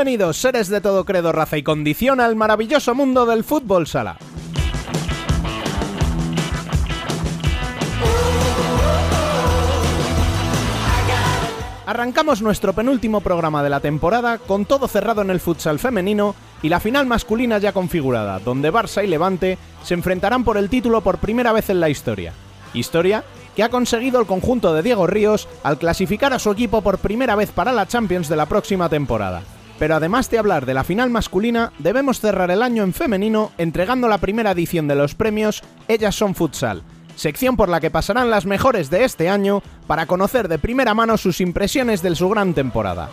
Bienvenidos, seres de todo credo, raza y condición, al maravilloso mundo del fútbol sala. Arrancamos nuestro penúltimo programa de la temporada con todo cerrado en el futsal femenino y la final masculina ya configurada, donde Barça y Levante se enfrentarán por el título por primera vez en la historia. Historia que ha conseguido el conjunto de Diego Ríos al clasificar a su equipo por primera vez para la Champions de la próxima temporada. Pero además de hablar de la final masculina, debemos cerrar el año en femenino entregando la primera edición de los premios Ellas son Futsal, sección por la que pasarán las mejores de este año para conocer de primera mano sus impresiones de su gran temporada.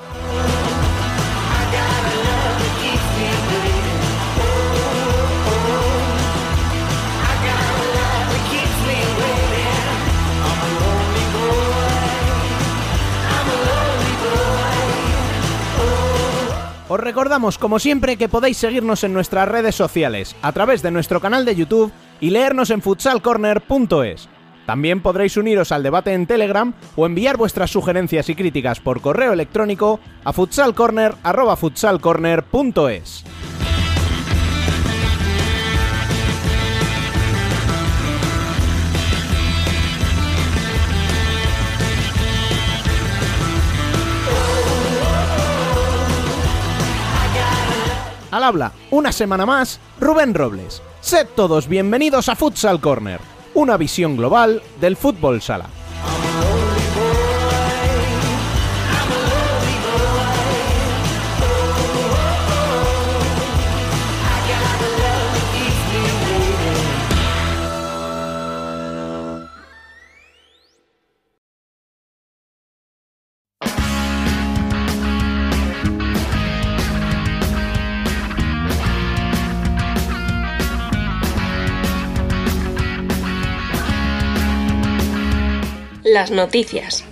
Os recordamos, como siempre, que podéis seguirnos en nuestras redes sociales, a través de nuestro canal de YouTube y leernos en futsalcorner.es. También podréis uniros al debate en Telegram o enviar vuestras sugerencias y críticas por correo electrónico a futsalcorner.futsalcorner.es. Al habla, una semana más, Rubén Robles. Sed todos bienvenidos a Futsal Corner, una visión global del fútbol sala. Las noticias.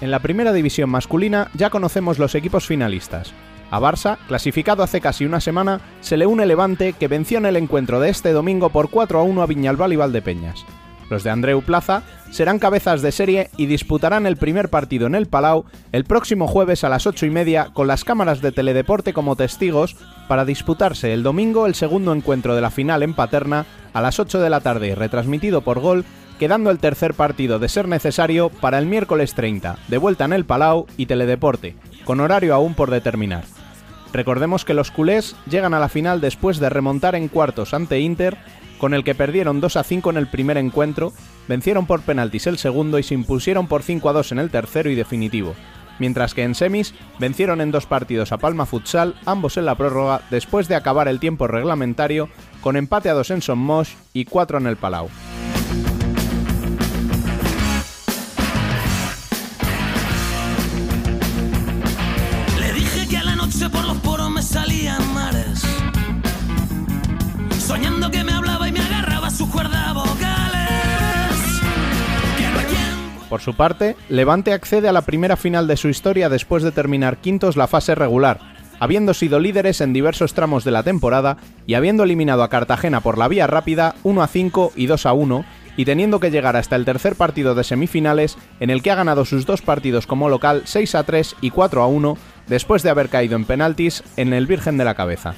En la primera división masculina ya conocemos los equipos finalistas. A Barça, clasificado hace casi una semana, se le une Levante que venció en el encuentro de este domingo por 4 a 1 a Viñalbal y Valdepeñas. Los de Andreu Plaza serán cabezas de serie y disputarán el primer partido en el Palau el próximo jueves a las 8 y media con las cámaras de Teledeporte como testigos para disputarse el domingo el segundo encuentro de la final en Paterna a las 8 de la tarde retransmitido por Gol, quedando el tercer partido de ser necesario para el miércoles 30, de vuelta en el Palau y Teledeporte, con horario aún por determinar. Recordemos que los culés llegan a la final después de remontar en cuartos ante Inter con el que perdieron 2 a 5 en el primer encuentro, vencieron por penaltis el segundo y se impusieron por 5 a 2 en el tercero y definitivo, mientras que en semis vencieron en dos partidos a Palma Futsal, ambos en la prórroga, después de acabar el tiempo reglamentario, con empate a 2 en Somos y 4 en el Palau. Por su parte, Levante accede a la primera final de su historia después de terminar quintos la fase regular, habiendo sido líderes en diversos tramos de la temporada y habiendo eliminado a Cartagena por la vía rápida 1 a 5 y 2 a 1, y teniendo que llegar hasta el tercer partido de semifinales en el que ha ganado sus dos partidos como local 6 a 3 y 4 a 1, después de haber caído en penaltis en el Virgen de la Cabeza.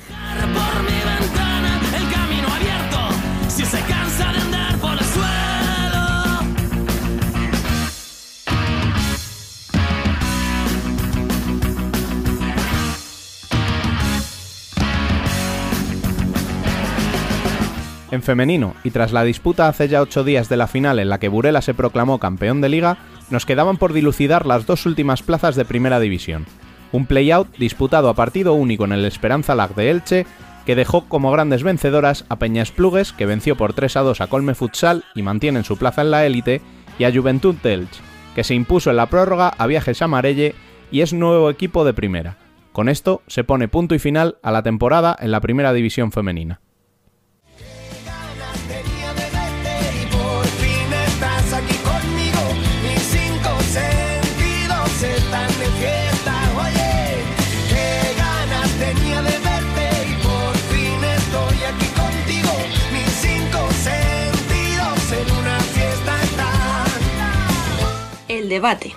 En femenino, y tras la disputa hace ya ocho días de la final en la que Burela se proclamó campeón de liga, nos quedaban por dilucidar las dos últimas plazas de primera división. Un play-out disputado a partido único en el Esperanza Lag de Elche, que dejó como grandes vencedoras a Peñas Plugues, que venció por 3 a 2 a Colme Futsal y mantienen su plaza en la élite, y a Juventud Telch, que se impuso en la prórroga a Viajes Amarelle y es nuevo equipo de primera. Con esto se pone punto y final a la temporada en la primera división femenina. Debate.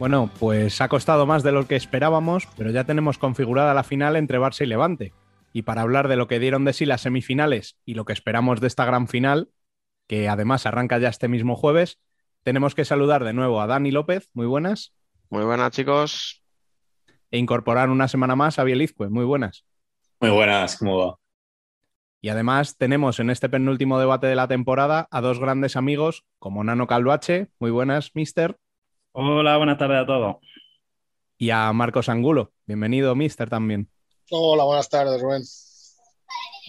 Bueno, pues ha costado más de lo que esperábamos, pero ya tenemos configurada la final entre Barça y Levante. Y para hablar de lo que dieron de sí las semifinales y lo que esperamos de esta gran final, que además arranca ya este mismo jueves, tenemos que saludar de nuevo a Dani López, muy buenas, Muy buenas, chicos. E incorporar una semana más a Bielizque, muy buenas. Muy buenas, ¿cómo va? Y además tenemos en este penúltimo debate de la temporada a dos grandes amigos como Nano Calvache, muy buenas, mister, Hola, buenas tardes a todos. y a Marcos Angulo. Bienvenido, mister, también. Hola, buenas tardes, Rubén.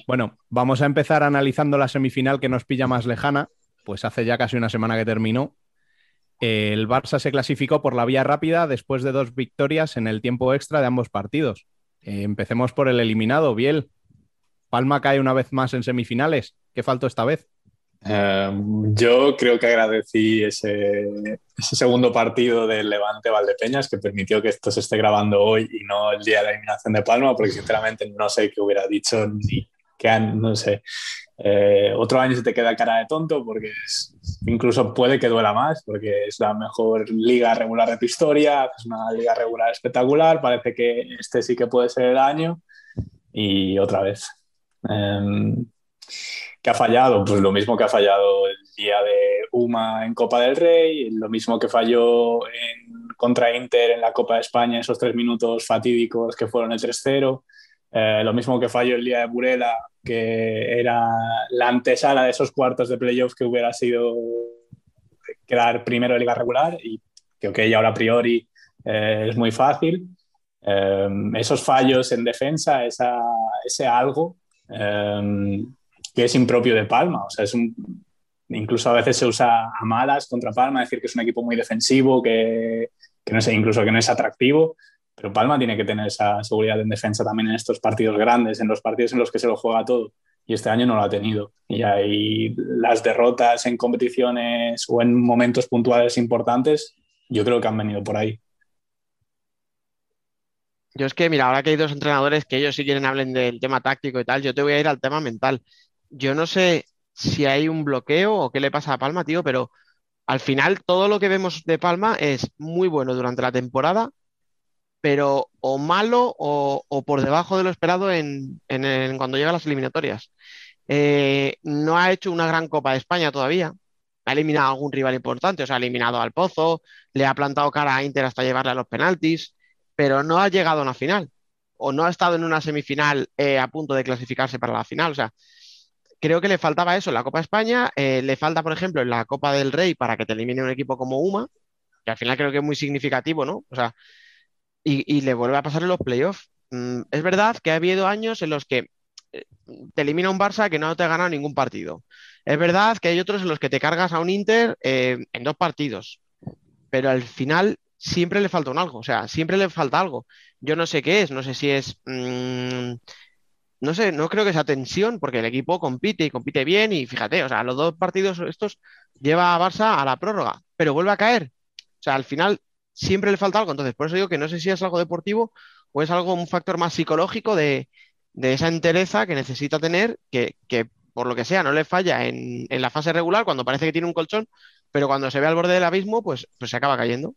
Bueno, vamos a empezar analizando la semifinal que nos pilla más lejana, pues hace ya casi una semana que terminó. El Barça se clasificó por la vía rápida después de dos victorias en el tiempo extra de ambos partidos. Eh, empecemos por el eliminado, Biel. Palma cae una vez más en semifinales. ¿Qué faltó esta vez? Eh, yo creo que agradecí ese, segundo partido del Levante Valdepeñas que permitió que esto se esté grabando hoy y no el día de la eliminación de Palma, porque sinceramente no sé qué hubiera dicho ni qué han, no sé. Eh, otro año se te queda cara de tonto porque es- incluso puede que duela más, porque es la mejor liga regular de tu historia, es una liga regular espectacular, parece que este sí que puede ser el año y otra vez. Em, que ha fallado? Pues lo mismo que ha fallado el día de Uma en Copa del Rey, lo mismo que falló en, contra Inter en la Copa de España, esos tres minutos fatídicos que fueron el 3-0, Eh, lo mismo que falló el día de Burela, que era la antesala de esos cuartos de playoff que hubiera sido quedar primero de liga regular y que ok, ahora a priori eh, es muy fácil. Eh, esos fallos en defensa, ese algo, que es impropio de Palma. O sea, es incluso a veces se usa a malas contra Palma, decir que es un equipo muy defensivo, que, que no sé, incluso que no es atractivo. Pero Palma tiene que tener esa seguridad en defensa también en estos partidos grandes, en los partidos en los que se lo juega todo. Y este año no lo ha tenido. Y ahí las derrotas en competiciones o en momentos puntuales importantes, yo creo que han venido por ahí. Yo es que, mira, ahora que hay dos entrenadores que ellos sí quieren hablen del tema táctico y tal, yo te voy a ir al tema mental. Yo no sé si hay un bloqueo o qué le pasa a Palma, tío, pero al final todo lo que vemos de Palma es muy bueno durante la temporada, pero o malo o, por debajo de lo esperado en cuando llega a las eliminatorias. Eh, no ha hecho una gran Copa de España todavía. Ha eliminado a algún rival importante, o sea, ha eliminado al Pozo, le ha plantado cara a Inter hasta llevarle a los penaltis pero no ha llegado a una final o no ha estado en una semifinal eh, a punto de clasificarse para la final. O sea, creo que le faltaba eso en la Copa de España, eh, le falta, por ejemplo, en la Copa del Rey para que te elimine un equipo como UMA, que al final creo que es muy significativo, ¿no? O sea, y, le vuelve a pasar en los playoffs. Mm, es verdad que ha habido años en los que eh, te elimina un Barça que no te ha ganado ningún partido. Es verdad que hay otros en los que te cargas a un Inter eh, en dos partidos, pero al final siempre le falta un algo, o sea, siempre le falta algo. Yo no sé qué es, no sé si es, mm, no sé, no creo que sea tensión, porque el equipo compite y compite bien y fíjate, o sea, los dos partidos estos lleva a Barça a la prórroga, pero vuelve a caer. O sea, al final siempre le falta algo, entonces por eso digo que no sé si es algo deportivo o es algo, un factor más psicológico de, de esa entereza que necesita tener, que, que por lo que sea no le falla en, en la fase regular cuando parece que tiene un colchón, pero cuando se ve al borde del abismo, pues, pues se acaba cayendo.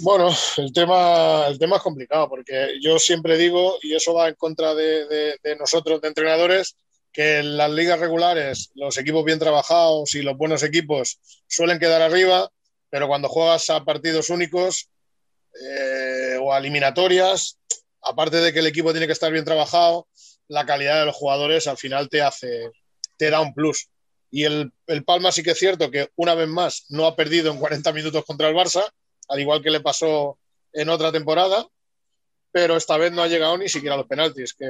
Bueno, el tema, el tema es complicado porque yo siempre digo, y eso va en contra de, de- de nosotros, de entrenadores, que en las ligas regulares los equipos bien trabajados y los buenos equipos suelen quedar arriba, pero cuando juegas a partidos únicos eh, o a eliminatorias, aparte de que el equipo tiene que estar bien trabajado, la calidad de los jugadores al final te hace, te da un plus. Y el, el Palma sí que es cierto que una vez más no ha perdido en 40 minutos contra el Barça, al igual que le pasó en otra temporada, pero esta vez no ha llegado ni siquiera a los penaltis, que,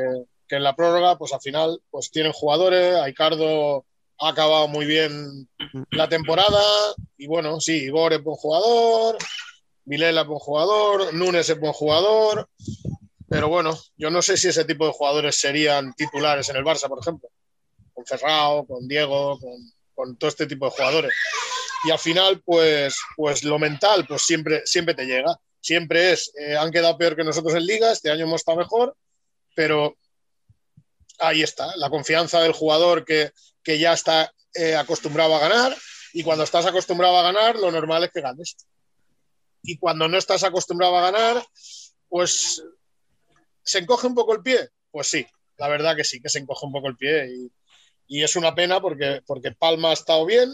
que en la prórroga, pues al final, pues tienen jugadores, Aicardo ha acabado muy bien la temporada, y bueno, sí, Igor es buen jugador, Vilela es buen jugador, Núñez es buen jugador, pero bueno, yo no sé si ese tipo de jugadores serían titulares en el Barça, por ejemplo, con Ferrao, con Diego, con, con todo este tipo de jugadores y al final, pues, pues lo mental, pues siempre, siempre te llega. siempre es, eh, han quedado peor que nosotros en liga, este año hemos estado mejor, pero ahí está, la confianza del jugador que, que ya está eh, acostumbrado a ganar y cuando estás acostumbrado a ganar, lo normal es que ganes. Y cuando no estás acostumbrado a ganar, pues se encoge un poco el pie. Pues sí, la verdad que sí, que se encoge un poco el pie y, y es una pena porque, porque Palma ha estado bien.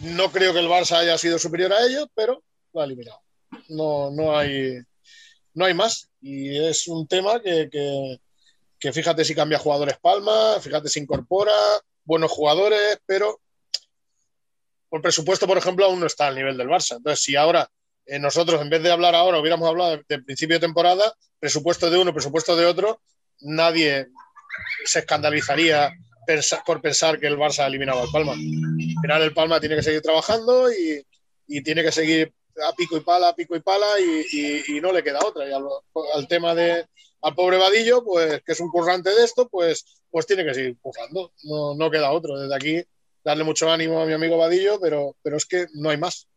No creo que el Barça haya sido superior a ellos, pero lo ha eliminado. No, no, hay, no hay más. Y es un tema que, que, que fíjate si cambia jugadores Palma, fíjate si incorpora buenos jugadores, pero por presupuesto, por ejemplo, aún no está al nivel del Barça. Entonces, si ahora eh, nosotros, en vez de hablar ahora, hubiéramos hablado de, principio de temporada, presupuesto de uno, presupuesto de otro, nadie se escandalizaría por pensar que el Barça ha eliminado al Palma. Al final, el Palma tiene que seguir trabajando y, tiene que seguir a pico y pala, a pico y pala, y, no le queda otra. Y al tema de al pobre Vadillo, pues que es un currante de esto, pues, pues tiene que seguir currando. No, no queda otro. Desde aquí, darle mucho ánimo a mi amigo Vadillo, pero, pero es que no hay más.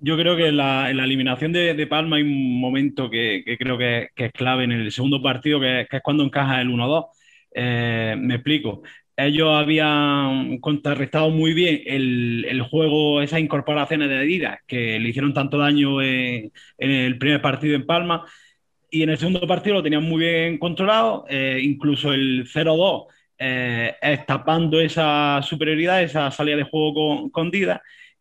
Yo creo que en la, eliminación de, de Palma hay un momento que, que creo que, que es clave en el segundo partido, que, que es cuando encaja el 1-2. Eh, me explico. Ellos habían contrarrestado muy bien el, el juego, esas incorporaciones de Adidas que le hicieron tanto daño en el primer partido en Palma. Y en el segundo partido lo tenían muy bien controlado, eh, incluso el 0-2 eh, tapando esa superioridad, esa salida de juego con, con.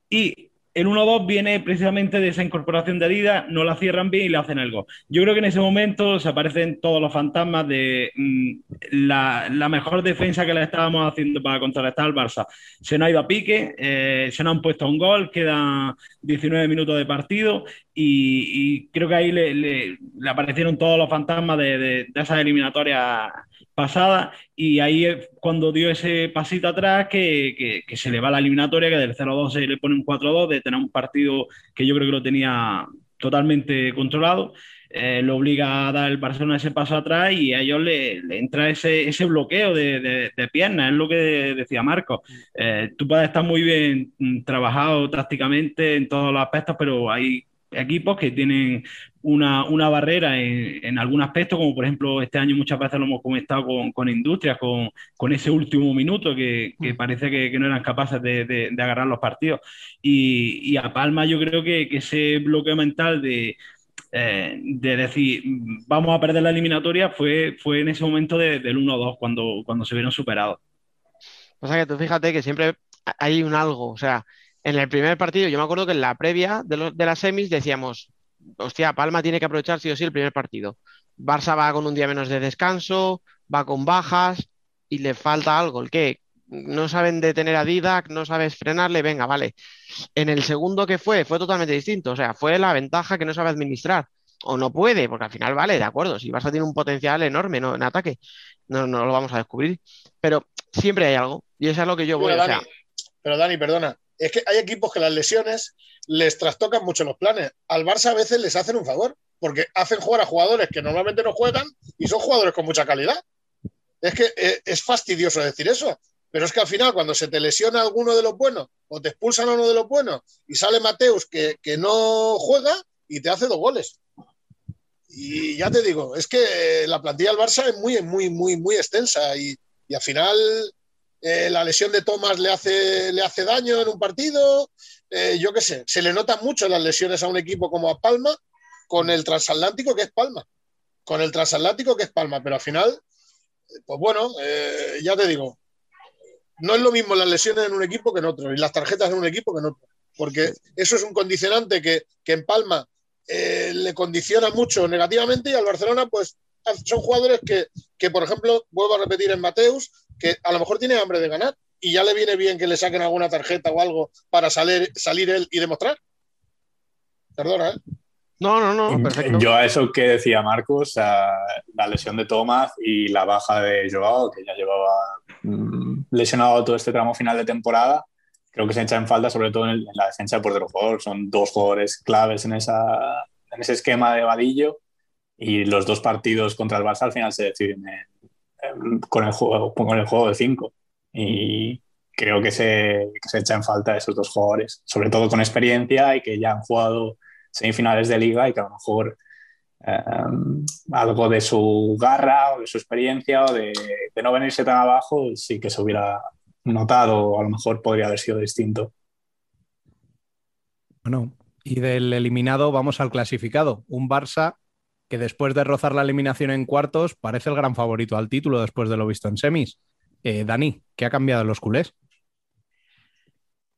Y el 1-2 viene precisamente de esa incorporación de Adidas, no la cierran bien y le hacen el gol. Yo creo que en ese momento se aparecen todos los fantasmas de mm, la, mejor defensa que le estábamos haciendo para contrarrestar al Barça. Se nos ha ido a pique, eh, se nos han puesto un gol, quedan 19 minutos de partido y, creo que ahí le, aparecieron todos los fantasmas de, de esas eliminatorias pasadas y ahí cuando dio ese pasito atrás que, que- se le va la eliminatoria, que del 0-2 se le pone un 4-2, de tener un partido que yo creo que lo tenía totalmente controlado, eh, lo obliga a dar el Barcelona ese paso atrás y a ellos le, entra ese, ese bloqueo de, de, de piernas, es lo que decía Marco. Eh, tú puedes estar muy bien mm, trabajado tácticamente en todos los aspectos, pero hay equipos que tienen una, una barrera en, en algún aspecto, como por ejemplo este año muchas veces lo hemos comentado con, con Industrias, con, con ese último minuto que, que parece que, que no eran capaces de, de- de agarrar los partidos. Y, y a Palma yo creo que, que ese bloqueo mental de, eh, de decir "Mm, vamos a perder la eliminatoria fue, fue en ese momento de- del 1-2 cuando, cuando se vieron superados. Pasa que tú fíjate que siempre hay un algo, o sea, en el primer partido, yo me acuerdo que en la previa de, los- de las semis decíamos, hostia, Palma tiene que aprovechar sí o sí el primer partido. Barça va con un día menos de descanso, va con bajas y le falta algo. ¿El qué? No saben detener a Didac, no sabes frenarle, venga, vale. En el segundo que fue, fue totalmente distinto, o sea, fue la ventaja que no sabe administrar. O no puede, porque al final, vale, de acuerdo, si Barça tiene un potencial enorme, ¿no? en ataque, no, no lo vamos a descubrir. Pero siempre hay algo, y eso es a lo que yo voy, Dani, pero Dani, perdona, es que hay equipos que las lesiones les trastocan mucho los planes. Al Barça a veces les hacen un favor, porque hacen jugar a jugadores que normalmente no juegan y son jugadores con mucha calidad. Es que eh, es fastidioso decir eso, pero es que al final cuando se te lesiona alguno de los buenos o te expulsan a uno de los buenos y sale Mateus que, que no juega y te hace dos goles. Y ya te digo, es que eh, la plantilla del Barça es muy, muy, muy, muy extensa y, y al final eh, la lesión de Thomas le hace, le hace daño en un partido, eh, yo qué sé, se le notan mucho las lesiones a un equipo como a Palma con el transatlántico que es Palma, con el transatlántico que es Palma, pero al final, eh, pues bueno, eh, ya te digo, no es lo mismo las lesiones en un equipo que en otro, y las tarjetas en un equipo que en otro, porque eso es un condicionante que, que en Palma eh, le condiciona mucho negativamente y al Barcelona pues son jugadores que, que, por ejemplo, vuelvo a repetir en Mateus, que a lo mejor tiene hambre de ganar y ya le viene bien que le saquen alguna tarjeta o algo para salir, salir él y demostrar. Perdona, ¿eh? no, no, no, perfecto. Yo a eso que decía Marcos, a la lesión de Thomas y la baja de Joao, que ya llevaba mm, lesionado todo este tramo final de temporada, creo que se echa en falta, sobre todo en, la defensa de portero jugador. Son dos jugadores claves en, esa, en ese esquema de Vadillo y los dos partidos contra el Barça al final se deciden en- en- con, el juego, con el juego de cinco. Y creo que se, que se echa en falta esos dos jugadores, sobre todo con experiencia y que ya han jugado semifinales de liga y que a lo mejor eh, algo de su garra o de su experiencia o de, de no venirse tan abajo sí que se hubiera notado o a lo mejor podría haber sido distinto. Bueno, y del eliminado vamos al clasificado. Un Barça que después de rozar la eliminación en cuartos parece el gran favorito al título después de lo visto en semis. Eh, Dani, ¿qué ha cambiado en los culés?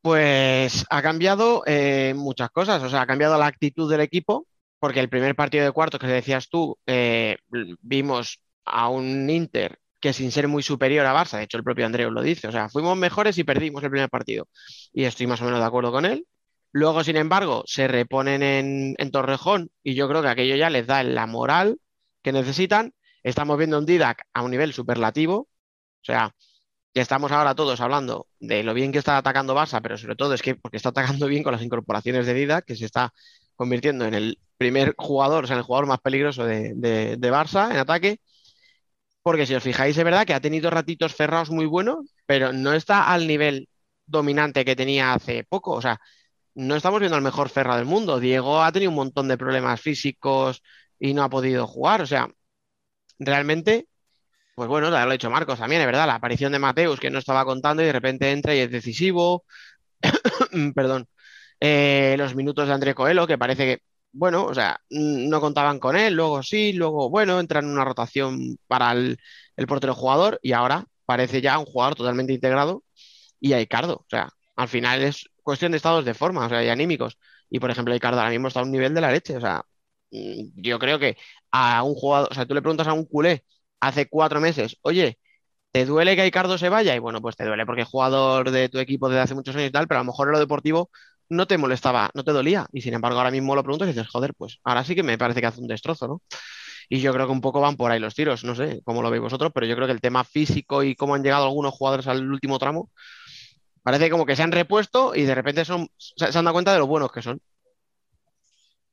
Pues ha cambiado eh, muchas cosas, o sea, ha cambiado la actitud del equipo, porque el primer partido de cuartos que decías tú, eh, vimos a un Inter que sin ser muy superior a Barça, de hecho el propio Andreu lo dice, o sea, fuimos mejores y perdimos el primer partido. Y estoy más o menos de acuerdo con él. Luego, sin embargo, se reponen en, Torrejón y yo creo que aquello ya les da la moral que necesitan. Estamos viendo un Didac a un nivel superlativo, o sea, que estamos ahora todos hablando de lo bien que está atacando Barça, pero sobre todo es que porque está atacando bien con las incorporaciones de Didac, que se está convirtiendo en el primer jugador, o sea, en el jugador más peligroso de, de- de Barça en ataque. Porque si os fijáis, es verdad que ha tenido ratitos cerrados muy buenos, pero no está al nivel dominante que tenía hace poco. O sea, no estamos viendo al mejor Ferra del mundo. Diego ha tenido un montón de problemas físicos y no ha podido jugar. O sea, realmente, pues bueno, lo ha dicho Marcos también, es verdad, la aparición de Mateus que no estaba contando y de repente entra y es decisivo. Perdón. Eh, los minutos de André Coelho, que parece que, bueno, o sea, no contaban con él, luego sí, luego, bueno, entra en una rotación para el, el portero jugador y ahora parece ya un jugador totalmente integrado y a Icardo, o sea, al final es cuestión de estados de forma, o sea, y anímicos. Y por ejemplo, Icardo ahora mismo está a un nivel de la leche, o sea, mm, yo creo que a un jugador, o sea, tú le preguntas a un culé hace cuatro meses, oye, ¿te duele que Icardo se vaya? Y bueno, pues te duele porque es jugador de tu equipo desde hace muchos años y tal, pero a lo mejor en lo deportivo no te molestaba, no te dolía. Y sin embargo, ahora mismo lo preguntas y dices, joder, pues ahora sí que me parece que hace un destrozo, ¿no? Y yo creo que un poco van por ahí los tiros, no sé cómo lo veis vosotros, pero yo creo que el tema físico y cómo han llegado algunos jugadores al último tramo, parece como que se han repuesto y de repente son, se, han dado cuenta de lo buenos que son.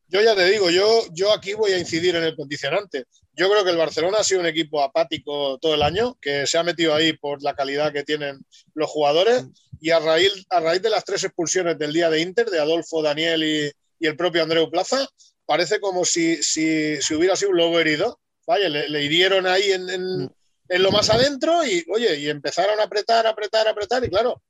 Yo ya te digo, yo, yo aquí voy a incidir en el condicionante. Yo creo que el Barcelona ha sido un equipo apático todo el año, que se ha metido ahí por la calidad que tienen los jugadores y a raíz, a raíz de las tres expulsiones del día de Inter, de Adolfo, Daniel y, el propio Andreu Plaza, parece como si, si, si hubiera sido un lobo herido. Vaya, le, le hirieron ahí en, en, en, lo más adentro y, oye, y empezaron a apretar, apretar, apretar y claro,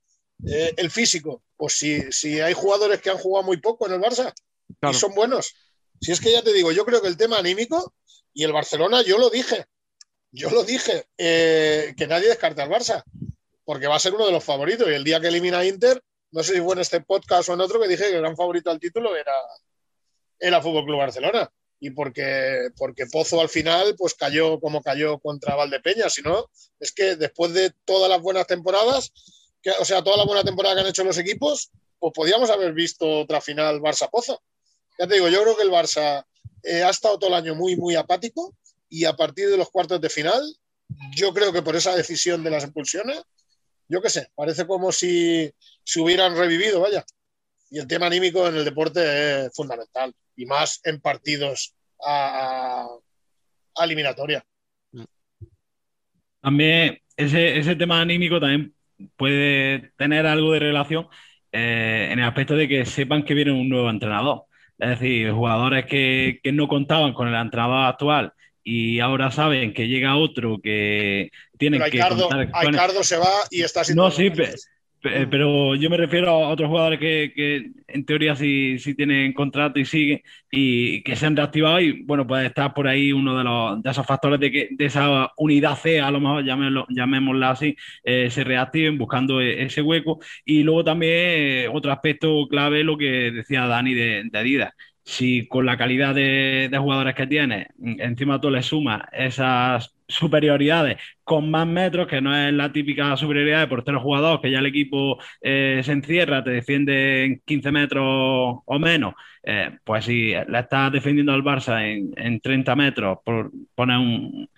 eh, el físico, pues si, si hay jugadores que han jugado muy poco en el Barça, Claro. y son buenos. Si es que ya te digo, yo creo que el tema anímico y el Barcelona, yo lo dije, yo lo dije, eh, que nadie descarte al Barça, porque va a ser uno de los favoritos. Y el día que elimina a Inter, no sé si fue en este podcast o en otro que dije que el gran favorito al título era, era Fútbol Club Barcelona. Y porque, porque Pozo al final pues cayó como cayó contra Valdepeña. Si no, es que después de todas las buenas temporadas, o sea, toda la buena temporada que han hecho los equipos, pues podíamos haber visto otra final Barça-Pozo. Ya te digo, yo creo que el Barça eh, ha estado todo el año muy, muy apático y a partir de los cuartos de final, yo creo que por esa decisión de las expulsiones, yo qué sé, parece como si se hubieran revivido, vaya. Y el tema anímico en el deporte es fundamental y más en partidos a, a eliminatoria. También ese, ese tema anímico también puede tener algo de relación eh, en el aspecto de que sepan que viene un nuevo entrenador. Es decir, jugadores que, que, no contaban con el entrenador actual y ahora saben que llega otro que tienen pero Aicardo, que contar con Aicardo se va y está siendo No, sí, pero, pero, yo me refiero a otros jugadores que, que en teoría sí, sí, tienen contrato y siguen y que se han reactivado y bueno, pues está por ahí uno de, los, de esos factores de que de esa unidad C, a lo mejor llamémoslo, llamémosla así, eh, se reactiven buscando ese hueco. Y luego también eh, otro aspecto clave, lo que decía Dani de, de Adidas. Si con la calidad de, de, jugadores que tiene, encima tú le sumas esas superioridades con más metros, que no es la típica superioridad de portero jugador, que ya el equipo eh, se encierra, te defiende en 15 metros o menos, eh, pues si la estás defendiendo al Barça en, en 30 metros, por poner un,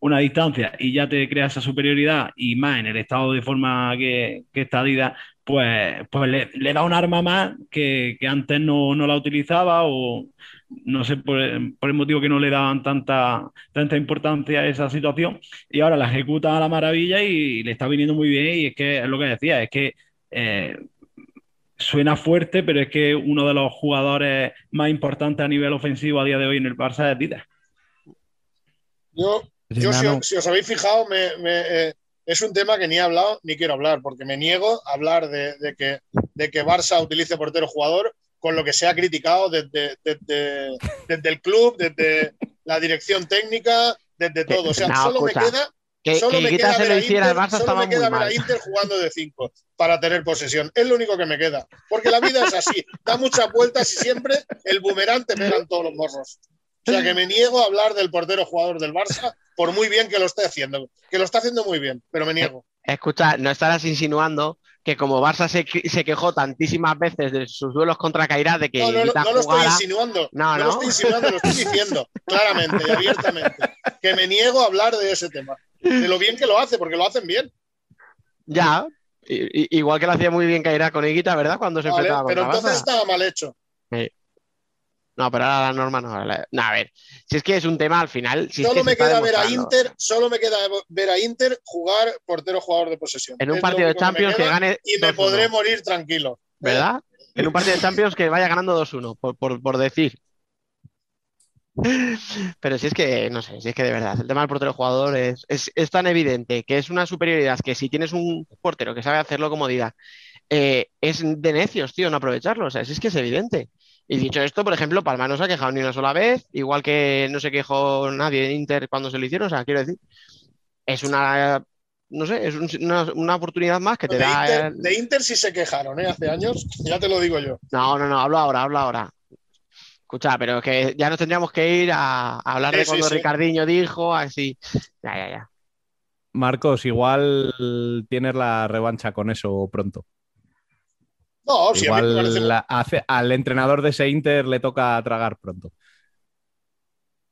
una distancia y ya te crea esa superioridad y más en el estado de forma que, que está Adidas, pues, pues le, le, da un arma más que, que antes no, no, la utilizaba o no sé por, por, el motivo que no le daban tanta, tanta importancia a esa situación. Y ahora la ejecuta a la maravilla y le está viniendo muy bien. Y es que es lo que decía, es que eh, suena fuerte, pero es que uno de los jugadores más importantes a nivel ofensivo a día de hoy en el Barça es Dida. Yo, yo si, os, si os habéis fijado, me, me, eh, es un tema que ni he hablado ni quiero hablar, porque me niego a hablar de, de que, de que Barça utilice portero jugador con lo que se ha criticado desde, desde, desde el club, desde la dirección técnica, desde todo. O sea, No, solo escucha, me queda Que, solo que me queda se ver lo hiciera Inter, solo me queda ver a. Inter jugando de 5 para tener posesión. Es lo único que me queda. Porque la vida es así. Da muchas vueltas y siempre el boomerang te pega en todos los morros. O sea que me niego a hablar del portero jugador del Barça, por muy bien que lo esté haciendo. Que lo está haciendo muy bien, pero me niego. Escucha, no estarás insinuando que como Barça se, que- se quejó tantísimas veces de sus duelos contra Cairá de que No, no, no, lo estoy insinuando. No, lo estoy insinuando, lo estoy diciendo claramente y abiertamente. Que me niego a hablar de ese tema. De lo bien que lo hace, porque lo hacen bien. Ya, igual que lo hacía muy bien Cairá con Higuita, ¿verdad? Cuando se Vale, enfrentaba pero entonces Barça. estaba mal hecho. No, pero ahora la norma no. ahora la- No, a ver, si es que es un tema al final. Si es solo que me queda ver a. Inter, solo me queda ver a Inter jugar portero jugador de posesión. En un Es partido de Champions que gane y me 2-1. podré morir tranquilo. ¿Verdad? En un partido de Champions que vaya ganando 2-1, por, por, por decir. Pero si es que, no sé, si es que de verdad, el tema del portero jugador es, es, es tan evidente que es una superioridad que si tienes un portero que sabe hacerlo como diga, eh, es de necios, tío, no aprovecharlo. O sea, si es que es evidente. Y dicho esto, por ejemplo, Palma no se ha quejado ni una sola vez, igual que no se quejó nadie en Inter cuando se lo hicieron. O sea, quiero decir, es una, no sé, es un- una, una oportunidad más que te de, da. Inter, el- de Inter sí se quejaron, ¿eh? Hace años, ya te lo digo yo. No, no, no, hablo ahora, hablo ahora. Escucha, pero es que ya nos tendríamos que ir a, a hablar Sí, de sí, cuando sí. Ricardiño dijo, así. Ya, ya, ya. Marcos, igual tienes la revancha con eso pronto. No, sí, a mí me parece Igual la- hace- al entrenador de ese Inter le toca tragar pronto.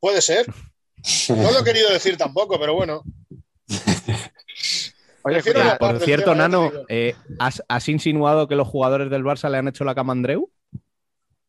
Puede ser. No lo he querido decir tampoco, pero bueno. Oye, Por cierto, Nano, eh, ¿has, has insinuado que los jugadores del Barça le han hecho la cama a Andreu?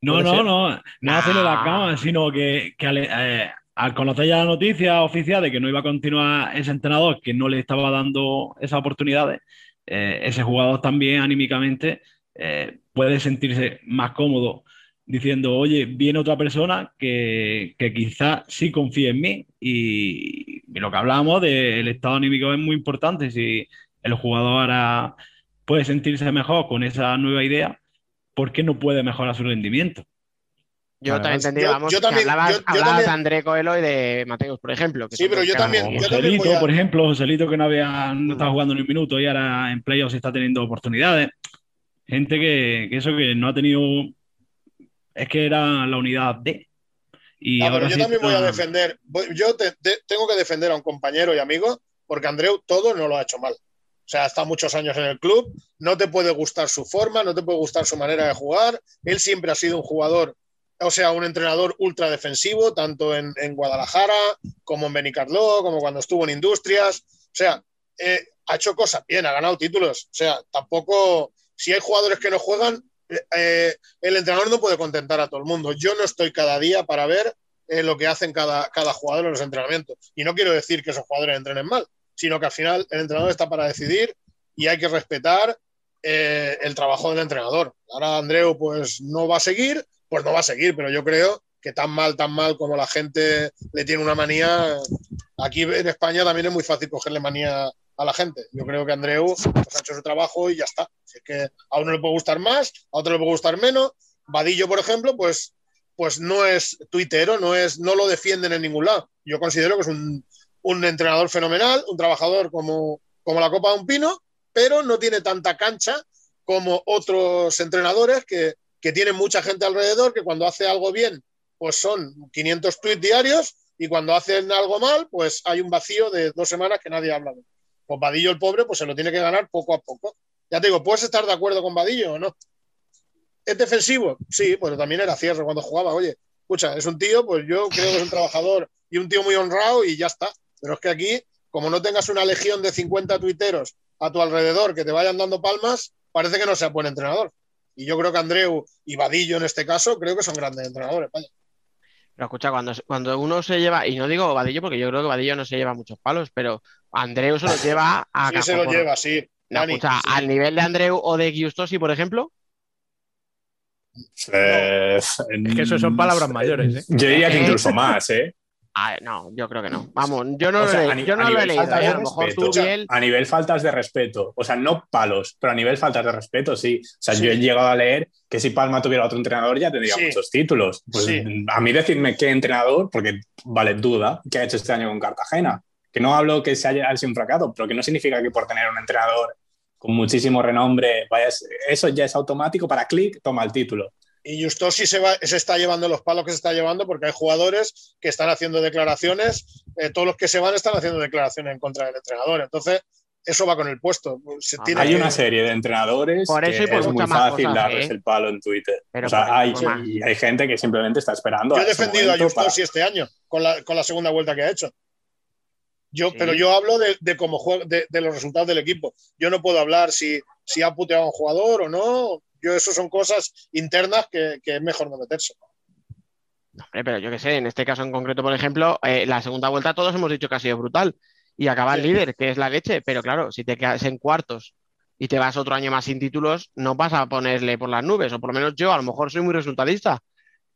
No, ¿Puede no, ser? no, no hacerle la Ah. cama, sino que, que al, eh, al conocer ya la noticia oficial de que no iba a continuar ese entrenador, que no le estaba dando esas oportunidades, eh, ese jugador también anímicamente eh, puede sentirse más cómodo diciendo, oye, viene otra persona que, que quizás sí confíe en mí. Y, y lo que hablábamos del estado anímico es muy importante. Si el jugador ahora puede sentirse mejor con esa nueva idea, ¿por qué no puede mejorar su rendimiento? yo también entendí, Yo- vamos, yo también- que hablabas, yo- yo hablabas también- de André Coelho y de Mateus, por ejemplo. que Sí, pero yo también- Joselito, a- por ejemplo, Joselito que no había, no estaba jugando ni un minuto y ahora en playoffs está teniendo oportunidades. Gente que, que eso que no ha tenido, es que era la unidad D. Y No, pero ahora yo sí también voy a está- defender. Yo te- te- tengo que defender a un compañero y amigo, porque Andreu todo no lo ha hecho mal. O sea, estado muchos años en el club, no te puede gustar su forma, no te puede gustar su manera de jugar. Él siempre ha sido un jugador, o sea, un entrenador ultra defensivo, tanto en, en Guadalajara como en Benicarló, como cuando estuvo en Industrias. O sea, eh, ha hecho cosas bien, ha ganado títulos. O sea, tampoco, si hay jugadores que no juegan, eh, eh, el entrenador no puede contentar a todo el mundo. Yo no estoy cada día para ver eh, lo que hacen cada, cada jugador en los entrenamientos. Y no quiero decir que esos jugadores entrenen mal, sino que al final el entrenador está para decidir y hay que respetar eh, el trabajo del entrenador. Ahora Andreu pues no va a seguir, pues no va a seguir, pero yo creo que tan mal, tan mal como la gente le tiene una manía, aquí en España también es muy fácil cogerle manía a la gente. Yo creo que Andreu pues, ha hecho su trabajo y ya está. Es que a uno le puede gustar más, a otro le puede gustar menos. Vadillo, por ejemplo, pues, pues no es tuitero, no, es, no lo defienden en ningún lado. Yo considero que es un, un entrenador fenomenal, un trabajador como, como la copa de un pino, pero no tiene tanta cancha como otros entrenadores que, que tienen mucha gente alrededor, que cuando hace algo bien, pues son 500 tweets diarios y cuando hacen algo mal, pues hay un vacío de dos semanas que nadie habla de él. Pues Vadillo, el pobre, pues se lo tiene que ganar poco a poco. Ya te digo, ¿puedes estar de acuerdo con Vadillo o no? ¿Es defensivo? Sí, pero también era cierre cuando jugaba. Oye, escucha, es un tío, pues yo creo que es un trabajador y un tío muy honrado y ya está. Pero es que aquí, como no tengas una legión de 50 tuiteros a tu alrededor que te vayan dando palmas, parece que no sea buen entrenador. Y yo creo que Andreu y Vadillo en este caso, creo que son grandes entrenadores. Vaya. Pero escucha, cuando, cuando uno se lleva, y no digo Vadillo porque yo creo que Vadillo no se lleva muchos palos, pero Andreu se lo lleva a Sí se lo lleva, sí. No, Dani, escucha, sí. al nivel de Andreu o de Giustosi, por ejemplo, Eh, Es que eso son palabras mayores, ¿eh? Yo diría que incluso más, ¿eh? Ah, no, yo creo que no. Vamos, yo no O lo, sea, he, yo a no lo he nivel leído. ¿eh? A lo mejor tú. Biel, A nivel faltas de respeto, o sea, no palos, pero a nivel faltas de respeto, sí. O sea, Sí. yo he llegado a leer que si Palma tuviera otro entrenador ya tendría Sí. muchos títulos. Pues Sí. a mí decirme qué entrenador, porque vale, duda, que ha hecho este año con Cartagena. Que no hablo que se haya sido un fracaso, pero que no significa que por tener un entrenador con muchísimo renombre, vaya, eso ya es automático para clic, toma el título. Y Justo sí se, va, se está llevando los palos que se está llevando porque hay jugadores que están haciendo declaraciones, eh, todos los que se van están haciendo declaraciones en contra del entrenador. Entonces, eso va con el puesto. Se Ah, tiene Hay que- una serie de entrenadores Por eso y que por es muy fácil cosas, darles ¿eh? el palo en Twitter. Pero o sea, hay, hay gente que simplemente está esperando. Yo a he defendido a momento Justo para- este año con la, con la segunda vuelta que ha hecho. Yo, Sí. Pero yo hablo de, de cómo juega, de, de los resultados del equipo. Yo no puedo hablar si, si ha puteado a un jugador o no. Yo, eso son cosas internas que, que es mejor no meterse. Hombre, pero yo qué sé, en este caso en concreto, por ejemplo, eh, la segunda vuelta todos hemos dicho que ha sido brutal y acabar Sí. líder, que es la leche, pero claro, si te quedas en cuartos y te vas otro año más sin títulos, no vas a ponerle por las nubes, o por lo menos yo a lo mejor soy muy resultadista.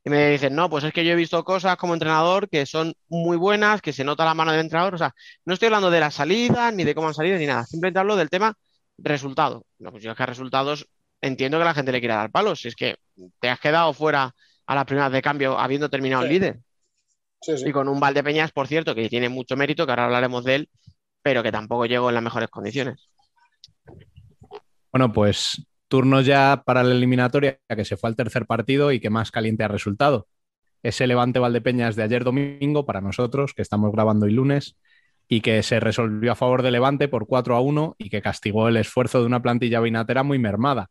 Y me dicen, no, pues es que yo he visto cosas como entrenador que son muy buenas, que se nota la mano del entrenador, o sea, no estoy hablando de las salidas, ni de cómo han salido, ni nada, simplemente hablo del tema resultado. No, pues yo es que a resultados entiendo que la gente le quiera dar palos, si es que te has quedado fuera a las primeras de cambio habiendo terminado el líder. Sí, sí. Y con un Valdepeñas, por cierto, que tiene mucho mérito, que ahora hablaremos de él, pero que tampoco llegó en las mejores condiciones. Bueno, pues turno ya para la eliminatoria, que se fue al tercer partido y que más caliente ha resultado. Ese Levante Valdepeñas de ayer domingo para nosotros, que estamos grabando hoy lunes, y que se resolvió a favor de Levante por 4 a 1 y que castigó el esfuerzo de una plantilla vinatera muy mermada.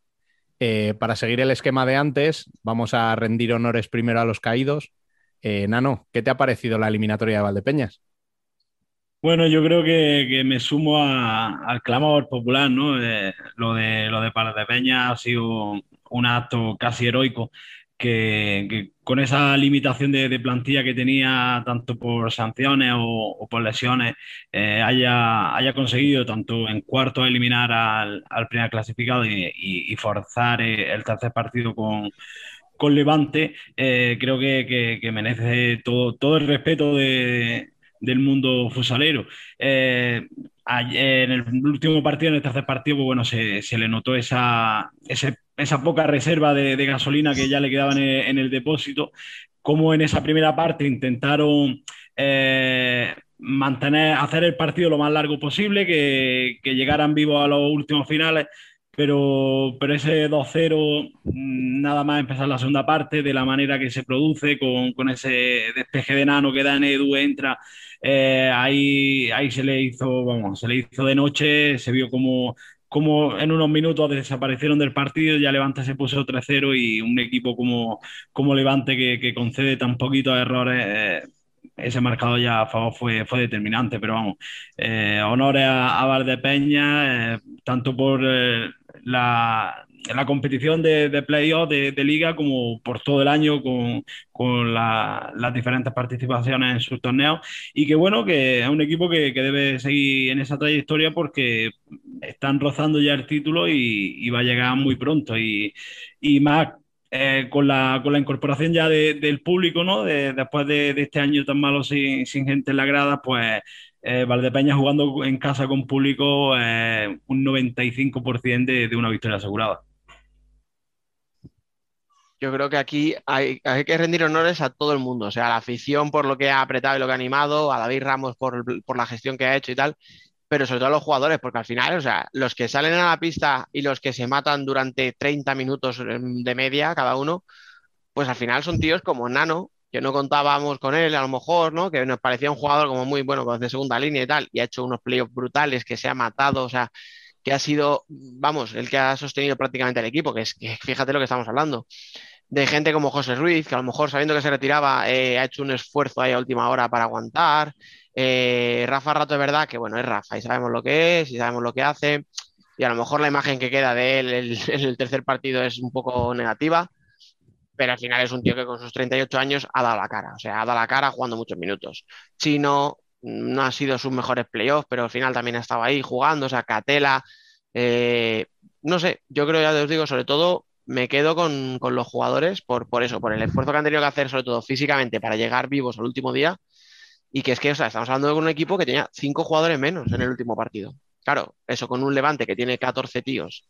Eh, para seguir el esquema de antes, vamos a rendir honores primero a los caídos. Eh, Nano, ¿qué te ha parecido la eliminatoria de Valdepeñas? Bueno, yo creo que, que me sumo a- al clamor popular, ¿no? Eh, lo de, lo de Peña ha sido un acto casi heroico, que, con esa limitación de, plantilla que tenía, tanto por sanciones o, por lesiones, eh, haya, haya conseguido tanto en cuarto eliminar al, al primer clasificado y, forzar eh, el tercer partido con, con Levante, creo que, que- que merece todo, todo el respeto de- del mundo fusalero. Eh, en el último partido, en el tercer partido, pues bueno, se, se le notó esa, esa poca reserva de, gasolina que ya le quedaba en el, depósito, como en esa primera parte intentaron eh, mantener, hacer el partido lo más largo posible, que llegaran vivos a los últimos finales pero, pero ese 2-0, mm, nada más empezar la segunda parte, de la manera que se produce, con, con ese despeje de nano que da en Edu, entra, eh, ahí, ahí se le hizo, vamos, se le hizo de noche, se vio como, como en unos minutos desaparecieron del partido, ya Levante se puso 3-0 y un equipo como, como Levante que, concede tan poquitos errores. eh, ese marcador ya fue, fue determinante, pero vamos, eh, honores a, a Valdepeña, tanto por la, la competición de, de playoff de, de liga como por todo el año con, con la- las diferentes participaciones en sus torneos y que bueno, que es un equipo que, que debe seguir en esa trayectoria porque están rozando ya el título y, y va a llegar muy pronto y, y más eh, con la, con la incorporación ya de- del público, ¿no? De- después de, de este año tan malo sin, sin gente en la grada, pues eh, Valdepeña jugando en casa con público, eh, un 95% de, de una victoria asegurada. Yo creo que aquí hay, hay que rendir honores a todo el mundo, o sea, a la afición por lo que ha apretado y lo que ha animado, a David Ramos por, por la gestión que ha hecho y tal, pero sobre todo a los jugadores, porque al final, o sea, los que salen a la pista y los que se matan durante 30 minutos em, de media cada uno, pues al final son tíos como Nano, que no contábamos con él a lo mejor, ¿no? Que nos parecía un jugador como muy bueno, pues de segunda línea y tal, y ha hecho unos playoffs brutales, que se ha matado, o sea, que ha sido, vamos, el que ha sostenido prácticamente el equipo, que es que fíjate lo que estamos hablando de gente como José Ruiz, que a lo mejor sabiendo que se retiraba eh, ha hecho un esfuerzo ahí a última hora para aguantar. Eh, Rafa Rato es verdad que bueno, es Rafa y sabemos lo que es y sabemos lo que hace. Y a lo mejor la imagen que queda de él el- en el tercer partido es un poco negativa, pero al final es un tío que con sus 38 años ha dado la cara. O sea, ha dado la cara jugando muchos minutos. Chino no ha sido sus mejores playoffs, pero al final también ha estado ahí jugando. O sea, Catela, eh, no sé, yo creo, ya os digo, sobre todo me quedo con, con los jugadores por, por eso, por el esfuerzo que han tenido que hacer, sobre todo físicamente, para llegar vivos al último día. Y que es que, o sea, estamos hablando de un equipo que tenía cinco jugadores menos en el último partido. Claro, eso con un Levante que tiene 14 tíos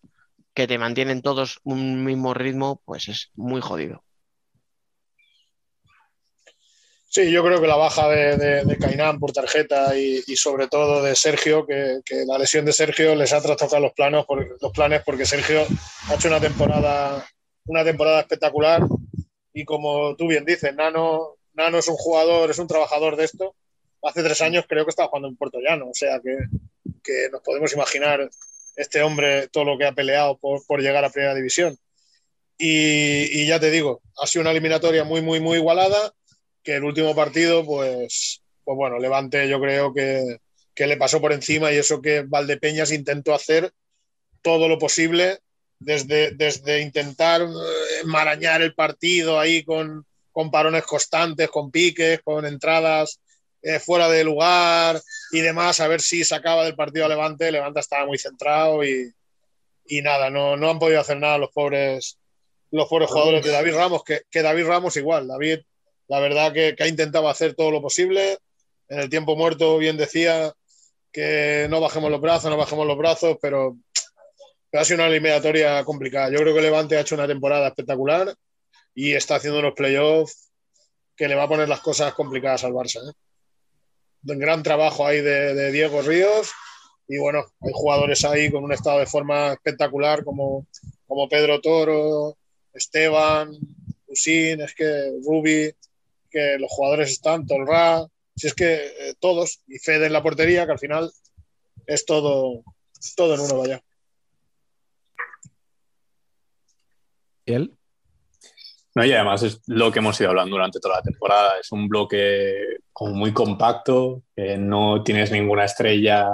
que te mantienen todos un mismo ritmo, pues es muy jodido. Sí, yo creo que la baja de, de, Cainán por tarjeta y, sobre todo de Sergio, que, la lesión de Sergio les ha trastocado los planos, los planes porque Sergio ha hecho una temporada, una temporada espectacular y como tú bien dices, Nano, Nano es un jugador, es un trabajador de esto. Hace tres años creo que estaba jugando en Puerto Llano, o sea que, que nos podemos imaginar este hombre todo lo que ha peleado por, por llegar a Primera División. Y, y, ya te digo, ha sido una eliminatoria muy, muy, muy igualada que el último partido, pues, pues bueno, Levante yo creo que, que, le pasó por encima y eso que Valdepeñas intentó hacer todo lo posible desde, desde intentar enmarañar el partido ahí con, con parones constantes, con piques, con entradas eh, fuera de lugar y demás, a ver si sacaba del partido a Levante. Levante estaba muy centrado y, y nada, no, no han podido hacer nada los pobres, los pobres jugadores de David Ramos, que, que David Ramos igual, David la verdad que, que, ha intentado hacer todo lo posible. En el tiempo muerto, bien decía que no bajemos los brazos, no bajemos los brazos, pero, pero ha sido una eliminatoria complicada. Yo creo que Levante ha hecho una temporada espectacular y está haciendo unos playoffs que le va a poner las cosas complicadas al Barça. ¿eh? Gran trabajo ahí de, de, Diego Ríos y bueno, hay jugadores ahí con un estado de forma espectacular como, como Pedro Toro, Esteban, Usín, es que Rubi, que los jugadores están, Tolra, si es que eh, todos, y Fede en la portería, que al final es todo, todo en uno, vaya. ¿Y él? No, y además es lo que hemos ido hablando durante toda la temporada. Es un bloque como muy compacto, no tienes ninguna estrella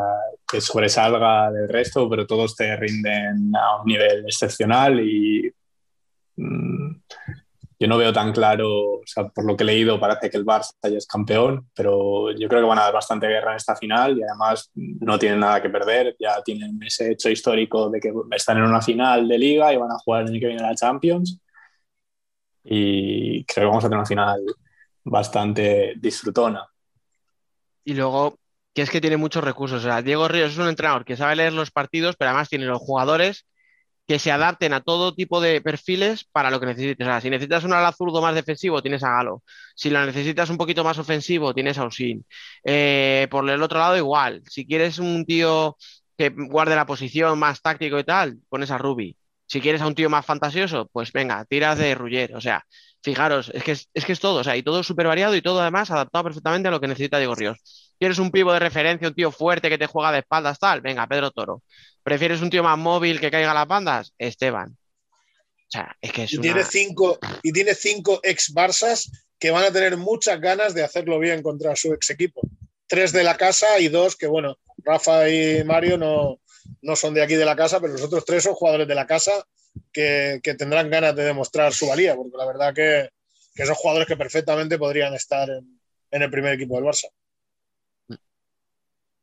que sobresalga del resto, pero todos te rinden a un nivel excepcional y mmm, yo no veo tan claro, o sea, por lo que he leído parece que el Barça ya es campeón, pero yo creo que van a dar bastante guerra en esta final y además no tienen nada que perder, ya tienen ese hecho histórico de que están en una final de liga y van a jugar el año que viene la Champions y creo que vamos a tener una final bastante disfrutona. Y luego, que es que tiene muchos recursos, o sea, Diego Ríos es un entrenador que sabe leer los partidos, pero además tiene los jugadores que se adapten a todo tipo de perfiles para lo que necesites. O sea, si necesitas un ala zurdo más defensivo, tienes a Galo. Si lo necesitas un poquito más ofensivo, tienes a Usin. Eh, por el otro lado, igual. Si quieres un tío que guarde la posición más táctico y tal, pones a Ruby. Si quieres a un tío más fantasioso, pues venga, tiras de Rugger. O sea, fijaros, es que es, es que es todo. O sea, y todo súper variado y todo además adaptado perfectamente a lo que necesita Diego Ríos. ¿Quieres un pivo de referencia, un tío fuerte que te juega de espaldas, tal? Venga, Pedro Toro. ¿Prefieres un tío más móvil que caiga a las bandas? Esteban. O sea, es que es y, una... tiene cinco, y tiene cinco ex Barsas que van a tener muchas ganas de hacerlo bien contra su ex equipo. Tres de la casa y dos que, bueno, Rafa y Mario no, no son de aquí de la casa, pero los otros tres son jugadores de la casa que, que tendrán ganas de demostrar su valía, porque la verdad que, que son jugadores que perfectamente podrían estar en, el primer equipo del Barça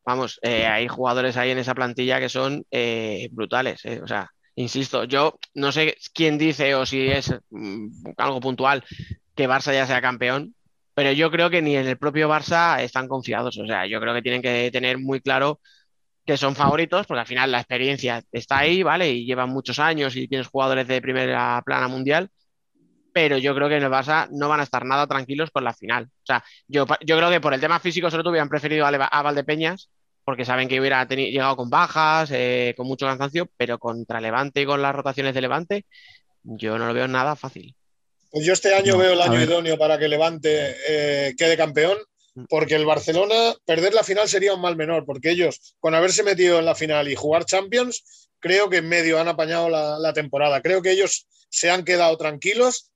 vamos, eh, hay jugadores ahí en esa plantilla que son eh, brutales. Eh. O sea, insisto, yo no sé quién dice o si es mm, algo puntual que Barça ya sea campeón, pero yo creo que ni en el propio Barça están confiados. O sea, yo creo que tienen que tener muy claro que son favoritos, porque al final la experiencia está ahí, ¿vale? Y llevan muchos años y tienes jugadores de primera plana mundial, pero yo creo que en el Barça no van a estar nada tranquilos con la final. O sea, yo, yo creo que por el tema físico sobre todo hubieran preferido a, a Valdepeñas, porque saben que hubiera tenido, llegado con bajas, eh, con mucho cansancio, pero contra Levante y con las rotaciones de Levante, yo no lo veo nada fácil. Pues yo este año no, veo el año idóneo para que Levante eh, quede campeón, porque el Barcelona, perder la final sería un mal menor, porque ellos, con haberse metido en la final y jugar Champions, creo que en medio han apañado la, la temporada. Creo que ellos se han quedado tranquilos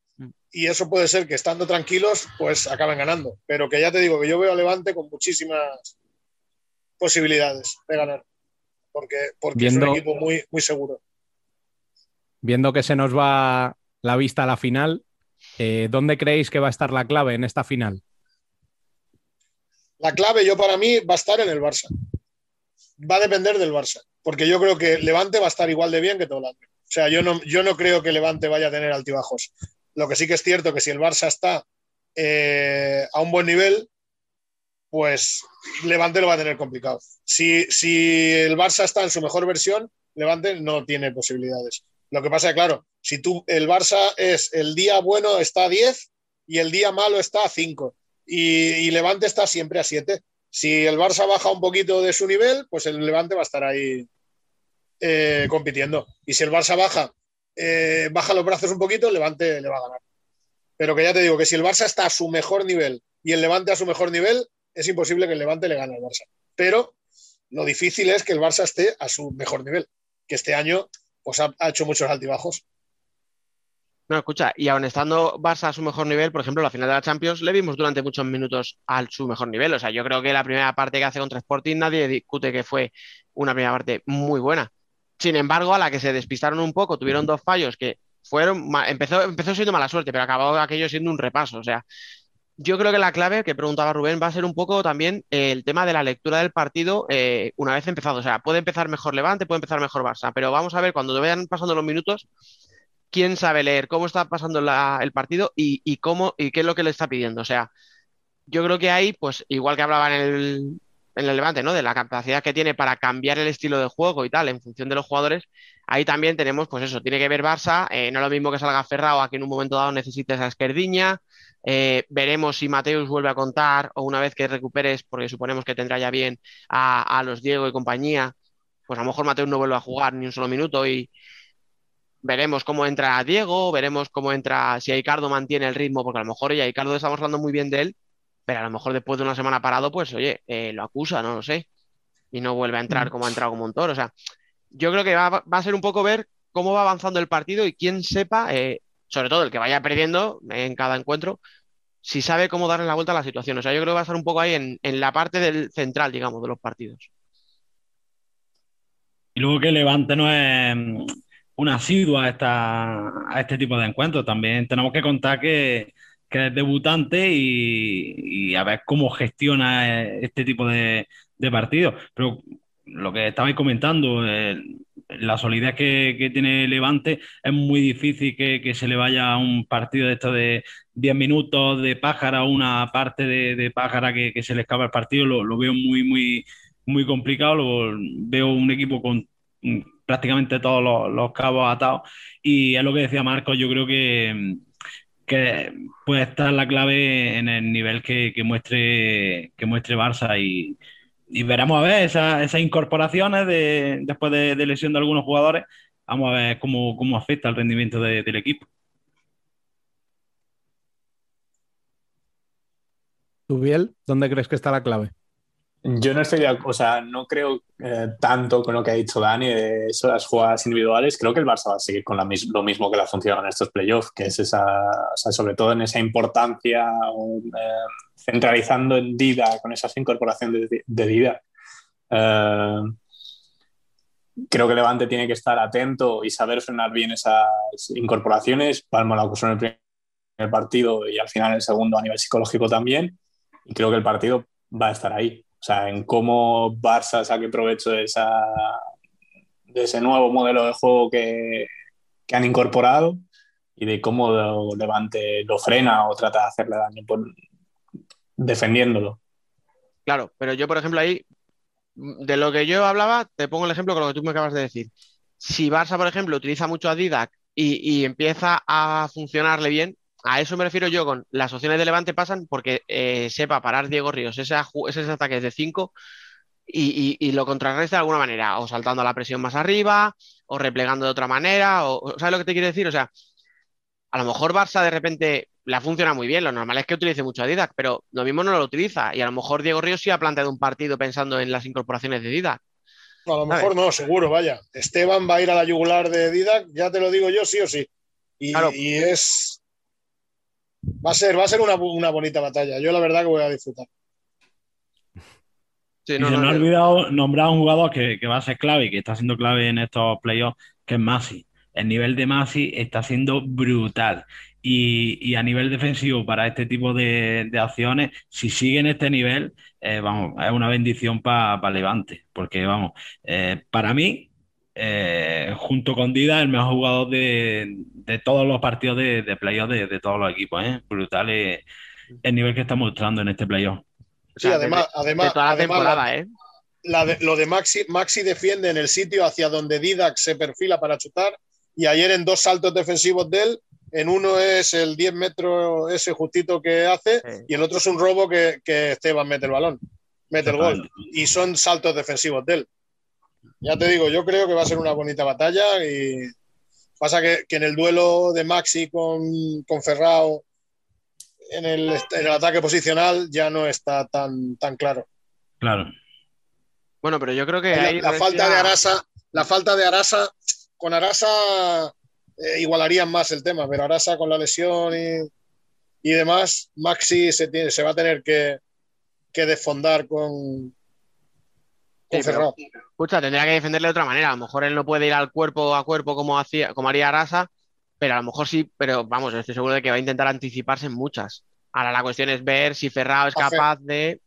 y eso puede ser que estando tranquilos, pues acaben ganando. Pero que ya te digo que yo veo a Levante con muchísimas posibilidades de ganar, porque, porque viendo, es un equipo muy, muy seguro. Viendo que se nos va la vista a la final, eh, ¿dónde creéis que va a estar la clave en esta final? La clave, yo para mí, va a estar en el Barça. Va a depender del Barça, porque yo creo que Levante va a estar igual de bien que todo el año. O sea, yo no, yo no creo que Levante vaya a tener altibajos. Lo que sí que es cierto que si el Barça está eh, a un buen nivel, pues Levante lo va a tener complicado. Si, si el Barça está en su mejor versión, Levante no tiene posibilidades. Lo que pasa es claro, si tú, el Barça es el día bueno está a 10 y el día malo está a 5 y, y Levante está siempre a 7. Si el Barça baja un poquito de su nivel, pues el Levante va a estar ahí eh, compitiendo. Y si el Barça baja, eh, baja los brazos un poquito, el Levante le va a ganar. Pero que ya te digo que si el Barça está a su mejor nivel y el Levante a su mejor nivel, es imposible que el Levante le gane al Barça. Pero lo difícil es que el Barça esté a su mejor nivel, que este año pues, ha, ha hecho muchos altibajos. No, escucha, y aun estando Barça a su mejor nivel, por ejemplo, la final de la Champions le vimos durante muchos minutos a su mejor nivel. O sea, yo creo que la primera parte que hace contra Sporting nadie discute que fue una primera parte muy buena. Sin embargo, a la que se despistaron un poco, tuvieron dos fallos que fueron, empezó, empezó siendo mala suerte, pero acabó aquello siendo un repaso. O sea, yo creo que la clave que preguntaba Rubén va a ser un poco también el tema de la lectura del partido eh, una vez empezado. O sea, puede empezar mejor Levante, puede empezar mejor Barça, pero vamos a ver cuando vayan pasando los minutos quién sabe leer cómo está pasando la- el partido y, cómo y qué es lo que le está pidiendo. O sea, yo creo que ahí, pues, igual que hablaba en el, en el Levante, ¿no? De la capacidad que tiene para cambiar el estilo de juego y tal, en función de los jugadores, ahí también tenemos, pues eso, tiene que ver Barça, eh, no es lo mismo que salga Ferrao a que en un momento dado necesite esa esquerdiña. Eh, veremos si Mateus vuelve a contar o una vez que recuperes, porque suponemos que tendrá ya bien a, a los Diego y compañía, pues a lo mejor Mateus no vuelve a jugar ni un solo minuto y, veremos cómo entra Diego, veremos cómo entra, si Icardo mantiene el ritmo, porque a lo mejor ya Icardo estamos hablando muy bien de él, pero a lo mejor después de una semana parado, pues oye, eh, lo acusa, no lo sé, y no vuelve a entrar como ha entrado como un toro. O sea, yo creo que va, a ser un poco ver cómo va avanzando el partido y quién sepa, eh, sobre todo el que vaya perdiendo en cada encuentro, si sabe cómo darle la vuelta a la situación. O sea, yo creo que va a estar un poco ahí en, en la parte del central, digamos, de los partidos. Y luego que Levante no es un asiduo a, esta, a este tipo de encuentros. También tenemos que contar que, que es debutante y, y a ver cómo gestiona eh, este tipo de, de partidos. Pero lo que estabais comentando, eh, la solidez que, que tiene Levante, es muy difícil que, que se le vaya a un partido de esto de 10 minutos de pájara, una parte de, de pájara que, que se le escapa el partido. Lo, lo veo muy, muy, muy complicado. Lo, veo un equipo con prácticamente todos los, cabos atados. Y es lo que decía Marcos, yo creo que, que puede estar la clave en el nivel que, que muestre, que muestre Barça y, y veremos a ver esas, esas incorporaciones de, después de, de lesión de algunos jugadores. Vamos a ver cómo, cómo afecta el rendimiento de- del equipo. ¿Tú, Biel, dónde crees que está la clave? Yo no estoy de ac- o sea, no creo eh, tanto con lo que ha dicho Dani de eso, las jugadas individuales. Creo que el Barça va a seguir con la lo mismo que le ha funcionado en estos playoffs, que es esa, sobre todo en esa importancia, eh, centralizando en Dida, con esas incorporaciones de, de Dida. Eh, creo que Levante tiene que estar atento y saber frenar bien esas incorporaciones. Palma lo acusó en el primer partido y al final en el segundo a nivel psicológico también. Y creo que el partido va a estar ahí. O sea, en cómo Barça saque provecho de, esa, de ese nuevo modelo de juego que, que han incorporado y de cómo lo- Levante lo frena o trata de hacerle daño por, defendiéndolo. Claro, pero yo, por ejemplo, ahí, de lo que yo hablaba, te pongo el ejemplo con lo que tú me acabas de decir. Si Barça, por ejemplo, utiliza mucho a Didac y, y empieza a funcionarle bien, a eso me refiero yo con las opciones de Levante pasan porque eh, sepa parar Diego Ríos ese esos ataques de 5 y, y- y lo contrarresta de alguna manera, o saltando a la presión más arriba, o replegando de otra manera, o, ¿sabes lo que te quiero decir? O sea, a lo mejor Barça de repente le funciona muy bien, lo normal es que utilice mucho a Didac, pero lo mismo no lo utiliza, y a lo mejor Diego Ríos sí ha planteado un partido pensando en las incorporaciones de Didac. No, a lo mejor no, seguro, vaya. Esteban va a ir a la yugular de Didac, ya te lo digo yo, sí o sí. Y, Claro. y es. Va a ser, va a ser una, una bonita batalla. Yo la verdad que voy a disfrutar. Sí, Y no, se no, me ha no. olvidado nombrar a un jugador que, que va a ser clave y que está siendo clave en estos playoffs, que es Masi. El nivel de Masi está siendo brutal. Y, y a nivel defensivo, para este tipo de, de acciones, si sigue en este nivel, eh, vamos, es una bendición para Levante. Porque, vamos, eh, para mí, eh, junto con Dida, el mejor jugador de, de todos los partidos de, de playoff de, de todos los equipos. ¿eh? Brutal eh, el nivel que está mostrando en este playoff. O Sí, sea, además, de, además, de toda la además, temporada, ¿eh? la de- lo de Maxi, Maxi defiende en el sitio hacia donde Didac se perfila para chutar y ayer en dos saltos defensivos de él, en uno es el 10 metros ese justito que hace Sí. y el otro es un robo que, que Esteban mete el balón, mete el gol y son saltos defensivos de él. Ya te digo, yo creo que va a ser una bonita batalla y pasa que, que en el duelo de Maxi con, con Ferrao en el, en el ataque posicional ya no está tan, tan claro. Claro. Bueno, pero yo creo que la, ahí la falta de Arasa, la falta de Arasa, con Arasa eh, igualarían más el tema, pero Arasa con la lesión y, y demás, Maxi se, tiene, se va a tener que, que desfondar con Sí, pero-. Escucha, tendría que defenderle de otra manera. A lo mejor él no puede ir al cuerpo a cuerpo como hacía, como haría Arasa, pero a lo mejor sí, pero vamos, estoy seguro de que va a intentar anticiparse en muchas. Ahora la cuestión es ver si Ferrao es capaz de.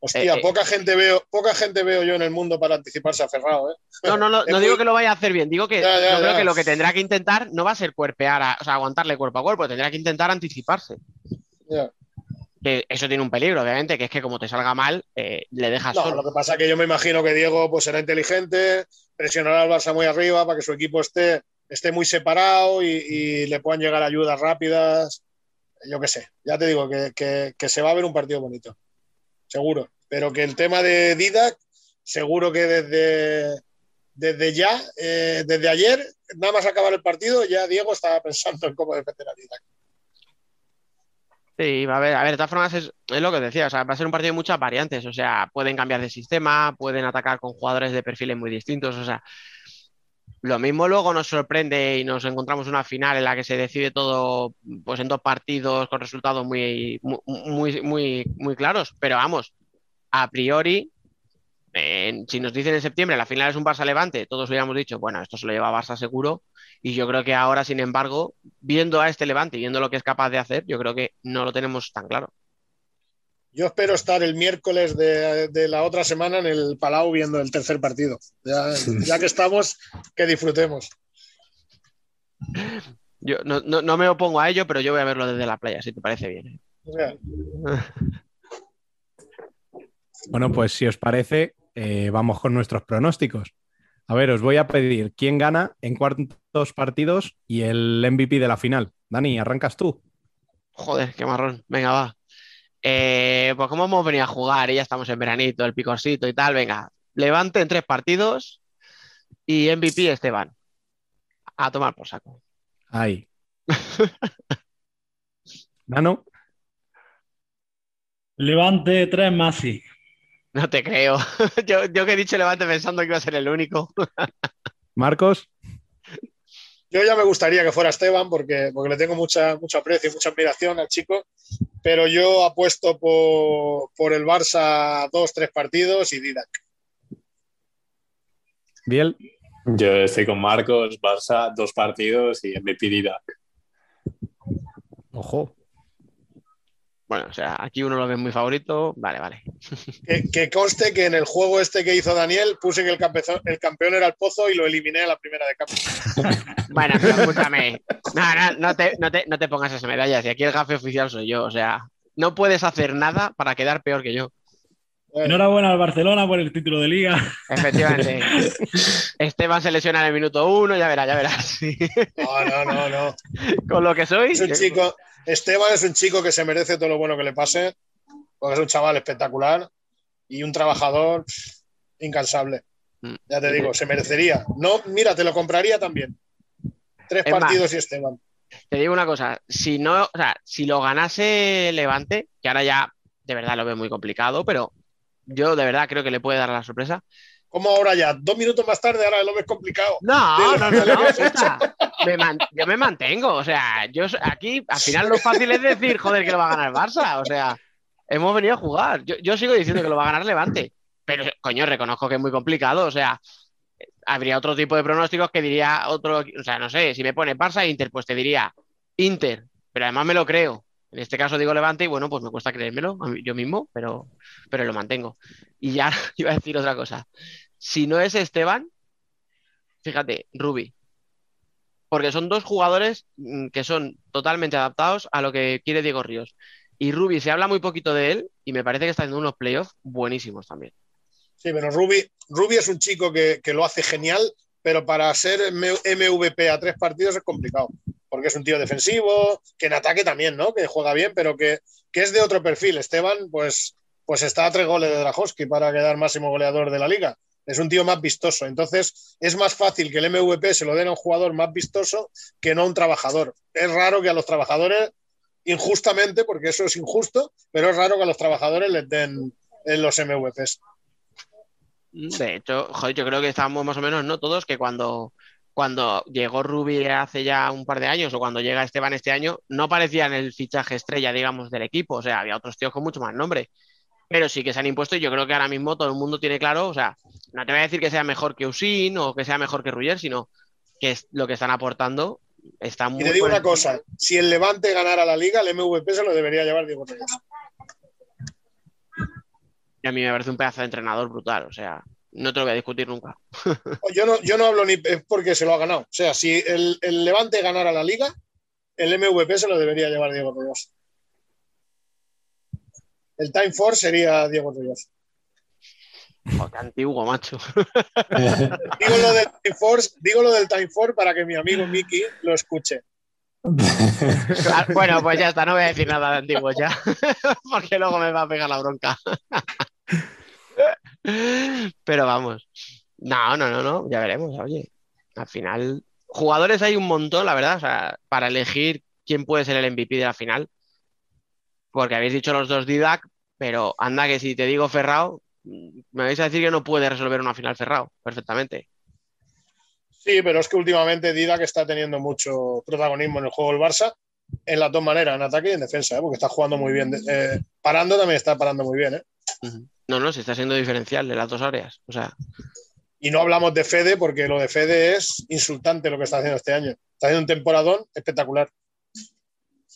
Hostia, eh, eh. poca gente veo, poca gente veo yo en el mundo para anticiparse a Ferrao, ¿eh? No, no, no, no digo que lo vaya a hacer bien, digo que Ya, ya, yo creo que lo que tendrá que intentar no va a ser cuerpear, a- o sea, aguantarle cuerpo a cuerpo, tendrá que intentar anticiparse. Ya. Que eso tiene un peligro, obviamente, que es que como te salga mal, eh, le dejas No, solo. lo que pasa es que yo me imagino que Diego pues, será inteligente, presionará al Barça muy arriba para que su equipo esté, esté muy separado y, y le puedan llegar ayudas rápidas. Yo qué sé, ya te digo que, que- que se va a ver un partido bonito, seguro. Pero que el tema de Didac, seguro que desde, desde ya, eh, desde ayer, nada más acabar el partido, ya Diego estaba pensando en cómo defender a Didac. Sí, va a ver, a ver, de todas formas es, es lo que decía, o sea, va a ser un partido de muchas variantes, o sea, pueden cambiar de sistema, pueden atacar con jugadores de perfiles muy distintos, o sea, lo mismo luego nos sorprende y nos encontramos una final en la que se decide todo, pues en dos partidos con resultados muy, muy, muy, muy claros, pero vamos, a priori, en- si nos dicen en septiembre la final es un Barça-Levante, todos hubiéramos dicho, bueno, esto se lo lleva Barça seguro, y yo creo que ahora, sin embargo, viendo a este Levante y viendo lo que es capaz de hacer, yo creo que no lo tenemos tan claro. Yo espero estar el miércoles de, de la otra semana en el Palau viendo el tercer partido. Ya, ya que estamos, que disfrutemos. Yo no, no- no me opongo a ello, pero yo voy a verlo desde la playa, si te parece bien. Bueno, pues si os parece, eh, vamos con nuestros pronósticos. A ver, os voy a pedir quién gana en cuántos partidos y el MVP de la final. Dani, arrancas tú. Joder, qué marrón. Venga, va. Eh, pues como hemos venido a jugar y ya estamos en veranito, el picorcito y tal, venga, Levante en tres partidos y MVP Esteban. A tomar por saco. Ahí. Nano, Levante 3 Masi. No te creo. Yo, yo que he dicho Levante pensando que iba a ser el único. Marcos, yo ya me gustaría que fuera Esteban porque, porque le tengo mucha, mucho aprecio, mucha admiración al chico, pero yo apuesto por, por el Barça dos, tres partidos y Didac. Biel, Yo estoy con Marcos, Barça, dos partidos y MVP Didac. ojo. Bueno, o sea, aquí uno lo ve muy favorito. Vale, vale. Que, que conste que en el juego este que hizo Daniel puse que el campeón, el campeón era el Pozo y lo eliminé a la primera de campo. Bueno, pero escúchame. No, no, no te, no, te, no te pongas esas medallas. Y aquí el gafe oficial soy yo. O sea, no puedes hacer nada para quedar peor que yo. Enhorabuena al Barcelona por el título de liga. Efectivamente. Esteban se lesiona en el minuto uno, ya verás, ya verás. Sí. No, no, no, no. Con lo que soy. Es un chico, Esteban es un chico que se merece todo lo bueno que le pase, porque es un chaval espectacular y un trabajador incansable. Mm. Ya te digo, se merecería. No, mira, te lo compraría también. Tres Es más, partidos y Esteban. Te digo una cosa, si no, o sea, si lo ganase Levante, que ahora ya de verdad lo veo muy complicado, pero yo de verdad creo que le puede dar la sorpresa. ¿Cómo ahora ya? Dos minutos más tarde, ahora lo ves complicado. No, no, no, no, me man- yo me mantengo, o sea, yo aquí al final lo fácil es decir, joder, que lo va a ganar el Barça, o sea, hemos venido a jugar. Yo, yo sigo diciendo que lo va a ganar Levante, pero coño, reconozco que es muy complicado, o sea, habría otro tipo de pronósticos que diría otro, o sea, no sé, si me pone Barça e Inter, pues te diría Inter, pero además me lo creo. En este caso digo Levante y bueno, pues me cuesta creérmelo yo mismo, pero, pero lo mantengo. Y ya iba a decir otra cosa. Si no es Esteban, fíjate, Ruby. Porque son dos jugadores mm, que son totalmente adaptados a lo que quiere Diego Ríos. Y Ruby se habla muy poquito de él y me parece que está haciendo unos playoffs buenísimos también. Sí, pero Ruby, Ruby es un chico que, que lo hace genial, pero para ser MVP a tres partidos es complicado. Porque es un tío defensivo, que en ataque también, ¿no? Que juega bien, pero que, que es de otro perfil. Esteban, pues, pues está a tres goles de Drajowski para quedar máximo goleador de la liga. Es un tío más vistoso. Entonces, es más fácil que el MVP se lo den a un jugador más vistoso que no a un trabajador. Es raro que a los trabajadores, injustamente, porque eso es injusto, pero es raro que a los trabajadores les den en los MVPs. De hecho, yo creo que estábamos más o menos, ¿no? Todos que cuando, cuando llegó Ruby hace ya un par de años o cuando llega Esteban este año, no parecían el fichaje estrella, digamos, del equipo. O sea, había otros tíos con mucho más nombre. Pero sí que se han impuesto y yo creo que ahora mismo todo el mundo tiene claro, o sea, no te voy a decir que sea mejor que Usin o que sea mejor que Ruyer, sino que es lo que están aportando está muy Y te digo una cosa, si el Levante ganara la liga, el MVP se lo debería llevar Diego Reyes. Y a mí me parece un pedazo de entrenador brutal, o sea, no te lo voy a discutir nunca. Yo no, yo no hablo ni es porque se lo ha ganado. O sea, si el, el Levante ganara la liga, el MVP se lo debería llevar Diego Reyes. El Time Force sería Diego Reyes. Joder, qué antiguo, macho. Digo lo del Time Force, digo lo del Time Force para que mi amigo Miki lo escuche. Claro, bueno, pues ya está, no voy a decir nada de antiguo ya, porque luego me va a pegar la bronca. Pero vamos, no, no, no, no, ya veremos, oye, al final, jugadores hay un montón, la verdad, o sea, para elegir quién puede ser el MVP de la final, porque habéis dicho los dos Didac, pero anda que si te digo Ferrao, me vais a decir que no puede resolver una final Ferrao, perfectamente. Sí, pero es que últimamente Didac está teniendo mucho protagonismo en el juego del Barça, en las dos maneras, en ataque y en defensa, ¿eh? porque está jugando muy bien. Eh, parando también está parando muy bien. ¿eh? No, no, se está siendo diferencial de las dos áreas, o sea, Y no hablamos de Fede, porque lo de Fede es insultante lo que está haciendo este año. Está haciendo un temporadón espectacular.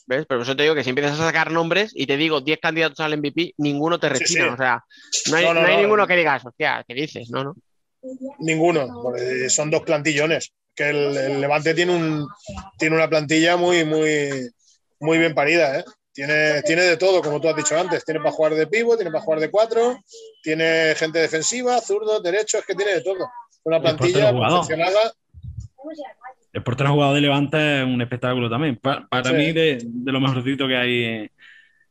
¿Ves? Pero por eso te digo que si empiezas a sacar nombres y te digo 10 candidatos al MVP, ninguno te Sí, sí. O sea, no hay, No, no, no hay no. ninguno que digas, hostia, ¿qué dices? No, no. Ninguno, son dos plantillones. Que el, el Levante tiene, un, tiene una plantilla muy, muy, muy bien parida. ¿eh? Tiene, tiene de todo, como tú has dicho antes. Tiene para jugar de pivo, tiene para jugar de cuatro, tiene gente defensiva, zurdo, derecho, es que tiene de todo. Una plantilla jugador. perfeccionada. El portero jugado de Levante es un espectáculo también. Pa- para Sí. mí, de, de lo mejorcito que hay en,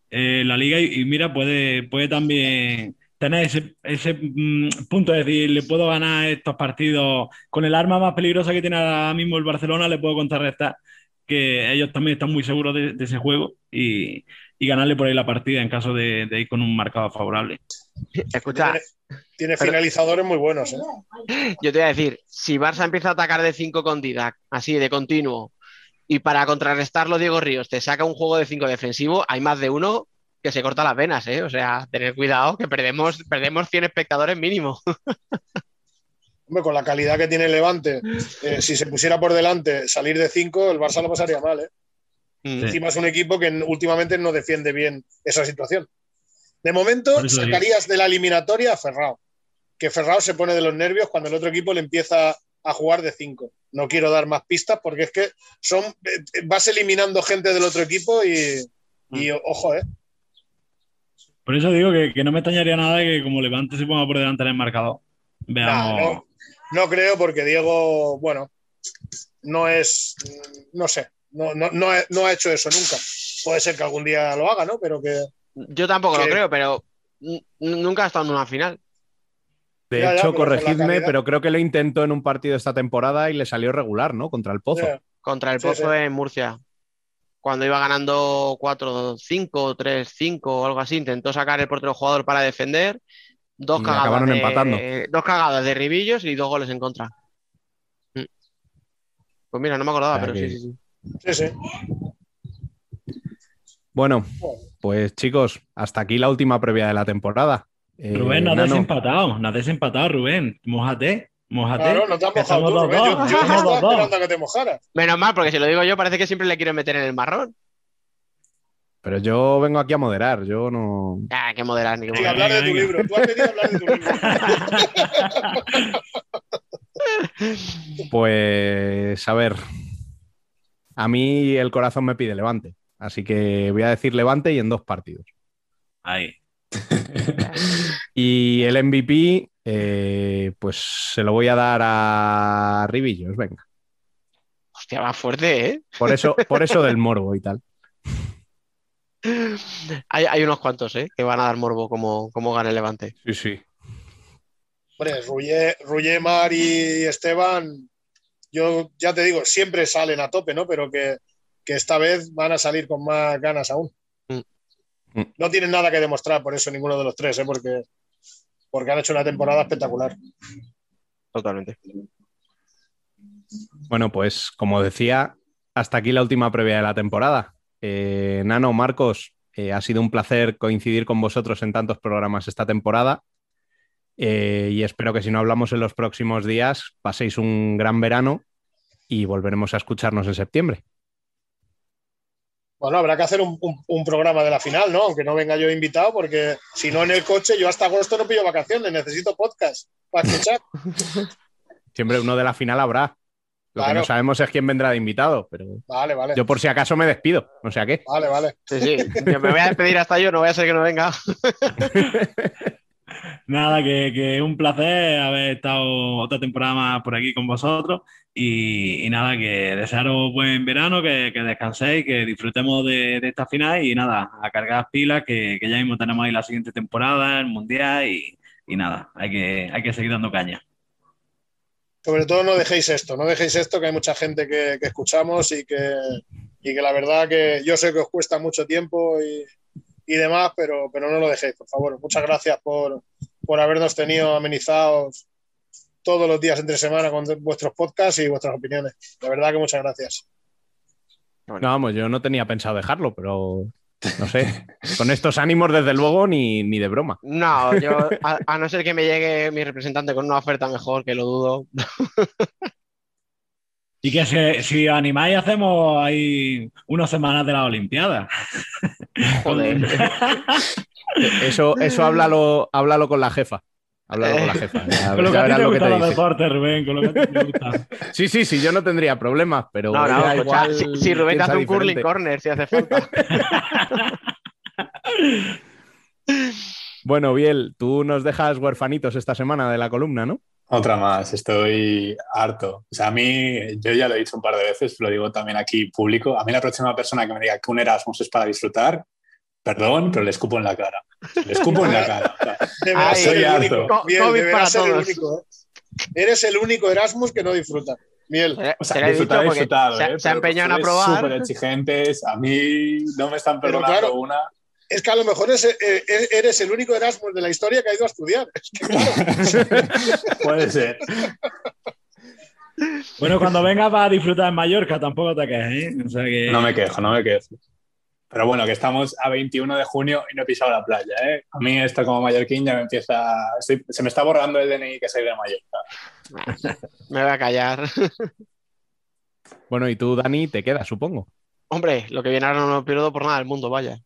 en la liga. Y, y mira, puede, puede también tener ese, ese mm, punto de decir, le puedo ganar estos partidos con el arma más peligrosa que tiene ahora mismo el Barcelona, le puedo contrarrestar que ellos también están muy seguros de, de ese juego y, y ganarle por ahí la partida en caso de, de ir con un marcador favorable. Escucha, Tiene, tiene Pero- finalizadores muy buenos. ¿eh? yo te voy a decir, si Barça empieza a atacar de 5 con Didac, así de continuo, y para contrarrestarlo Diego Ríos te saca un juego de 5 defensivo, hay más de uno que se corta las venas, ¿eh? O sea, tener cuidado que perdemos, perdemos 100 espectadores mínimo. Hombre, con la calidad que tiene el Levante, eh, si se pusiera por delante salir de cinco, el Barça lo pasaría mal. ¿eh? Mm. Sí. Encima es un equipo que últimamente no defiende bien esa situación. De momento, sacarías de la eliminatoria a Ferrao, que Ferrao se pone de los nervios cuando el otro equipo le empieza a jugar de cinco. No quiero dar más pistas porque es que son eh, vas eliminando gente del otro equipo y, y, ojo, ¿eh? Por eso digo que, que no me extrañaría nada que como Levante se ponga por delante en el marcador. Veamos. Nah, no, no creo porque Diego, bueno, no es, no sé, no, no, no, ha, no ha hecho eso nunca. Puede ser que algún día lo haga, ¿no? Pero que Yo tampoco lo creo, pero nunca ha estado en una final. De Ya, ya, hecho, corregidme, pero creo que lo intentó en un partido esta temporada y le salió regular, ¿no? Contra el Pozo. Contra el Sí, Pozo sí. en Murcia. Cuando iba ganando 4-5, 3-5 o algo así, intentó sacar el portero jugador para defender. Dos Y cagadas, acabaron de, empatando. dos cagadas de Ribillos y dos goles en contra. Mm. Pues mira, no me acordaba, pero que- sí, sí, sí. sí, sí. Bueno, pues chicos, hasta aquí la última previa de la temporada. Eh, Rubén, no has desempatado. No has desempatado, Rubén. Mójate. Mójate. Claro, no te has mojado tú, Rubén. Yo, dos. yo Estamos estaba esperando a que te mojaras. Menos mal, porque si lo digo yo, parece que siempre le quiero meter en el marrón. Pero yo vengo aquí a moderar, yo no. Ah, qué moderar, ni qué Y moderar. hablar de tu libro. Tú has venido a hablar de tu libro. Pues a ver, a mí el corazón me pide Levante, así que voy a decir Levante y en dos partidos. Ahí. Y el MVP, eh, pues se lo voy a dar a Ribillos, venga. Hostia, va fuerte, ¿eh? Por eso, por eso del morbo y tal. Hay, hay unos cuantos, ¿eh? Que van a dar morbo como, como gane el Levante. Sí, sí. Hombre, Ruller, Mar y Esteban, yo ya te digo, siempre salen a tope, ¿no? Pero que, que esta vez van a salir con más ganas aún. Mm. Mm. No tienen nada que demostrar por eso ninguno de los tres, ¿eh? Porque, porque han hecho una temporada espectacular. Totalmente. Bueno, pues como decía, hasta aquí la última previa de la temporada. Eh, Nano, Marcos, eh, ha sido un placer coincidir con vosotros en tantos programas esta temporada. Eh, y espero que si no hablamos en los próximos días, paséis un gran verano y volveremos a escucharnos en septiembre. Bueno, habrá que hacer un, un- un programa de la final, ¿no? Aunque no venga yo invitado, porque si no en el coche, yo hasta agosto no pillo vacaciones, necesito podcast para escuchar. Siempre uno de la final habrá. Lo que no sabemos es quién vendrá de invitado, pero Vale, vale. yo por si acaso me despido, no sé a qué. Vale, vale. Sí, sí. Yo me voy a despedir hasta yo, no voy a ser que no venga. Nada, que, que un placer haber estado otra temporada más por aquí con vosotros y, y nada, que desearos buen verano, que, que descanséis, que disfrutemos de, de esta final y nada, a cargar pilas, que, que ya mismo tenemos ahí la siguiente temporada, el Mundial y, y nada, hay que, hay que seguir dando caña. Sobre todo no dejéis esto, no dejéis esto, que hay mucha gente que, que escuchamos y que, y que la verdad que yo sé que os cuesta mucho tiempo y, y demás, pero, pero no lo dejéis, por favor. Muchas gracias por, por habernos tenido amenizados todos los días entre semana con vuestros podcasts y vuestras opiniones. De verdad que muchas gracias. No, vamos, yo no tenía pensado dejarlo, pero no sé. Con estos ánimos, desde luego, ni, ni de broma. No, yo, a, a no ser que me llegue mi representante con una oferta mejor, que lo dudo. Y que si, si os animáis, hacemos ahí unas semanas de la Olimpiada. Joder. Eso, eso háblalo, háblalo con la jefa. Háblalo con la jefa. Ya, Con lo que a ti te lo dice. deportes, Rubén, con lo que a ti te gusta. Sí, sí, sí, yo no tendría problemas, pero. No, no, igual si, si Rubén te hace un curling diferente. corner, si hace falta. Bueno, Biel, tú nos dejas huerfanitos esta semana de la columna, ¿no? Otra más, estoy harto. O sea, a mí, yo ya lo he dicho un par de veces, lo digo también aquí público, a mí la próxima persona que me diga que un Erasmus es para disfrutar, perdón, pero le escupo en la cara. Le escupo en la cara. Ay, soy harto. para. ¿eh? Eres el único Erasmus que no disfruta. Miel. o sea, dicho disfrutar, porque disfrutado, se, ¿eh? se empeñado en profesores aprobar. súper exigentes, a mí no me están perdonando claro. una. Es que a lo mejor es- eh, eh, eres el único Erasmus de la historia que ha ido a estudiar. Es que, claro, Puede ser. Bueno, cuando vengas vas a disfrutar en Mallorca, tampoco te quejes, ¿eh? O sea que... No me quejo, no me quejo. Pero bueno, que estamos a 21 de junio y no he pisado la playa. ¿eh? A mí esto como mallorquín ya me empieza... estoy- se me está borrando el DNI que soy de Mallorca. Me voy a callar. Bueno, y tú, Dani, te quedas, supongo. Hombre, lo que viene ahora no lo pierdo por nada del mundo, vaya.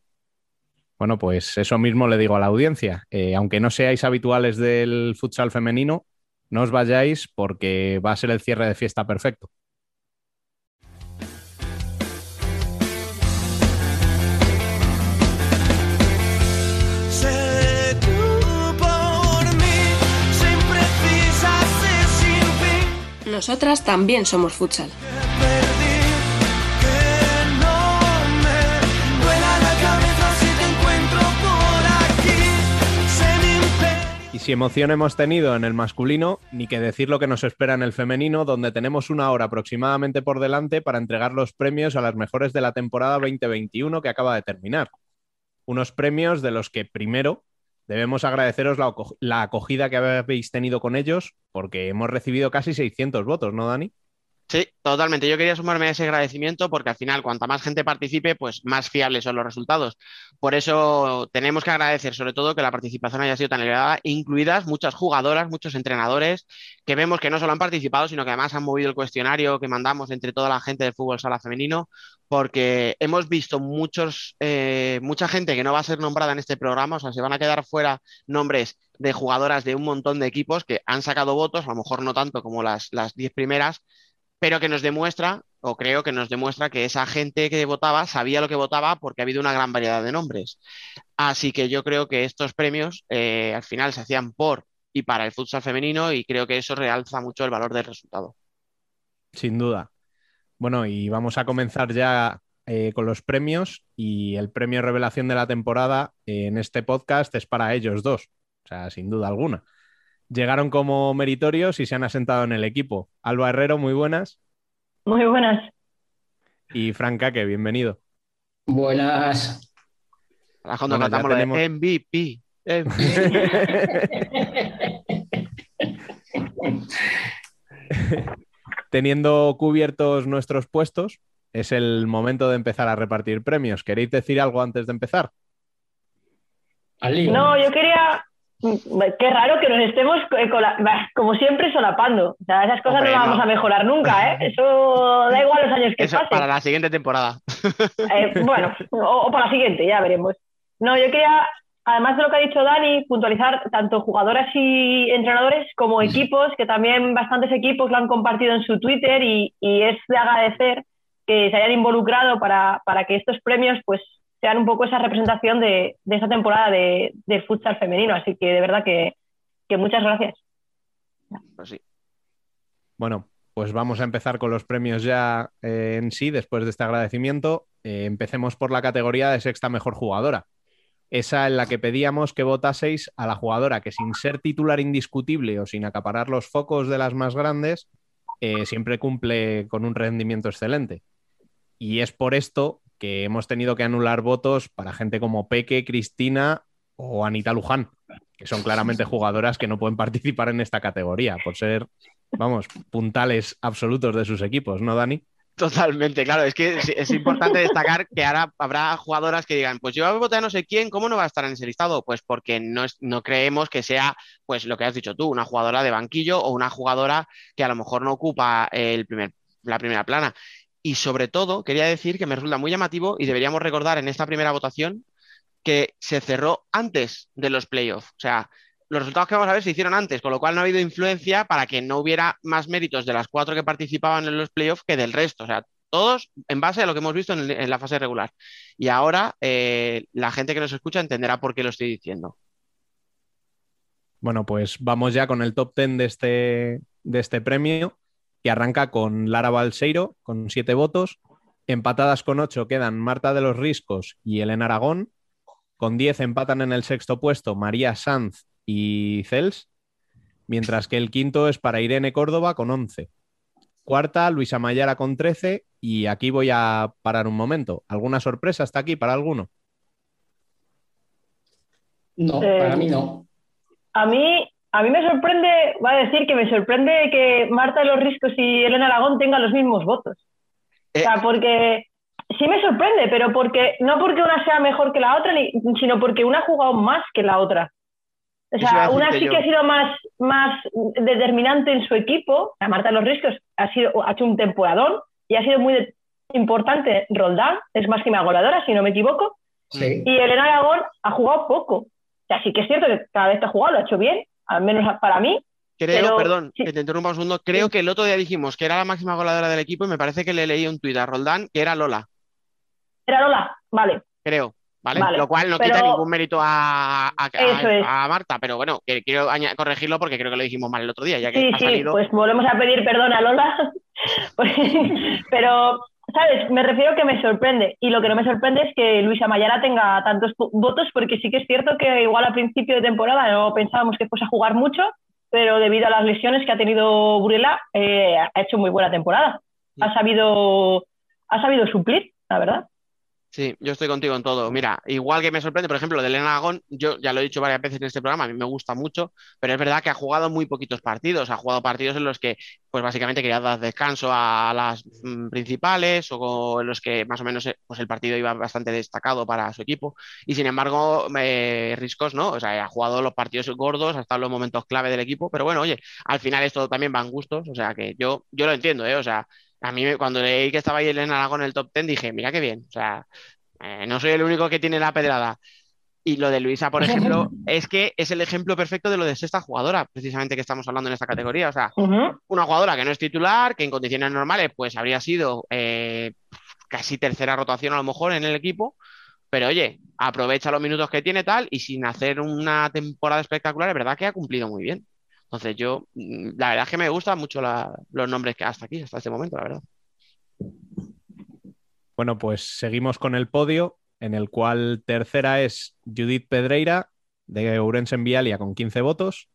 Bueno, pues eso mismo le digo a la audiencia. Eh, aunque no seáis habituales del futsal femenino, no os vayáis porque va a ser el cierre de fiesta perfecto. Nosotras también somos futsal. Y si emoción hemos tenido en el masculino, ni que decir lo que nos espera en el femenino, donde tenemos una hora aproximadamente por delante para entregar los premios a las mejores de la temporada 2021 que acaba de terminar. Unos premios de los que primero debemos agradeceros la, aco- la acogida que habéis tenido con ellos, porque hemos recibido casi 600 votos, ¿no, Dani? Sí, totalmente. Yo quería sumarme a ese agradecimiento porque al final, cuanta más gente participe, pues más fiables son los resultados. Por eso tenemos que agradecer sobre todo que la participación haya sido tan elevada, incluidas muchas jugadoras, muchos entrenadores, que vemos que no solo han participado, sino que además han movido el cuestionario que mandamos entre toda la gente del fútbol sala femenino, porque hemos visto muchos, eh, mucha gente que no va a ser nombrada en este programa, o sea, se van a quedar fuera nombres de jugadoras de un montón de equipos que han sacado votos, a lo mejor no tanto como las, las diez primeras, pero que nos demuestra, o creo que nos demuestra que esa gente que votaba sabía lo que votaba porque ha habido una gran variedad de nombres. Así que yo creo que estos premios eh, al final se hacían por y para el futsal femenino y creo que eso realza mucho el valor del resultado. Sin duda. Bueno, y vamos a comenzar ya eh, con los premios y el premio revelación de la temporada eh, en este podcast es para ellos dos, o sea, sin duda alguna llegaron como meritorios y se han asentado en el equipo. Alba Herrero, muy buenas. Muy buenas. Y Frank Caque, bienvenido. Buenas. Ahora cuando Bueno, de tenemos- MVP. Teniendo cubiertos nuestros puestos, es el momento de empezar a repartir premios. ¿Queréis decir algo antes de empezar? No, yo quería. Qué raro que nos estemos, eh, como siempre, solapando. O sea, esas cosas Hombre, no las vamos a mejorar nunca, ¿eh? Eso da igual los años que Eso pasen. para la siguiente temporada. Eh, bueno, o, o para la siguiente, ya veremos. No, yo quería, además de lo que ha dicho Dani, puntualizar tanto jugadoras y entrenadores como equipos, que también bastantes equipos lo han compartido en su Twitter y, y es de agradecer que se hayan involucrado para, para que estos premios pues sean un poco esa representación de, de esta temporada de, del futsal femenino. Así que de verdad que, que muchas gracias. Pues sí. Bueno, pues vamos a empezar con los premios ya eh, en sí, después de este agradecimiento. Eh, empecemos por la categoría de sexta mejor jugadora. Esa en la que pedíamos que votaseis a la jugadora que sin ser titular indiscutible o sin acaparar los focos de las más grandes, eh, siempre cumple con un rendimiento excelente. Y es por esto que hemos tenido que anular votos para gente como Peque, Cristina o Anita Luján, que son claramente jugadoras que no pueden participar en esta categoría por ser, vamos, puntales absolutos de sus equipos, ¿no, Dani? Totalmente, claro. Es que es, importante destacar que ahora habrá jugadoras que digan, pues yo voy a votar a no sé quién, ¿cómo no va a estar en ese listado? Pues porque no, es- no creemos que sea, pues lo que has dicho tú, una jugadora de banquillo o una jugadora que a lo mejor no ocupa el primer, la primera plana. Y sobre todo, quería decir que me resulta muy llamativo y deberíamos recordar en esta primera votación que se cerró antes de los playoffs. O sea, los resultados que vamos a ver se hicieron antes, con lo cual no ha habido influencia para que no hubiera más méritos de las cuatro que participaban en los playoffs que del resto. O sea, todos en base a lo que hemos visto en, la fase regular. Y ahora eh, la gente que nos escucha entenderá por qué lo estoy diciendo. Bueno, pues vamos ya con el top 10 de este, de este premio, que arranca con Lara Balseiro, con siete votos. Empatadas con ocho quedan Marta de los Riscos y Elena Aragón. Con 10 empatan en el sexto puesto María Sanz y Cels, mientras que el quinto es para Irene Córdoba con 11. Cuarta, Luisa Mayara con 13 y aquí voy a parar un momento. ¿Alguna sorpresa hasta aquí para alguno? No, Eh, para mí no. A mí, a mí me sorprende, va a decir que me sorprende que Marta de los Riscos y Elena Aragón tengan los mismos votos. O Eh, sea, porque sí me sorprende, pero porque no porque una sea mejor que la otra, ni- sino porque una ha jugado más que la otra. O sea, una sí yo. que ha sido más, más determinante en su equipo. La Marta de los Riscos ha, sido, ha hecho un temporadón y ha sido muy importante Roldán, es máxima goleadora, si no me equivoco. Sí. Y Elena Aragón ha jugado poco. O sea, sí que es cierto que cada vez que ha jugado lo ha hecho bien, al menos para mí. creo, pero- perdón, sí. que te interrumpa un segundo, creo que el otro día dijimos que era la máxima goleadora del equipo y me parece que le leí un tuit a Roldán que era Lola, Era Lola, vale. creo. ¿Vale? Vale, Lo cual no pero- quita ningún mérito a, a- Marta, pero bueno, que quiero corregirlo porque creo que lo dijimos mal el otro día, ya que Sí, ha sí, salido. pues volvemos a pedir perdón a Lola. Pero, ¿sabes? Me refiero que me sorprende. Y lo que no me sorprende es que Luisa Mayara tenga tantos vo- votos, porque sí que es cierto que igual a principio de temporada no pensábamos que fuese a jugar mucho, pero debido a las lesiones que ha tenido Burela, ha hecho muy buena temporada. Ha sabido, ha sabido suplir, la verdad. Sí, yo estoy contigo en todo. Mira, igual que me sorprende, por ejemplo, de Elena Agón, yo ya lo he dicho varias veces en este programa, a mí me gusta mucho, pero es verdad que ha jugado muy poquitos partidos, ha jugado partidos en los que, pues básicamente quería dar descanso a las mm, principales o en los que más o menos eh, pues el partido iba bastante destacado para su equipo. Y sin embargo, eh, Riscos, ¿no? O sea, ha jugado los partidos gordos, ha estado en los momentos clave del equipo, pero bueno, oye, al final esto también van gustos, o sea, que yo, yo lo entiendo, ¿eh? O sea, a mí cuando leí que estaba ahí Elena Aragón en el top 10 dije, mira qué bien, o sea, eh, no soy el único que tiene la pedrada. Y lo de Luisa, por ejemplo, es que es el ejemplo perfecto de lo de sexta jugadora, precisamente que estamos hablando en esta categoría. O sea, una jugadora que no es titular, que en condiciones normales pues habría sido eh, casi tercera rotación a lo mejor en el equipo, pero oye, aprovecha los minutos que tiene tal y sin hacer una temporada espectacular, es verdad que ha cumplido muy bien. Entonces yo, mm, la verdad es que me gustan mucho la- los nombres que hasta aquí, hasta este momento, la verdad. Bueno, pues seguimos con el podio, en el cual tercera es Judith Pedreira, de Ourense en Vialia, con 15 votos.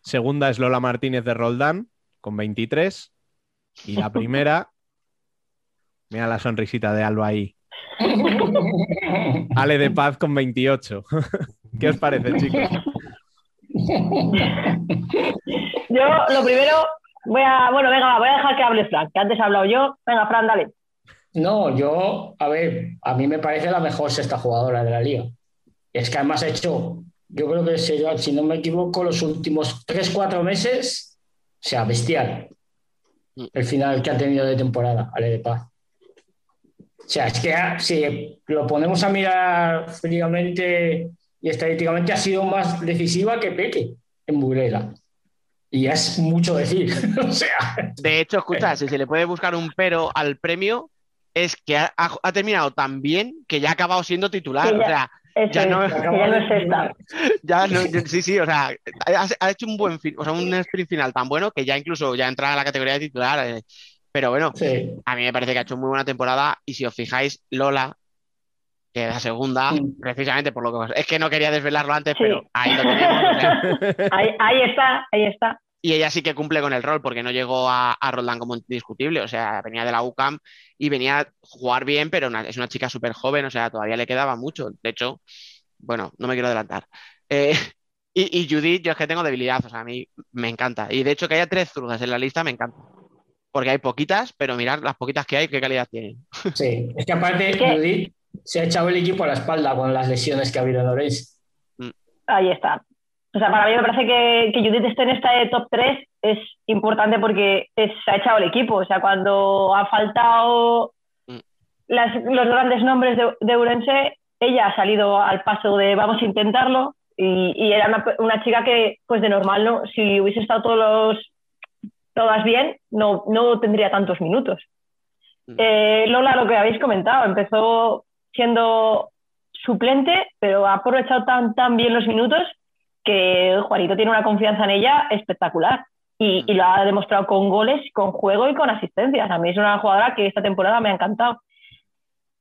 Segunda es Lola Martínez de Roldán, con 23. Y la primera, mira la sonrisita de Alba ahí, Ale de Paz con 28. ¿Qué os parece, chicos? Yo, lo primero, voy a. Bueno, venga, voy a dejar que hable Fran, que antes he hablado yo. Venga, Fran, dale. No, yo, a ver, a mí me parece la mejor sexta jugadora de la liga. Es que además ha hecho, yo creo que si, si no me equivoco, los últimos 3-4 meses, sea, bestial. El final que ha tenido de temporada, Ale de Paz. O sea, es que ha- si lo ponemos a mirar fríamente y estadísticamente, ha sido más decisiva que Peque en Burela. Y es mucho decir. o sea, De hecho, escucha, si se le puede buscar un pero al premio, es que ha, ha- ha terminado tan bien que ya ha acabado siendo titular. Sí, o ya- sea, ya no, ya no es esta. ya no- sí, sí, o sea, ha, ha hecho un buen fin, o sea, un sprint final tan bueno que ya incluso ya entra a la categoría de titular. eh. Pero bueno, sí. a mí me parece que ha hecho muy buena temporada y si os fijáis, Lola, que la segunda, precisamente por lo que es que no quería desvelarlo antes, Sí. pero ahí lo tenemos. o sea, Ahí, ahí está, ahí está. y ella sí que cumple con el rol porque no llegó a, a Roldán como indiscutible, o sea, venía de la UCAM y venía a jugar bien, pero una- es una chica súper joven, o sea, todavía le quedaba mucho. De hecho, bueno, no me quiero adelantar. Eh, y, y Judith, yo es que tengo debilidad, o sea, a mí me encanta. Y de hecho que haya tres zurdas en la lista me encanta. Porque hay poquitas, pero mirad las poquitas que hay, qué calidad tienen. Sí, es que aparte Judith se ha echado el equipo a la espalda con las lesiones que ha habido en Orense. Ahí está. O sea, para mí me parece que, que Judith esté en esta top 3 es importante porque es- se ha echado el equipo. O sea, cuando ha faltado Mm. las- los grandes nombres de, de Ourense, ella ha salido al paso de vamos a intentarlo y, y era una, una chica que, pues de normal, no, si hubiese estado todos los, todas bien, no, no tendría tantos minutos. Mm. Eh, Lola, lo que habéis comentado, empezó siendo suplente, pero ha aprovechado tan, tan bien los minutos que Juanito tiene una confianza en ella espectacular. Y, y lo ha demostrado con goles, con juego y con asistencias. A mí es una jugadora que esta temporada me ha encantado.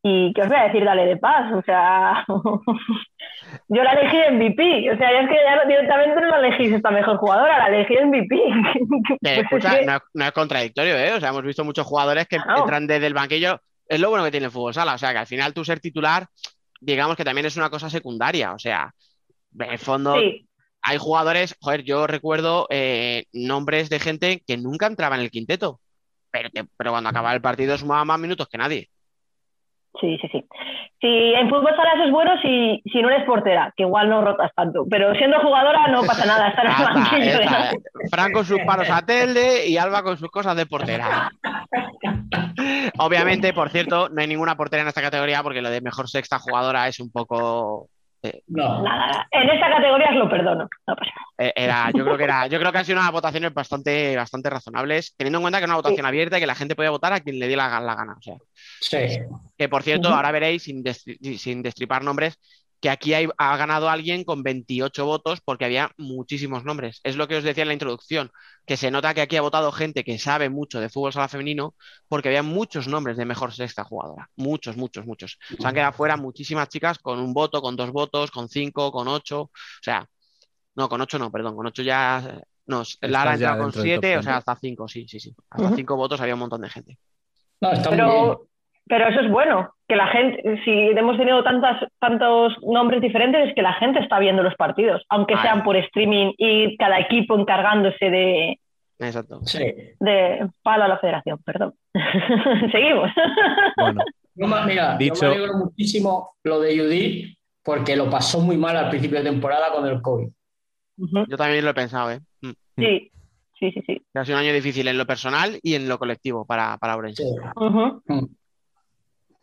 Y qué os voy a decir, dale de paz. O sea, yo la elegí MVP. O sea, es que ya no- directamente no la elegís esta mejor jugadora, la elegí MVP. Que, Pues es escucha, que- no, es- no es contradictorio, ¿eh? O sea, hemos visto muchos jugadores que Claro. entran desde el banquillo. Es lo bueno que tiene el fútbol sala. O sea, que al final tú ser titular, digamos que también es una cosa secundaria. O sea, en el fondo, sí, hay jugadores, joder, yo recuerdo eh, nombres de gente que nunca entraba en el quinteto, pero, que- pero cuando acababa el partido sumaba más minutos que nadie. Sí, sí, sí. Sí, en fútbol sala eso es bueno si, si no eres portera, que igual no rotas tanto. Pero siendo jugadora no pasa nada, estar en el banquillo. está. nada. Fran con sus paros a telde y Alba con sus cosas de portera. Obviamente, por cierto, no hay ninguna portera en esta categoría porque lo de mejor sexta jugadora es un poco. Eh, No, Nada. En esta categoría os lo perdono. No pasa nada. eh, Era, yo creo que era, yo creo que han sido unas votaciones bastante, bastante razonables, teniendo en cuenta que era una votación abierta y que la gente podía votar a quien le diera la, la gana. O sea, sí. que por cierto, ahora veréis, sin, destri- sin destripar nombres, que aquí hay- ha ganado alguien con 28 votos porque había muchísimos nombres. Es lo que os decía en la introducción, que se nota que aquí ha votado gente que sabe mucho de fútbol sala femenino porque había muchos nombres de mejor sexta jugadora. Muchos, muchos, muchos. Se han quedado fuera muchísimas chicas con un voto, con dos votos, con cinco, con ocho. O sea, no, con ocho no, perdón, con ocho ya. No, Lara entrado con siete, o sea, hasta cinco, sí, sí, sí. Hasta cinco votos había un montón de gente. No, está muy bien. Pero eso es bueno, que la gente, si hemos tenido tantas, tantos nombres diferentes, es que la gente está viendo los partidos, aunque Ah, sean por streaming y cada equipo encargándose de, Exacto. Sí. de palo a la federación, perdón. Seguimos. Bueno, Yo me- mira, yo Dicho- me alegro muchísimo lo de Judith porque lo pasó muy mal al principio de temporada con el COVID. Yo también lo he pensado, ¿eh? Mm. Sí, sí, sí, sí. Que Ha sido un año difícil en lo personal y en lo colectivo para, para Orense. Sí. Mm.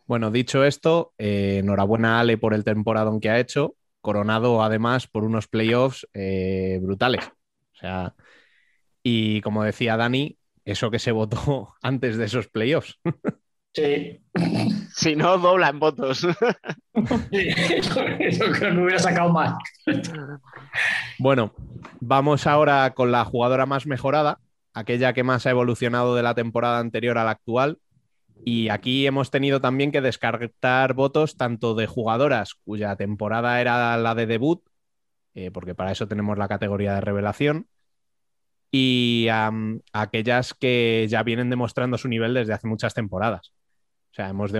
Bueno, dicho esto, eh, enhorabuena a Ale por el temporadón que ha hecho, coronado además por unos playoffs eh, brutales. O sea, y como decía Dani, eso que se votó antes de esos playoffs. Sí. Si no, dobla en votos. Eso, eso creo que hubiera sacado más. Bueno, vamos ahora con la jugadora más mejorada, aquella que más ha evolucionado de la temporada anterior a la actual. Y aquí hemos tenido también que descartar votos tanto de jugadoras cuya temporada era la de debut, eh, porque para eso tenemos la categoría de revelación, y aquellas que ya vienen demostrando su nivel desde hace muchas temporadas. O sea, hemos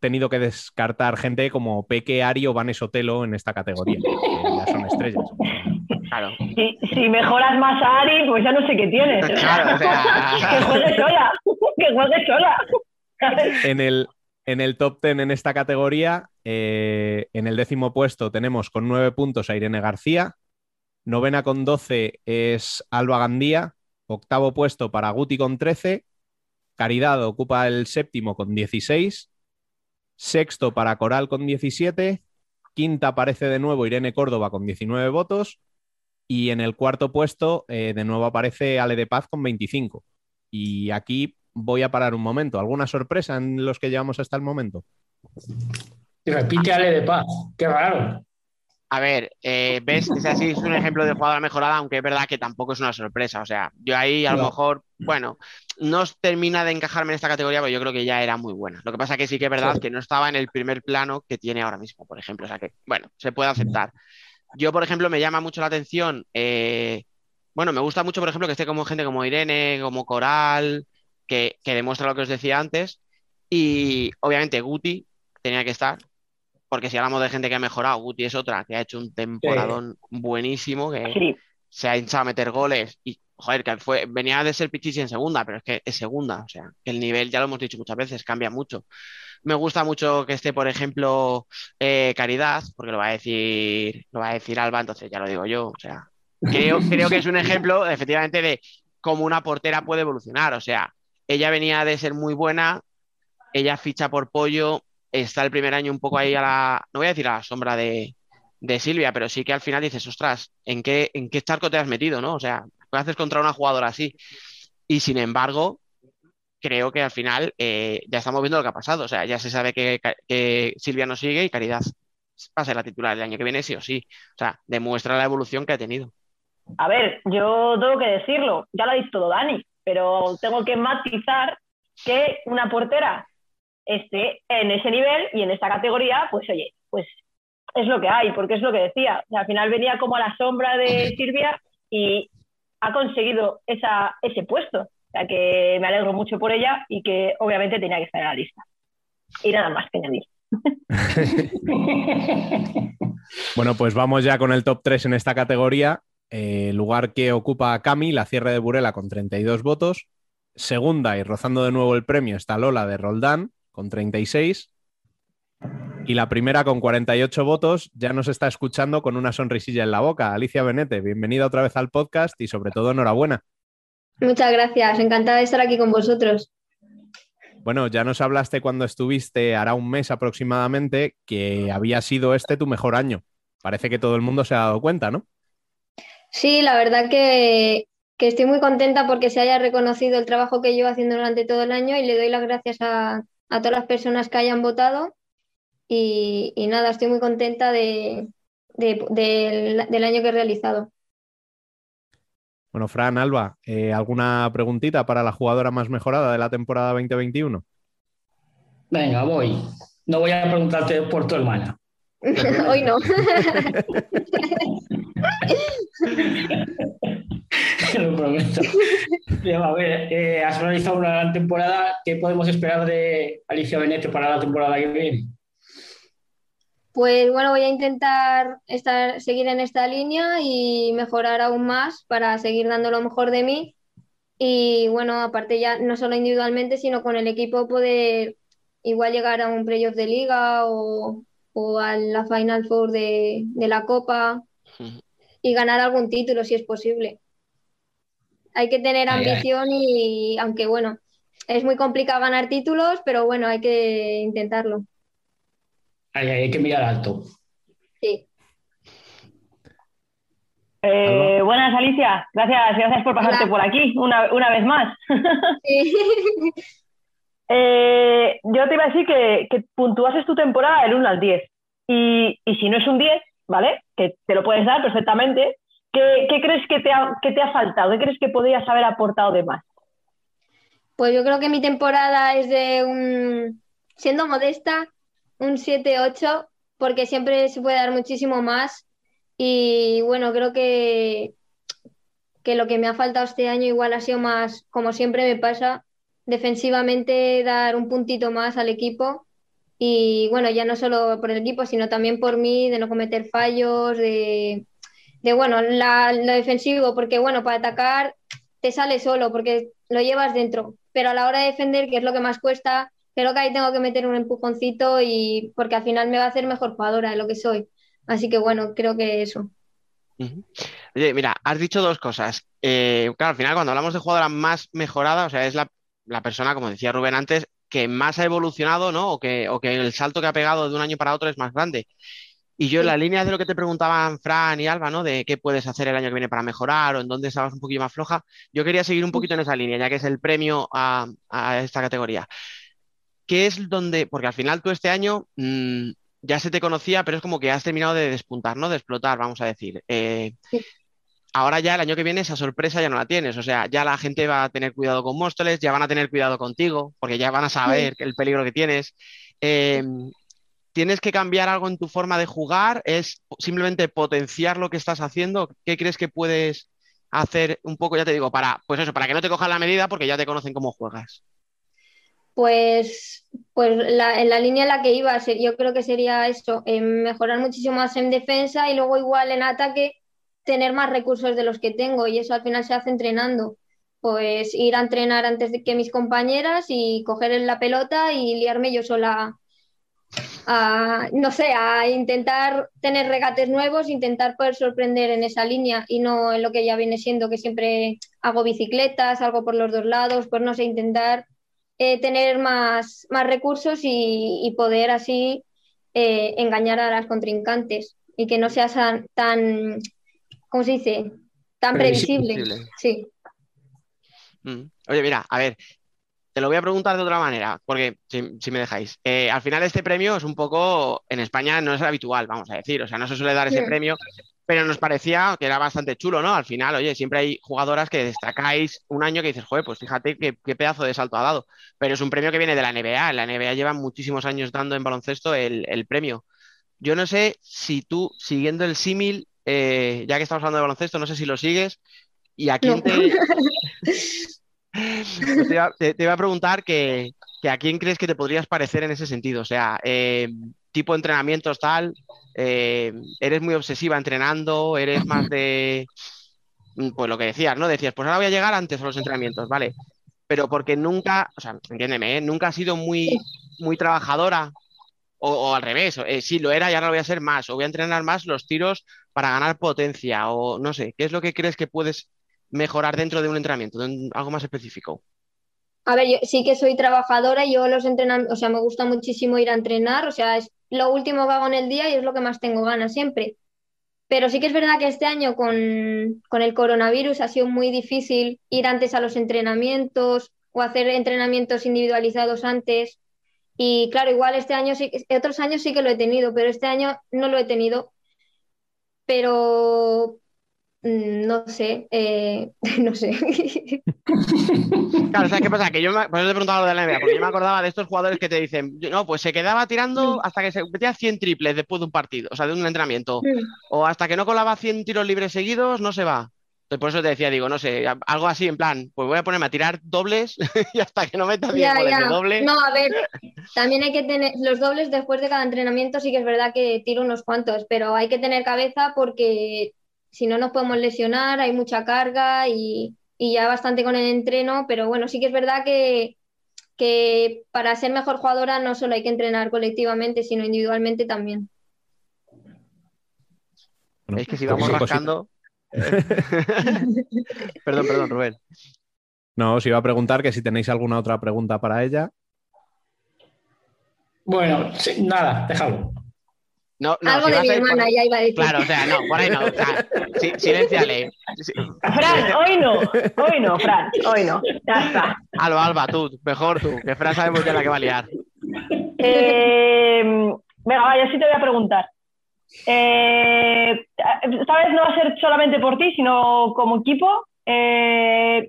tenido que descartar gente como Peque, Ari o Vanes Otelo en esta categoría, que ya son estrellas. Claro. Si, si mejoras más a Ari, pues ya no sé qué tienes. Claro, o sea. que juegue sola, que juegue sola. En el, en el top 10 en esta categoría, eh, en el décimo puesto tenemos con nueve puntos a Irene García, novena con 12 es Alba Gandía, octavo puesto para Guti con 13, Caridad ocupa el séptimo con 16, sexto para Coral con 17, quinta aparece de nuevo Irene Córdoba con 19 votos y en el cuarto puesto eh, de nuevo aparece Ale de Paz con 25. Y aquí voy a parar un momento. ¿Alguna sorpresa en los que llevamos hasta el momento? Y repite Ale de Paz. Qué raro. A ver, eh, ves, es así, es un ejemplo de jugadora mejorada, aunque es verdad que tampoco es una sorpresa. O sea, yo ahí a lo mejor, bueno, no os termina de encajarme en esta categoría, pero yo creo que ya era muy buena. Lo que pasa que sí que es verdad Sí. que no estaba en el primer plano que tiene ahora mismo, por ejemplo. O sea que, bueno, se puede aceptar. Yo, por ejemplo, me llama mucho la atención. eh, bueno, me gusta mucho, por ejemplo, que esté como gente como Irene, como Coral, que, que demuestra lo que os decía antes. Y obviamente Guti tenía que estar, porque si hablamos de gente que ha mejorado, Guti es otra que ha hecho un temporadón buenísimo, que Sí, se ha hinchado a meter goles y, joder, que fue, venía de ser Pichichi en segunda, pero es que es segunda, o sea, que el nivel, ya lo hemos dicho muchas veces, cambia mucho. Me gusta mucho que esté, por ejemplo, eh, Caridad, porque lo va a decir, lo va a decir Alba, entonces ya lo digo yo, o sea, creo, creo que es un ejemplo, efectivamente, de cómo una portera puede evolucionar, o sea, ella venía de ser muy buena, ella ficha por pollo, está el primer año un poco ahí a la, no voy a decir a la sombra de, Silvia, pero sí que al final dices, ostras, ¿en qué, en qué charco te has metido, no? O sea, ¿qué haces contra una jugadora así? Y sin embargo, creo que al final eh, ya estamos viendo lo que ha pasado. O sea, ya se sabe que, que Silvia no sigue y Caridad va a ser la titular el año que viene, sí o sí. O sea, demuestra la evolución que ha tenido. A ver, yo tengo que decirlo, ya lo ha dicho todo Dani, pero tengo que matizar que una portera esté en ese nivel y en esta categoría, pues oye, pues es lo que hay, porque es lo que decía. O sea, al final venía como a la sombra de Silvia y ha conseguido esa, ese puesto. O sea que me alegro mucho por ella y que obviamente tenía que estar en la lista. Y nada más que añadir. Bueno, pues vamos ya con el top 3 en esta categoría. Eh, lugar que ocupa Cami, la cierre de Burela, con 32 votos. Segunda y rozando de nuevo el premio está Lola de Roldán, con 36. Y la primera con 48 votos ya nos está escuchando con una sonrisilla en la boca. Alicia Benete, bienvenida otra vez al podcast y sobre todo enhorabuena. Muchas gracias, encantada de estar aquí con vosotros. Bueno, ya nos hablaste cuando estuviste, hará un mes aproximadamente, que había sido este tu mejor año. Parece que todo el mundo se ha dado cuenta, ¿no? Sí, la verdad que, que estoy muy contenta porque se haya reconocido el trabajo que llevo haciendo durante todo el año y le doy las gracias a, a todas las personas que hayan votado. Y, y nada, estoy muy contenta de, de- del, del año que he realizado. Bueno, Fran, Alba, eh, ¿alguna preguntita para la jugadora más mejorada de la temporada 2021? Venga, voy. No voy a preguntarte por tu hermana. Hoy no. te lo prometo. A ver, eh, has realizado una gran temporada. ¿Qué podemos esperar de Alicia Benete para la temporada que viene? Pues bueno, voy a intentar estar, seguir en esta línea y mejorar aún más para seguir dando lo mejor de mí. Y bueno, aparte ya no solo individualmente, sino con el equipo poder igual llegar a un playoff de liga o, o a la Final Four de, de la Copa y ganar algún título si es posible. Hay que tener Ay, ay. ambición y aunque bueno, es muy complicado ganar títulos, pero bueno, hay que intentarlo. Ay, ay, hay que mirar alto. Sí. Eh, buenas, Alicia. Gracias, gracias por pasarte Hola. por aquí una, una vez más. Sí. Eh, yo te iba a decir que, que puntuases tu temporada del 1 al 10. Y, y si no es un 10, ¿vale? Que te lo puedes dar perfectamente. ¿Qué, qué crees que te, ha, que te ha faltado? ¿Qué crees que podrías haber aportado de más? Pues yo creo que mi temporada es de un, siendo modesta, un 7-8, porque siempre se puede dar muchísimo más. Y bueno, creo que, que lo que me ha faltado este año igual ha sido más, como siempre me pasa, defensivamente dar un puntito más al equipo. Y bueno, ya no solo por el equipo, sino también por mí, de no cometer fallos, de, bueno, la- lo defensivo, porque bueno, para atacar te sale solo, porque lo llevas dentro, pero a la hora de defender, que es lo que más cuesta, creo que ahí tengo que meter un empujoncito y porque al final me va a hacer mejor jugadora de lo que soy. Así que bueno, creo que eso. Oye, mira, has dicho dos cosas. Eh, claro, al final cuando hablamos de jugadora más mejorada, o sea, es la, la persona, como decía Rubén antes, que más ha evolucionado, ¿no? O que, o que el salto que ha pegado de un año para otro es más grande. Y yo en la línea de lo que te preguntaban Fran y Alba, ¿no? De qué puedes hacer el año que viene para mejorar o en dónde estabas un poquito más floja, yo quería seguir un poquito en esa línea, ya que es el premio a, a esta categoría. ¿Qué es donde, porque al final tú este año mm, ya se te conocía, pero es como que has terminado de despuntar, ¿no? De explotar, vamos a decir. Eh, Sí. Ahora ya el año que viene esa sorpresa ya no la tienes, o sea, ya la gente va a tener cuidado con Móstoles, ya van a tener cuidado contigo, porque ya van a saber el peligro que tienes. Eh, ¿Tienes que cambiar algo en tu forma de jugar? ¿Es simplemente potenciar lo que estás haciendo? ¿Qué crees que puedes hacer un poco, ya te digo, para, pues eso, para que no te cojan la medida porque ya te conocen cómo juegas? Pues, pues la- en la línea en la que iba, yo creo que sería eso, eh, mejorar muchísimo más en defensa y luego igual en ataque tener más recursos de los que tengo y eso al final se hace entrenando. Pues ir a entrenar antes de que mis compañeras y coger la pelota y liarme yo sola a, no sé, a intentar tener regates nuevos, intentar poder sorprender en esa línea y no en lo que ya viene siendo, que siempre hago bicicletas, algo por los dos lados, pues no sé, intentar eh, tener más, más recursos y, poder así eh, engañar a las contrincantes y que no sea tan, tan ¿cómo se dice? Tan Previsible. previsible. Sí. Mm. Oye, mira, a ver, te lo voy a preguntar de otra manera, porque si, si me dejáis. Eh, al final este premio es un poco, en España no es habitual, vamos a decir, o sea, no se suele dar ese Mm. premio, pero nos parecía que era bastante chulo, ¿no? Al final, oye, siempre hay jugadoras que destacáis un año que dices, joder, pues fíjate qué, qué pedazo de salto ha dado, pero es un premio que viene de la NBA, la NBA lleva muchísimos años dando en baloncesto el, el premio. Yo no sé si tú, siguiendo el símil, eh, ya que estamos hablando de baloncesto, no sé si lo sigues, y a quién No. te... Pues te, iba, te- te iba a preguntar que, que a quién crees que te podrías parecer en ese sentido. O sea, eh, tipo entrenamientos tal, eh, eres muy obsesiva entrenando, eres más de, pues lo que decías, ¿no? Decías, pues ahora voy a llegar antes a los entrenamientos, ¿vale? Pero porque nunca, o sea, entiéndeme, ¿eh? Nunca has sido muy, muy trabajadora o, o al revés, eh, sí lo era y ahora lo voy a hacer más, o voy a entrenar más los tiros para ganar potencia, o no sé, ¿qué es lo que crees que puedes mejorar dentro de un entrenamiento, algo más específico? A ver, yo sí que soy trabajadora y yo los entrenamientos, o sea, me gusta muchísimo ir a entrenar, o sea, es lo último que hago en el día y es lo que más tengo ganas siempre. Pero sí que es verdad que este año con, con el coronavirus ha sido muy difícil ir antes a los entrenamientos o hacer entrenamientos individualizados antes. Y claro, igual este año sí, otros años sí que lo he tenido, pero este año no lo he tenido. Pero mm, no sé, eh, no sé. Claro, ¿sabes qué pasa? Que yo me, por eso te preguntaba lo de la NBA, porque yo me acordaba de estos jugadores que te dicen, no, pues se quedaba tirando hasta que se metía 100 triples después de un partido, o sea, de un entrenamiento, o hasta que no colaba 100 tiros libres seguidos, no se va. Entonces, por eso te decía, digo, no sé, algo así en plan, pues voy a ponerme a tirar dobles y hasta que no meta 10 Ya, goles de doble. No, a ver, también hay que tener los dobles después de cada entrenamiento, sí que es verdad que tiro unos cuantos, pero hay que tener cabeza porque si no nos podemos lesionar, hay mucha carga y, y ya bastante con el entreno, pero bueno, sí que es verdad que, que para ser mejor jugadora no solo hay que entrenar colectivamente, sino individualmente también. Bueno, Es que si poquito vamos rascando. perdón, perdón, Rubén. No, os iba a preguntar que si tenéis alguna otra pregunta para ella. Bueno, sí, nada, déjalo. No, no, Algo si de mi por- hermana, ya iba a decir. Claro, o sea, no, por ahí no. O sea. Sí, Fran, hoy no, hoy no, Fran, hoy no. Ya está. Alba, Alba, tú, mejor tú, que Fran sabemos ya la que va a liar. Eh, venga, va, yo sí te voy a preguntar. Eh, esta vez no va a ser solamente por ti, sino como equipo. Eh,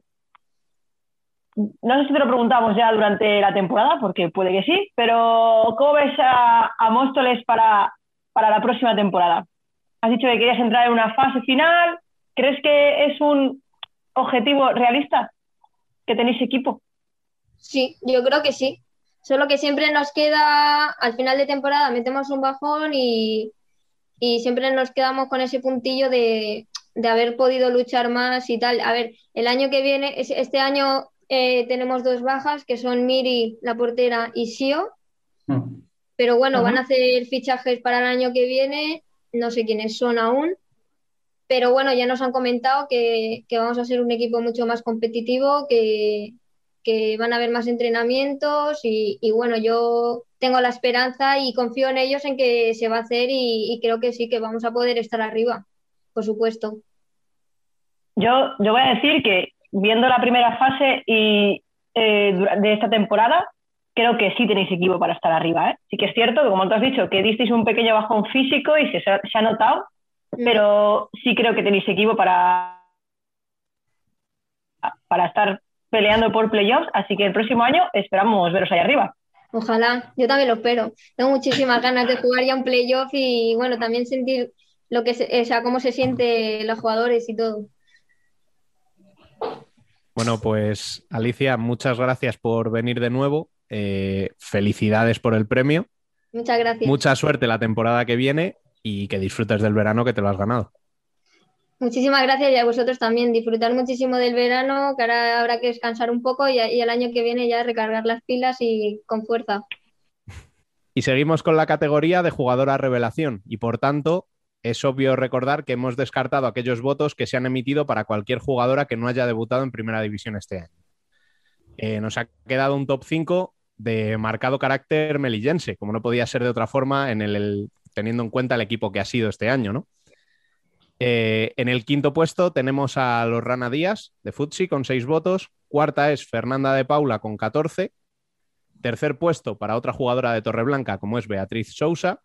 no sé si te lo preguntamos ya durante la temporada, porque puede que sí, pero ¿cómo ves a, a Móstoles para, para la próxima temporada? Has dicho que querías entrar en una fase final. ¿Crees que es un objetivo realista que tenéis equipo? Sí, yo creo que sí. Solo que siempre nos queda, al final de temporada metemos un bajón y, y siempre nos quedamos con ese puntillo de, de haber podido luchar más y tal. A ver, el año que viene, es- este año eh, tenemos dos bajas que son Miri, la portera, y Sio, Mm. pero bueno, van a hacer fichajes para el año que viene, no sé quiénes son aún, pero bueno, ya nos han comentado que, que vamos a ser un equipo mucho más competitivo, que, que van a haber más entrenamientos y, y bueno, yo tengo la esperanza y confío en ellos en que se va a hacer y, y creo que sí, que vamos a poder estar arriba, por supuesto. Yo, yo voy a decir que viendo la primera fase y, eh, de esta temporada, creo que sí tenéis equipo para estar arriba. ¿eh? Sí que es cierto, que como tú has dicho, que disteis un pequeño bajón físico y se, se ha notado, pero sí creo que tenéis equipo para, para estar peleando por playoffs, así que el próximo año esperamos veros ahí arriba. Ojalá, yo también lo espero. Tengo muchísimas ganas de jugar ya un playoff y bueno, también sentir lo que se- o sea, cómo se sienten los jugadores y todo. Bueno, pues Alicia, muchas gracias por venir de nuevo. Eh, felicidades por el premio. Muchas gracias. Mucha suerte la temporada que viene y que disfrutes del verano que te lo has ganado. Muchísimas gracias y a vosotros también. Disfrutar muchísimo del verano, que ahora habrá que descansar un poco y, el año que viene ya recargar las pilas y con fuerza. Y seguimos con la categoría de jugadora revelación y por tanto es obvio recordar que hemos descartado aquellos votos que se han emitido para cualquier jugadora que no haya debutado en primera división este año. Eh, nos ha quedado un top 5 de marcado carácter melillense, como no podía ser de otra forma en el- teniendo en cuenta el equipo que ha sido este año, ¿no? Eh, en el quinto puesto tenemos a los Rana Díaz de Futsi con 6 votos. Cuarta es Fernanda de Paula con 14. Tercer puesto para otra jugadora de Torreblanca como es Beatriz Sousa,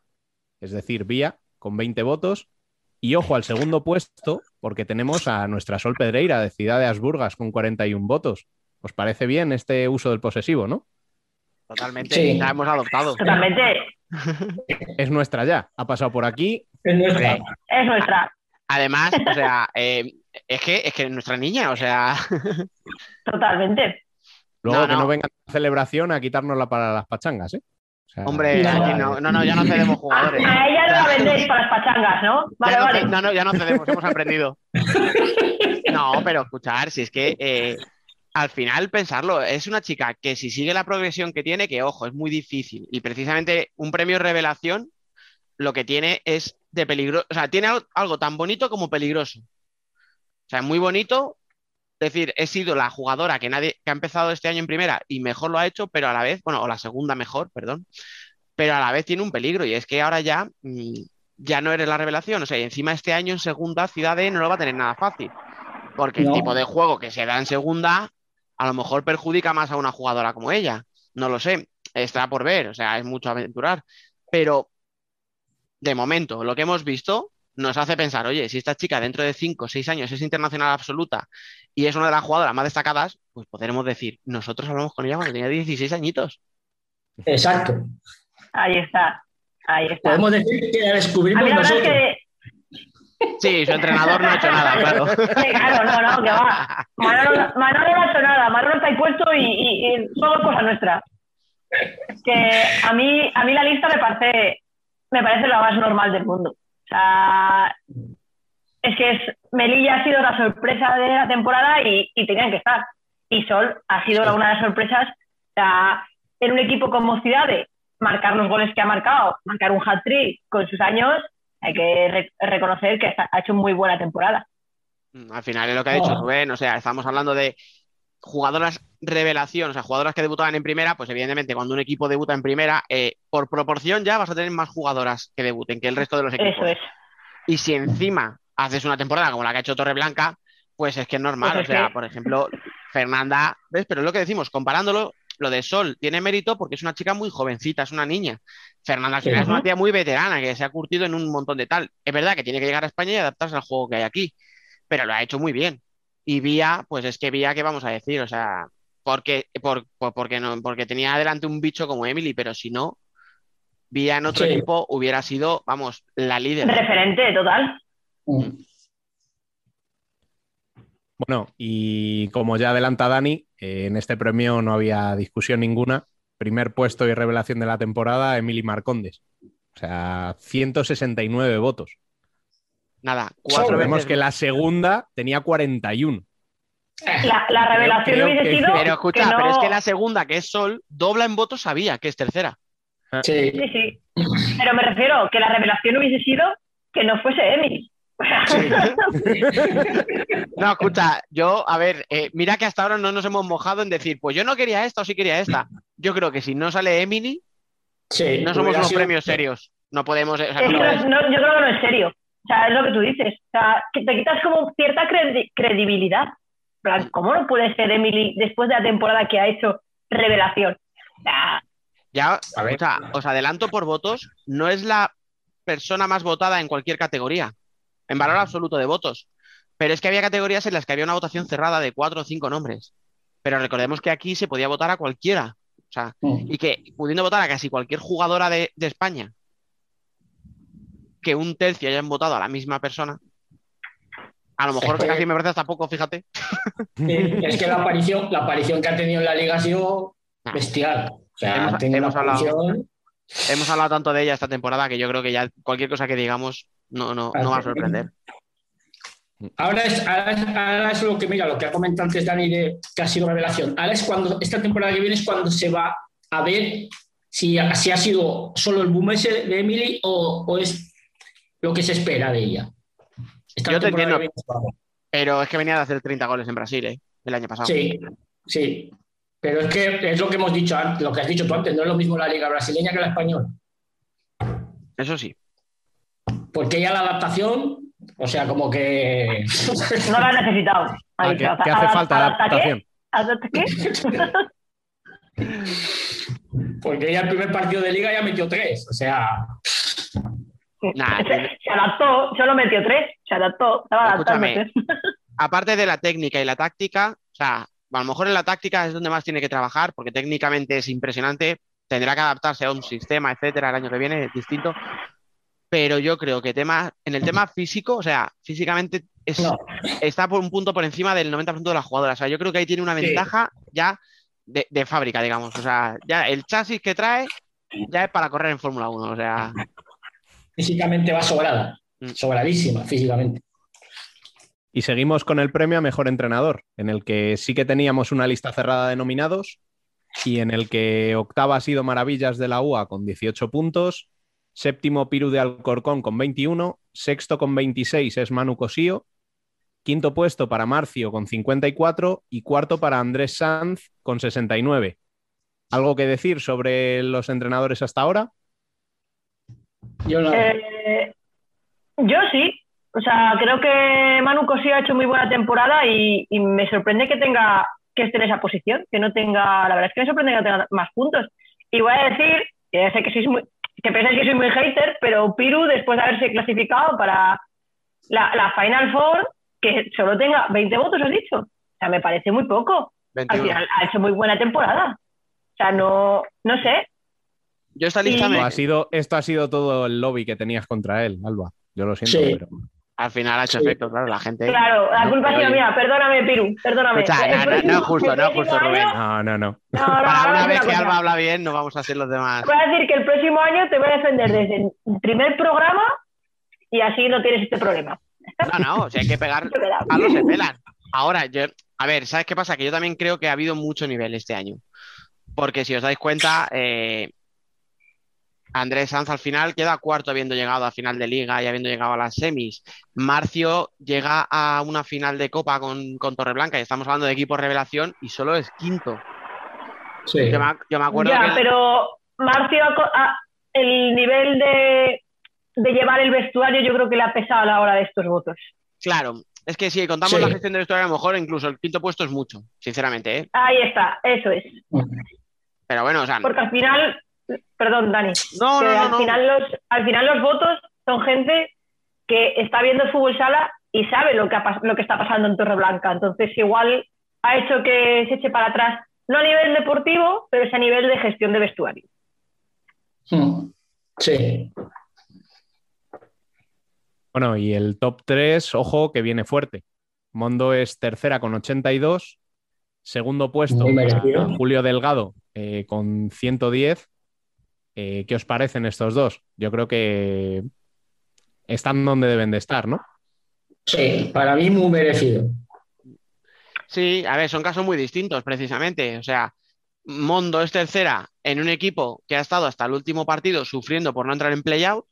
es decir, Vía, con 20 votos. Y ojo al segundo puesto, porque tenemos a nuestra Sol Pedreira de Ciudad de Asburgas con 41 votos. ¿Os parece bien este uso del posesivo, no? Totalmente, Sí. la hemos adoptado. Totalmente, Es nuestra ya. Ha pasado por aquí. Es nuestra. Sí. es nuestra, Además, o sea, eh, es que es que es nuestra niña, o sea, totalmente. Luego No, que no no. venga la celebración a quitárnosla para las pachangas, ¿eh? O sea, hombre, No, aquí no, no, no, ya no cedemos jugadores. A ella no la vendéis para las pachangas, ¿no? Vale, no, vale. no, no, ya no cedemos, hemos aprendido. No, pero escuchar, si es que eh, al final pensarlo, es una chica que si sigue la progresión que tiene, que ojo, es muy difícil. Y precisamente un premio revelación lo que tiene es de peligro, o sea, tiene algo, algo tan bonito como peligroso. O sea, muy bonito. Es decir, he sido la jugadora que nadie que ha empezado este año en primera y mejor lo ha hecho, pero a la vez, bueno, o la segunda mejor, perdón, pero a la vez tiene un peligro y es que ahora ya mm, ya no eres la revelación. O sea, y encima este año en segunda Ciudad E no lo va a tener nada fácil. Porque No. el tipo de juego que se da en segunda a lo mejor perjudica más a una jugadora como ella. No lo sé. Está por ver. O sea, es mucho aventurar. Pero de momento, lo que hemos visto nos hace pensar, oye, si esta chica dentro de 5 o 6 años es internacional absoluta y es una de las jugadoras más destacadas, pues podremos decir, nosotros hablamos con ella cuando tenía 16 añitos. Exacto. Ahí está, ahí está. Podemos decir que la descubrimos la nosotros. que Sí, su entrenador no ha hecho nada, claro. Sí, claro, no, no, que va. Manolo, Manolo no ha hecho nada, Manolo está ahí puesto y, y, y todo es cosa nuestra. Que a mí, a mí la lista me parece, me parece la más normal del mundo. O sea, es que es, Melilla ha sido la sorpresa de la temporada y, y tenían que estar. Y Sol ha sido una de las sorpresas. O sea, en un equipo como Ciudades, marcar los goles que ha marcado, marcar un hat-trick con sus años, hay que re- reconocer que ha hecho muy buena temporada. Mm, Al final es lo que ha dicho Oh. Rubén, o sea, estamos hablando de jugadoras revelación, o sea, jugadoras que debutaban en primera, pues evidentemente cuando un equipo debuta en primera, eh, por proporción ya vas a tener más jugadoras que debuten que el resto de los equipos. Eso es. Y si encima haces una temporada como la que ha hecho Torreblanca, pues es que es normal. Pues es o sea, que- por ejemplo, Fernanda, ¿ves? Pero es lo que decimos, comparándolo, lo de Sol tiene mérito porque es una chica muy jovencita, es una niña. Fernanda al es una tía muy veterana que se ha curtido en un montón de tal. Es verdad que tiene que llegar a España y adaptarse al juego que hay aquí, pero lo ha hecho muy bien. Y Vía, pues es que Vía, ¿qué vamos a decir? O sea, porque, por, por- porque, no, porque tenía delante un bicho como Emily, pero si no, Vía en otro Sí. equipo hubiera sido, vamos, la líder. Referente total. Mm. Bueno, y como ya adelanta Dani, eh, en este premio no había discusión ninguna. Primer puesto y revelación de la temporada, Emily Marcondes. O sea, 169 votos. Nada, cuatro veces que la segunda tenía 41. La, la revelación creo hubiese que- sido. Pero escucha, que no- pero es que la segunda, que es Sol, dobla en votos a Vía, que es tercera. Sí. Sí, sí. Pero me refiero que la revelación hubiese sido que no fuese Emily. No, escucha, yo, a ver, eh, mira que hasta ahora no nos hemos mojado en decir, pues yo no quería esta o sí quería esta. Yo creo que si no sale Emily, Sí, no somos unos sido- premios serios. No podemos, o sea, Es no que puedes- no- no- yo creo que no es serio. O sea, es lo que tú dices. O sea, que te quitas como cierta credi- credibilidad. ¿Cómo no puede ser Emily después de la temporada que ha hecho revelación? Ya, A ver. o sea, os adelanto por votos, no es la persona más votada en cualquier categoría, en valor absoluto de votos. Pero es que había categorías en las que había una votación cerrada de cuatro o cinco nombres. Pero recordemos que aquí se podía votar a cualquiera. O sea, Mm. y que pudiendo votar a casi cualquier jugadora de, de España, que un tercio hayan votado a la misma persona, a lo mejor Es que- casi me parece hasta poco, fíjate. Sí, Es que la aparición, la aparición que ha tenido en la liga ha sido bestial. O sea, Hemos- hablado. aparición. Hemos hablado tanto de ella esta temporada que yo creo que ya cualquier cosa que digamos no, no, no va a sorprender. Ahora es, ahora, es, ahora es lo que, mira, lo que ha comentado antes Dani de que ha sido revelación. Ahora es cuando, esta temporada que viene es cuando se va a ver si, ha- si ha sido solo el boom ese de Emily o, o es lo que se espera de ella. Esta Yo te entiendo. viene Pero es que venía de hacer 30 goles en Brasil, ¿eh? El año pasado. Sí, sí. Pero es que es lo que hemos dicho antes, lo que has dicho tú antes, no es lo mismo la liga brasileña que la española. Eso sí. Porque ella la adaptación, o sea, como que. no la ha necesitado. Ah, dicho, que, o sea, que hace falta ¿adapta qué? adaptación. ¿Adapta qué? Porque ella el primer partido de liga ya metió tres. O sea, Nah, se, adaptó, solo metió tres, se adaptó, estaba Escúchame. aparte de la técnica y la táctica, o sea, a lo mejor en la táctica es donde más tiene que trabajar, porque técnicamente es impresionante, tendrá que adaptarse a un sistema, etcétera, el año que viene, es distinto. Pero yo creo que tema, en el tema físico, o sea, físicamente es, no. está por un punto por encima del 90% de las jugadoras. O sea, yo creo que ahí tiene una Sí. ventaja ya de, de fábrica, digamos. O sea, ya el chasis que trae ya es para correr en Fórmula 1. O sea, físicamente va sobrada. Mm. Sobradísima, físicamente. Y seguimos con el premio a mejor entrenador, en el que sí que teníamos una lista cerrada de nominados y en el que octava ha sido Maravillas de la UA con 18 puntos, séptimo Piru de Alcorcón con 21, sexto con 26 es Manu Cosío, quinto puesto para Marcio con 54 y cuarto para Andrés Sanz con 69. ¿Algo que decir sobre los entrenadores hasta ahora? Yo no. Eh, yo sí. O sea, creo que Manu Cosío ha hecho muy buena temporada y, y me sorprende que tenga que esté en esa posición, que no tenga, la verdad es que me sorprende que no tenga más puntos. Y voy a decir, que ya sé que sois muy, que pensáis que soy muy hater, pero Piru, después de haberse clasificado para la, la Final Four, que solo tenga 20 votos, has dicho. O sea, me parece muy poco. Al 21. final ha hecho muy buena temporada. O sea, no, no sé. Yo esta lista me, Esto ha, sido, esto ha sido todo el lobby que tenías contra él, Alba. Yo lo siento, Sí. pero... al final ha hecho Sí. efecto, claro, la gente. Claro, la ¿no? culpa ha sido mía, perdóname, Piru, perdóname. Escucha, no, no, justo, no justo, Rubén. año- No, no, no. No, no, Para una vez que. Alba habla bien, no vamos a ser los demás. Voy a decir que el próximo año te voy a defender desde el primer programa y así no tienes este problema. No, no, si hay que pegar, palos se pelan. Ahora, yo, a ver, ¿sabes qué pasa? Que yo también creo que ha habido mucho nivel este año. Porque si os dais cuenta, eh, Andrés Sanz al final queda cuarto habiendo llegado a final de liga y habiendo llegado a las semis. Marcio llega a una final de copa con, con Torreblanca y estamos hablando de equipo revelación y solo es quinto. Sí. Yo me, yo me acuerdo Ya, que pero Marcio, ha- el nivel de, de llevar el vestuario yo creo que le ha pesado a la hora de estos votos. Claro, es que si contamos Sí. la gestión del vestuario, a lo mejor incluso el quinto puesto es mucho, sinceramente, ¿eh? Ahí está, eso es. Pero bueno, o sea, Porque al final, perdón, Dani, no, que no, no, al, no. Final los, al final los votos son gente que está viendo el fútbol sala y sabe lo que, ha lo que está pasando en Torreblanca. Entonces, igual ha hecho que se eche para atrás, no a nivel deportivo, pero es a nivel de gestión de vestuario. Mm. Sí. Bueno, y el top 3, ojo, que viene fuerte. Mondo es tercera con 82. Segundo puesto, Julio Delgado eh, con 110. Eh, ¿Qué os parecen estos dos? Yo creo que están donde deben de estar, ¿no? Sí, para mí muy merecido. Sí, a ver, son casos muy distintos, precisamente. O sea, Mondo es tercera en un equipo que ha estado hasta el último partido sufriendo por no entrar en playout,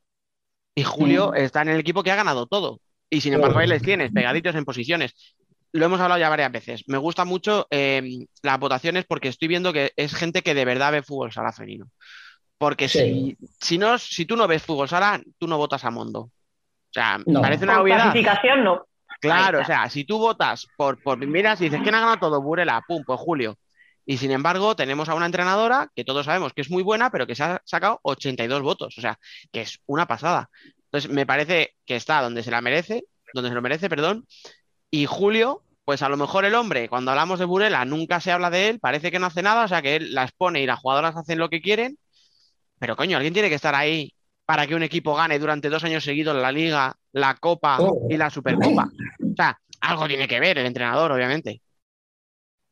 y Julio Mm. está en el equipo que ha ganado todo. Y sin embargo, ahí les tienes pegaditos en posiciones. Lo hemos hablado ya varias veces. Me gusta mucho eh, las votaciones porque estoy viendo que es gente que de verdad ve fútbol sala femenino. Porque Sí. si, si, no, si tú no ves fútbol sala, tú no votas a Mondo. O sea, No. parece una Por obviedad. clasificación no. Claro, o sea, si tú votas por, por miras y dices, ¿quién ha ganado todo? Burela, pum, pues Julio. Y sin embargo, tenemos a una entrenadora que todos sabemos que es muy buena, pero que se ha sacado 82 votos, o sea, que es una pasada. Entonces, me parece que está donde se la merece, donde se lo merece, perdón. Y Julio, pues a lo mejor el hombre, cuando hablamos de Burela, nunca se habla de él, parece que no hace nada, o sea, que él las pone y las jugadoras hacen lo que quieren. Pero coño, alguien tiene que estar ahí para que un equipo gane durante dos años seguidos la Liga, la Copa Oh. y la Supercopa. O sea, algo tiene que ver el entrenador, obviamente.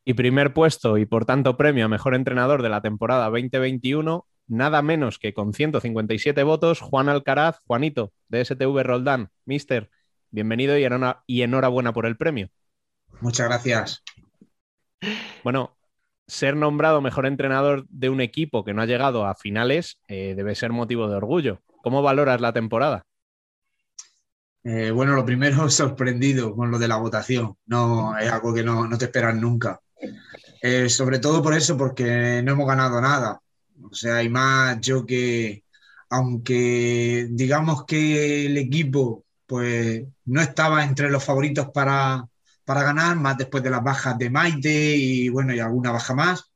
Y primer puesto y por tanto premio a mejor entrenador de la temporada 2021, nada menos que con 157 votos, Juan Alcaraz, Juanito, de STV Roldán. Mister, bienvenido y, enhora- y enhorabuena por el premio. Muchas gracias. Bueno, ser nombrado mejor entrenador de un equipo que no ha llegado a finales eh, debe ser motivo de orgullo. ¿Cómo valoras la temporada? Eh, bueno, lo primero, sorprendido con lo de la votación. No es algo que no, no te esperas nunca. Eh, sobre todo por eso, porque no hemos ganado nada. O sea, hay más yo que, aunque digamos que el equipo pues no estaba entre los favoritos para, para ganar, más después de las bajas de Maite y bueno, y alguna baja más,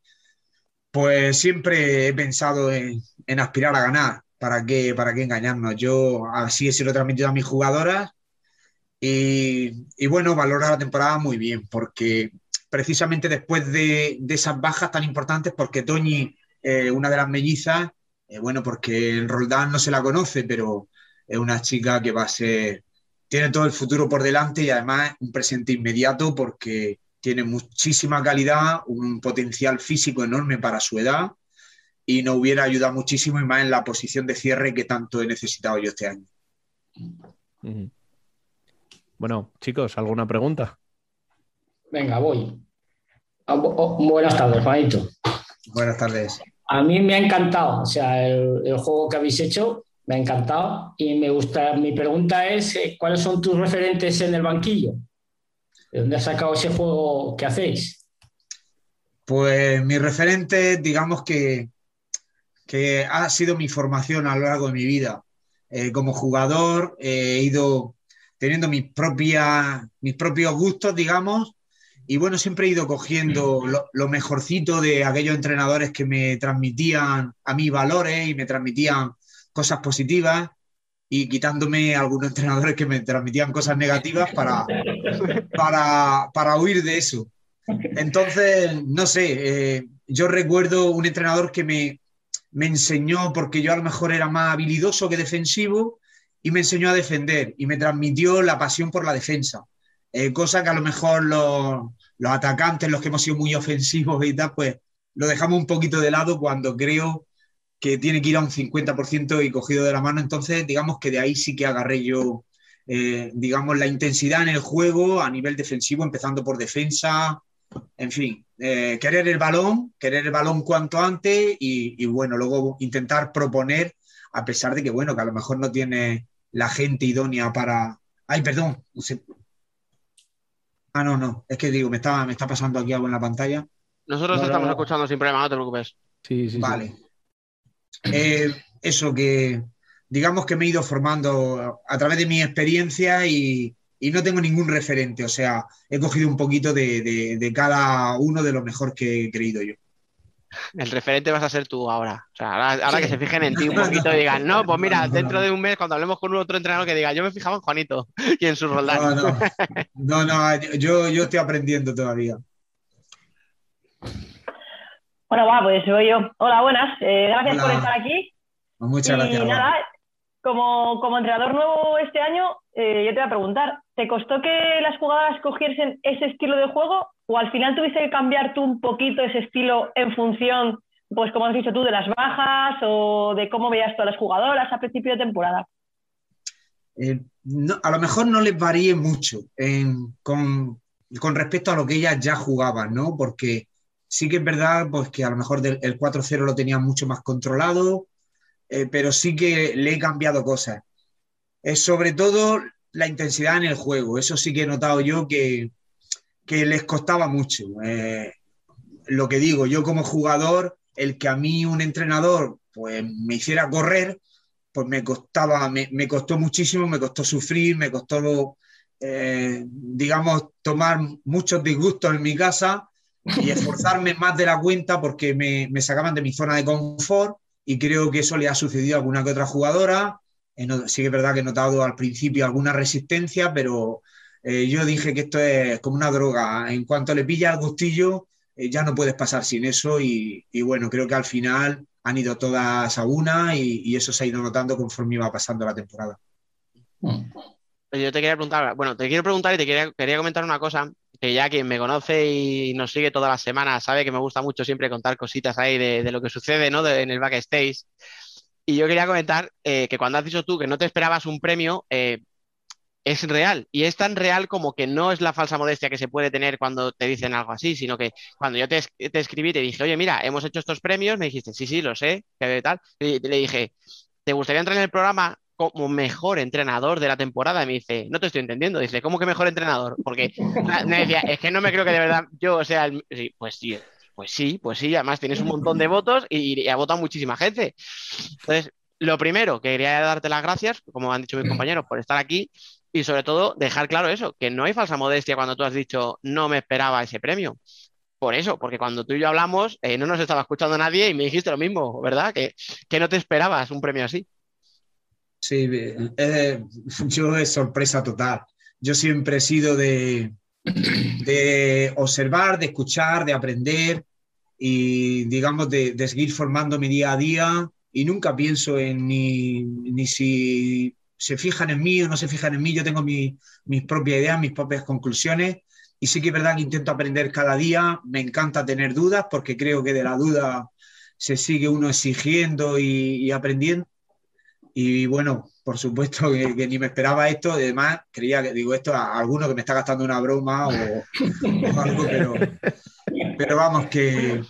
pues siempre he pensado en, aspirar a ganar. ¿Para qué, ¿Para qué engañarnos? Yo así se lo he transmitido a mis jugadoras y, bueno, valoro la temporada muy bien porque precisamente después de, de esas bajas tan importantes, porque Toñi, eh, una de las mellizas, eh, bueno, porque en Roldán no se la conoce, pero es una chica que va a ser, tiene todo el futuro por delante y además un presente inmediato porque tiene muchísima calidad, un potencial físico enorme para su edad y nos hubiera ayudado muchísimo y más en la posición de cierre que tanto he necesitado yo este año. Bueno, chicos, ¿alguna pregunta? Venga, voy. Ah, oh, buenas tardes, Juanito. Buenas tardes. A mí me ha encantado, o sea, el, el juego que habéis hecho me ha encantado y me gusta. Mi pregunta es, eh, ¿cuáles son tus referentes en el banquillo? ¿De dónde has sacado ese juego que hacéis? Pues mi referente, digamos que, que ha sido mi formación a lo largo de mi vida. Eh, como jugador eh, he ido teniendo mis, propias, mis propios gustos, digamos, y bueno, siempre he ido cogiendo lo, lo mejorcito de aquellos entrenadores que me transmitían a mí valores y me transmitían cosas positivas y quitándome algunos entrenadores que me transmitían cosas negativas para, para, para huir de eso. Entonces, no sé, eh, yo recuerdo un entrenador que me, me enseñó, porque yo a lo mejor era más habilidoso que defensivo, y me enseñó a defender y me transmitió la pasión por la defensa. Eh, cosa que a lo mejor los, los atacantes, los que hemos sido muy ofensivos y tal, pues lo dejamos un poquito de lado cuando creo que tiene que ir a un 50% y cogido de la mano. Entonces, digamos que de ahí sí que agarré yo, eh, digamos, la intensidad en el juego a nivel defensivo, empezando por defensa, en fin, eh, querer el balón, querer el balón cuanto antes y, y, bueno, luego intentar proponer, a pesar de que, bueno, que a lo mejor no tiene la gente idónea para... Ay, perdón. no sé. Ah, no, no, es que digo, me está, me está pasando aquí algo en la pantalla. Nosotros No, te no, estamos no. escuchando sin problema, no te preocupes. Sí, sí, sí. Eh, eso que digamos que me he ido formando a través de mi experiencia y, y no tengo ningún referente, o sea, he cogido un poquito de, de- de cada uno de lo mejor que he creído yo. El referente vas a ser tú ahora. O sea, ahora, ahora Sí. que se fijen en ti un poquito y digan, no, pues mira, dentro de un mes, cuando hablemos con otro entrenador que diga, yo me fijaba en Juanito y en su Roldán. No, no, no, no, yo, yo estoy aprendiendo todavía. Bueno, va, pues soy yo. Hola, buenas. Eh, gracias Hola. por estar aquí. Muchas y gracias. nada, como, como entrenador nuevo este año, eh, yo te voy a preguntar, ¿te costó que las jugadoras cogiesen ese estilo de juego o al final tuviste que cambiar tú un poquito ese estilo en función, pues como has dicho tú, de las bajas o de cómo veías a las jugadoras a principio de temporada? Eh, no- a lo mejor no les varíe mucho con, con respecto a lo que ellas ya jugaban, ¿no? Porque sí que es verdad pues, que a lo mejor del- el 4-0 lo tenían mucho más controlado, eh, pero sí que le he cambiado cosas. Es sobre todo la intensidad en el juego. Eso sí que he notado yo que, que les costaba mucho. Eh, lo que digo, yo como jugador, el que a mí un entrenador pues, me hiciera correr, pues me costaba, me, me costó muchísimo, me costó sufrir, me costó, eh, digamos, tomar muchos disgustos en mi casa y esforzarme más de la cuenta porque me, me sacaban de mi zona de confort y creo que eso le ha sucedido a alguna que otra jugadora. Eh, sí que es verdad que he notado al principio alguna resistencia, pero eh, yo dije que esto es como una droga. En cuanto le pilla el gustillo, eh, ya no puedes pasar sin eso y, y bueno, creo que al final han ido todas a una y, y eso se ha ido notando conforme iba pasando la temporada. Yo te quería preguntar, bueno, te quiero preguntar y te quería, quería comentar una cosa, que ya quien me conoce y nos sigue todas las semanas sabe que me gusta mucho siempre contar cositas ahí de, lo que sucede, ¿no? En el backstage. Y yo quería comentar eh, que cuando has dicho tú que no te esperabas un premio, eh, es real. Y es tan real como que no es la falsa modestia que se puede tener cuando te dicen algo así, sino que cuando yo te, te escribí te dije, oye, mira, hemos hecho estos premios, me dijiste, sí, sí, lo sé, que tal. Y le dije, ¿te gustaría entrar en el programa como mejor entrenador de la temporada? Y me dice, no te estoy entendiendo. Dice, ¿cómo que mejor entrenador? Porque me decía, es que no me creo que de verdad yo sea el... Sí, pues sí, pues sí, pues sí, además tienes un montón de votos y, ha votado muchísima gente. Entonces, lo primero, que quería darte las gracias, como han dicho mis compañeros, por estar aquí y sobre todo dejar claro eso, que no hay falsa modestia cuando tú has dicho no me esperaba ese premio. Por eso, porque cuando tú y yo hablamos, eh, no nos estaba escuchando nadie y me dijiste lo mismo, ¿verdad? Que, que no te esperabas un premio así. Sí, yo es sorpresa total. Yo siempre he sido de, de observar, de escuchar, de aprender y, digamos, de, de seguir formándome día a día y nunca pienso en ni, ni si se fijan en mí o no se fijan en mí. Yo tengo mi- mis propias ideas, mis propias conclusiones y sí que es verdad que intento aprender cada día. Me encanta tener dudas porque creo que de la duda se sigue uno exigiendo y aprendiendo. Y bueno, por supuesto que, ni me esperaba esto. Además, creía que, digo, esto a alguno que me está gastando una broma o, algo, pero, pero vamos, que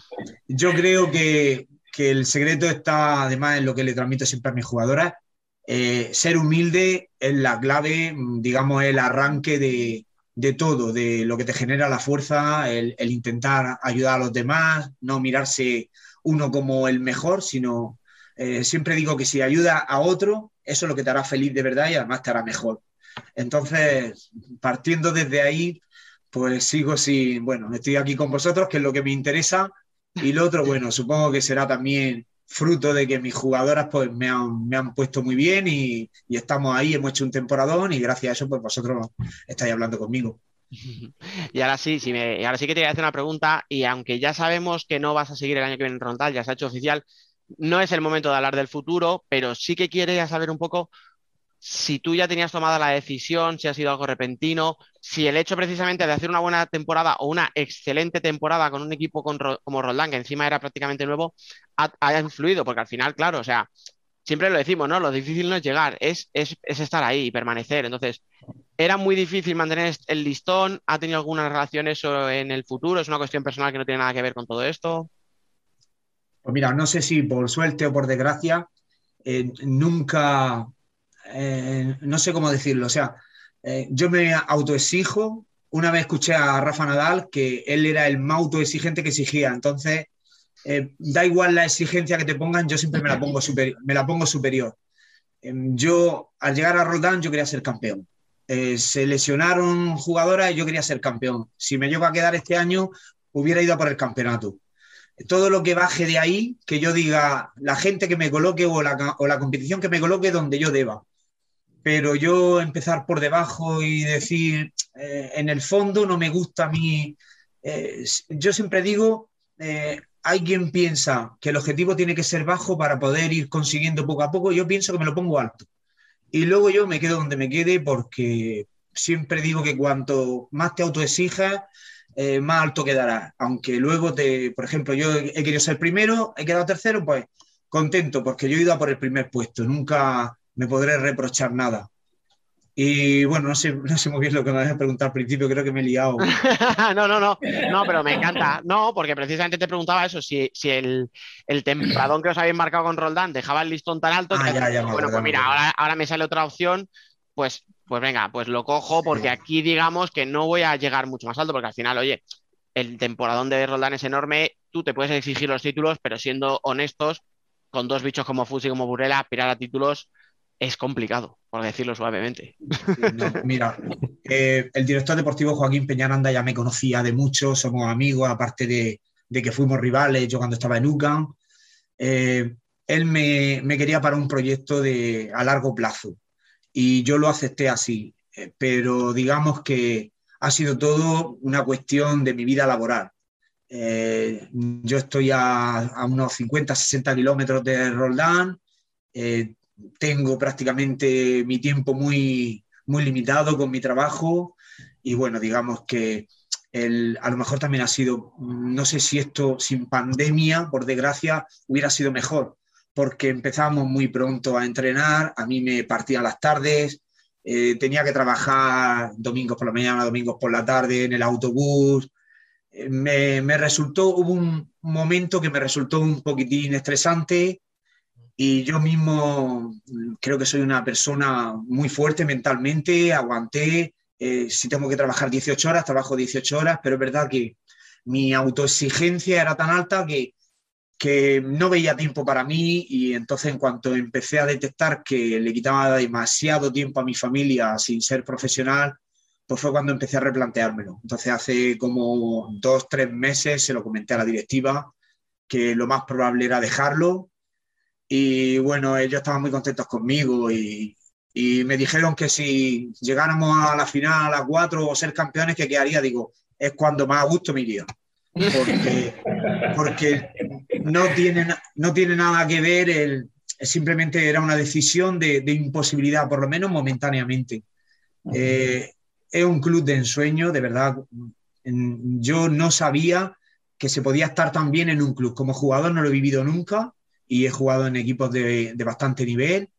yo creo que, que el secreto está además en lo que le transmito siempre a mis jugadoras. Eh, ser humilde es la clave, digamos, el arranque de, de todo, de lo que te genera la fuerza, el, el intentar ayudar a los demás, no mirarse uno como el mejor, sino eh, siempre digo que si ayuda a otro, eso es lo que te hará feliz de verdad y además te hará mejor. Entonces, partiendo desde ahí, pues sigo sin, bueno, estoy aquí con vosotros, que es lo que me interesa, y lo otro, bueno, supongo que será también fruto de que mis jugadoras pues me han, me han puesto muy bien y, y estamos ahí, hemos hecho un temporadón y gracias a eso pues vosotros estáis hablando conmigo. Y ahora sí, sí me- ahora sí que te voy a hacer una pregunta y aunque ya sabemos que no vas a seguir el año que viene en Rontal, ya se ha hecho oficial, no es el momento de hablar del futuro, pero sí que quería saber un poco si tú ya tenías tomada la decisión, si ha sido algo repentino, si el hecho precisamente de hacer una buena temporada o una excelente temporada con un equipo como Roldán, que encima era prácticamente nuevo, ha, influido, porque al final, claro, o sea, siempre lo decimos, ¿no? Lo difícil no es llegar, es, es, es estar ahí y permanecer. Entonces, era muy difícil mantener el listón, ha tenido algunas relaciones en el futuro, es una cuestión personal que no tiene nada que ver con todo esto. Pues mira, no sé si por suerte o por desgracia, eh, nunca, eh, no sé cómo decirlo, o sea, eh, yo me autoexijo. Una vez escuché a Rafa Nadal que él era el más autoexigente que exigía, entonces da igual la exigencia que te pongan, yo siempre me la pongo, me la pongo superior. Em, Yo, al llegar a Roldán, yo quería ser campeón. Se lesionaron jugadoras y yo quería ser campeón. Si me llego a quedar este año, hubiera ido a por el campeonato todo lo que baje de ahí, que yo diga la gente que me coloque o la, o la competición que me coloque donde yo deba. Pero yo empezar por debajo y decir, eh, en el fondo no me gusta a mí. eh, yo siempre digo, eh, hay quien piensa que el objetivo tiene que ser bajo para poder ir consiguiendo poco a poco. Yo pienso que me lo pongo alto. Y luego yo me quedo donde me quede porque siempre digo que cuanto más te autoexijas, eh, más alto quedará. Aunque luego te, por ejemplo, yo he querido ser primero, he quedado tercero, pues contento, porque yo he ido a por el primer puesto, nunca me podré reprochar nada. Y bueno, no sé, no sé muy bien lo que me habías preguntado al principio, creo que me he liado. No, no, no, no, pero me encanta. No, porque precisamente te preguntaba eso, si, si el, el que os habéis marcado con Roldán dejaba el listón tan alto Ah, que ya, ya bueno, pues mira, ahora, ahora me sale otra opción, pues, pues venga, pues lo cojo porque aquí digamos que no voy a llegar mucho más alto, porque al final, oye, el temporadón de Roldán es enorme, tú te puedes exigir los títulos, pero siendo honestos, con dos bichos como Fusi y como Burela, aspirar a títulos es complicado, por decirlo suavemente. No, mira, eh, el director deportivo Joaquín Peñaranda ya me conocía de mucho, somos amigos, aparte de, de que fuimos rivales, yo cuando estaba en UCAM. Eh, él me, me quería para un proyecto de, a largo plazo y yo lo acepté así, eh, pero digamos que ha sido todo una cuestión de mi vida laboral. Eh, yo estoy a, unos 50, 60 kilómetros de Roldán, eh, tengo prácticamente mi tiempo muy, muy limitado con mi trabajo. Y bueno, digamos que el, a lo mejor también ha sido, no sé si esto sin pandemia, por desgracia, hubiera sido mejor, porque empezamos muy pronto a entrenar, a mí me partían las tardes, eh, tenía que trabajar domingos por la mañana, domingos por la tarde en el autobús. Eh, me, me resultó, hubo un momento que me resultó un poquitín estresante y yo mismo mm, creo que soy una persona muy fuerte mentalmente, aguanté, eh, si tengo que trabajar 18 horas, trabajo 18 horas, pero es verdad que mi autoexigencia era tan alta que, que no veía tiempo para mí y entonces en cuanto empecé a detectar que le quitaba demasiado tiempo a mi familia sin ser profesional, pues fue cuando empecé a replanteármelo. Entonces hace como dos, tres meses se lo comenté a la directiva que lo más probable era dejarlo y bueno, ellos estaban muy contentos conmigo y, me dijeron que si llegáramos a la final a las cuatro o ser campeones, que quedaría, digo, es cuando más a gusto me iría. Porque, porque no, tiene, no tiene nada que ver, el, simplemente era una decisión de, de imposibilidad, por lo menos momentáneamente. Eh, es un club de ensueño, de verdad. Yo no sabía que se podía estar tan bien en un club. Como jugador no lo he vivido nunca y he jugado en equipos de, de bastante nivel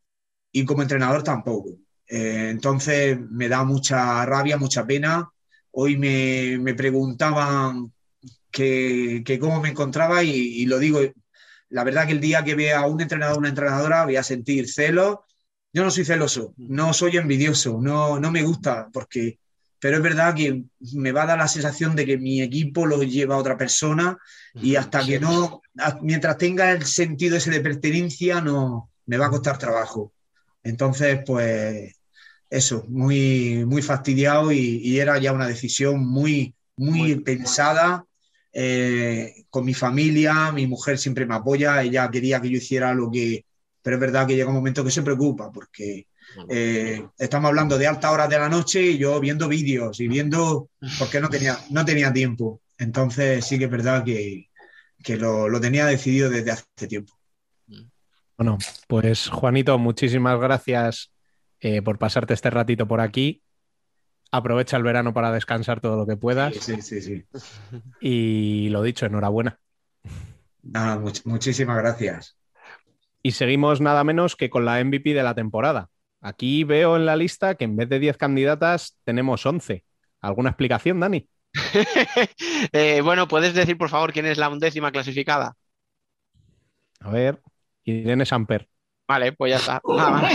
y como entrenador tampoco. Eh, entonces me da mucha rabia, mucha pena. Hoy me, me preguntaban que, que cómo me encontraba y, y lo digo, la verdad que el día que vea a un entrenador o una entrenadora voy a sentir celos. Yo no soy celoso, no soy envidioso, no, no me gusta, porque, pero es verdad que me va a dar la sensación de que mi equipo lo lleva a otra persona y hasta que no, mientras tenga el sentido ese de pertenencia, no, me va a costar trabajo. Entonces, pues eso, muy, muy fastidiado y, y era ya una decisión muy, muy pensada eh, con mi familia, mi mujer siempre me apoya, ella quería que yo hiciera lo que, pero es verdad que llega un momento que se preocupa porque eh, estamos hablando de altas horas de la noche y yo viendo vídeos y viendo, porque no tenía, no tenía tiempo. Entonces sí que es verdad que, que lo, lo tenía decidido desde hace tiempo. Bueno, pues Juanito, muchísimas gracias eh, por pasarte este ratito por aquí. Aprovecha el verano para descansar todo lo que puedas. Sí, sí, sí. Y lo dicho, enhorabuena. Nada, much- muchísimas gracias. Y seguimos nada menos que con la MVP de la temporada. Aquí veo en la lista que en vez de 10 candidatas tenemos 11. ¿Alguna explicación, Dani? Eh, bueno, ¿puedes decir, por favor, quién es la undécima clasificada? A ver, Irene Samper. Vale, pues ya está. Nada más.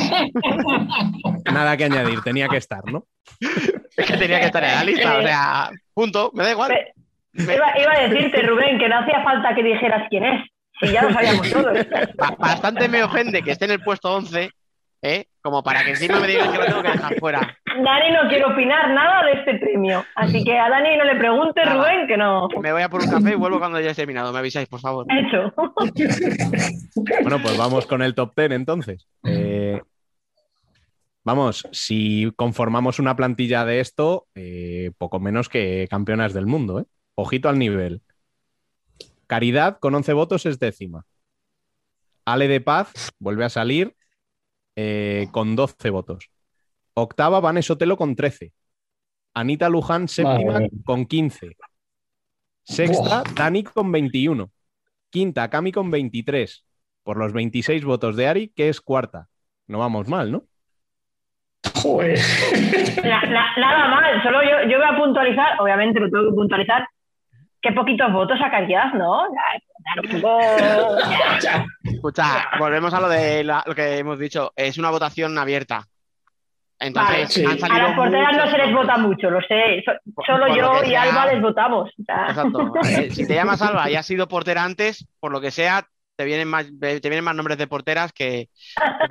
Nada que añadir, tenía que estar, ¿no? Es que tenía que estar en la lista, o sea, punto, me da igual. Iba, iba a decirte, Rubén, que no hacía falta que dijeras quién es. Si ya lo sabíamos todos. Ba- Bastante me ofende que esté en el puesto 11, ¿eh? Como para que encima me digan que lo tengo que dejar fuera. Dani no quiere opinar nada de este premio. Así que a Dani no le preguntes, Nada. Rubén, que no. Me voy a por un café y vuelvo cuando ya esté terminado. Me avisáis, por favor. Hecho. Bueno, pues vamos con el top 10 entonces. Eh, vamos, si conformamos una plantilla de esto, eh, poco menos que campeonas del mundo, ¿eh? Ojito al nivel. Caridad con 11 votos es décima. Ale de Paz vuelve a salir eh, con 12 votos. Octava, Vanes Sotelo con 13. Anita Luján, séptima, Madre. con 15. Sexta, Dani con 21. Quinta, Cami con 23. Por los 26 votos de Ari, que es cuarta. No vamos mal, ¿no? Joder. Na- na- nada mal, solo yo, yo voy a puntualizar, obviamente lo tengo que puntualizar, qué poquitos votos a Caridad, ¿no? Escucha, volvemos a lo de la- lo que hemos dicho. Es una votación abierta. Entonces, Vale, sí. han A las porteras no se les vota mucho, lo sé. Por- solo por yo y sea. Alba les votamos. Exacto. Si te llamas Alba y has sido portera antes, por lo que sea, te vienen más, te vienen más nombres de porteras que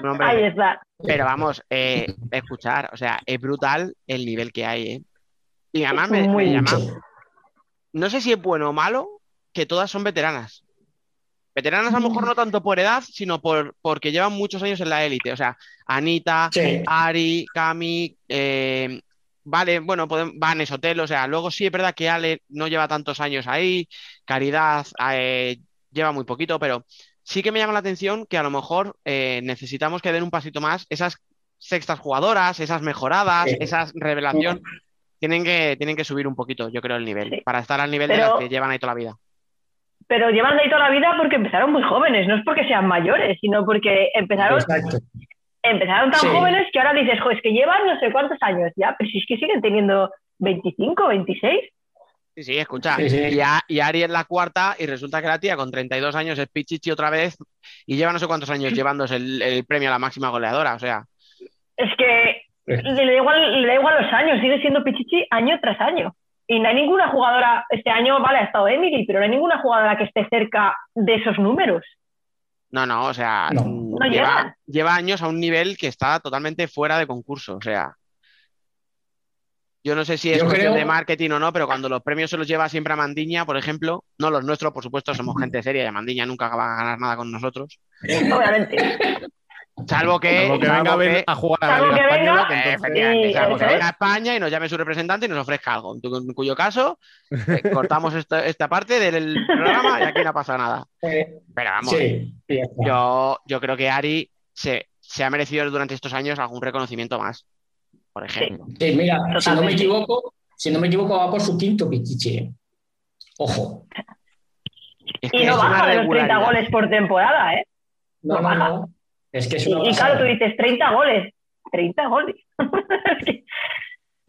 nombres Ahí de- está. Pero vamos, eh, escuchar, o sea, es brutal el nivel que hay, ¿eh? Y además me, me llama. No sé si es bueno o malo que todas son veteranas. Veteranas a lo mejor no tanto por edad, sino por, porque llevan muchos años en la élite. O sea, Anita, Sí. Ari, Cami, eh, vale, bueno, podem- Van Hotel, o sea, luego sí es verdad que Ale no lleva tantos años ahí, Caridad eh, lleva muy poquito, pero sí que me llama la atención que a lo mejor eh, necesitamos que den un pasito más. Esas sextas jugadoras, esas mejoradas, Sí. esas revelación, tienen que, tienen que subir un poquito, yo creo, el nivel, Sí. para estar al nivel de las que llevan ahí toda la vida. Pero llevan de ahí toda la vida porque empezaron muy jóvenes, no es porque sean mayores, sino porque empezaron, Exacto. empezaron tan Sí. jóvenes que ahora dices, jo, es que llevan no sé cuántos años ya, pero si es que siguen teniendo 25, 26. Sí, sí, escucha. Sí, sí. Y, a- y Ari es la cuarta y resulta que la tía con 32 años es Pichichi otra vez y lleva no sé cuántos años llevándose el, el premio a la máxima goleadora. O sea, Es que le da igual, le da igual los años, sigue siendo Pichichi año tras año. Y no hay ninguna jugadora, este año, vale, ha estado Emily, pero no hay ninguna jugadora que esté cerca de esos números. no, no, o sea, No. No lleva, lleva años a un nivel que está totalmente fuera de concurso. O sea, yo no sé si es Yo cuestión creo- de marketing o no, pero cuando los premios se los lleva siempre a Mandiña, por ejemplo, no los nuestros, por supuesto, somos gente seria y a Mandiña nunca va a ganar nada con nosotros. Obviamente. Salvo que, Salvo que venga a, salvo ver- que- a jugar a la Salvo Liga que venga- Española, que entonces- efectivamente, Sí, salvo que eso es. venga a España y nos llame su representante y nos ofrezca algo. En, tu- en cuyo caso, eh, cortamos esta, esta parte del programa y aquí no pasa nada. Pero vamos, sí, yo, yo creo que Ari se, se ha merecido durante estos años algún reconocimiento más, por ejemplo. Sí, mira, si no me equivoco, si no me equivoco, va por su quinto pichichi. eh. Ojo. Es Y no baja de los 30 regularidad. goles por temporada, ¿eh? No, No no, baja. no. Es que es Y, una y pasada. claro, tú dices 30 goles. 30 goles. Es que-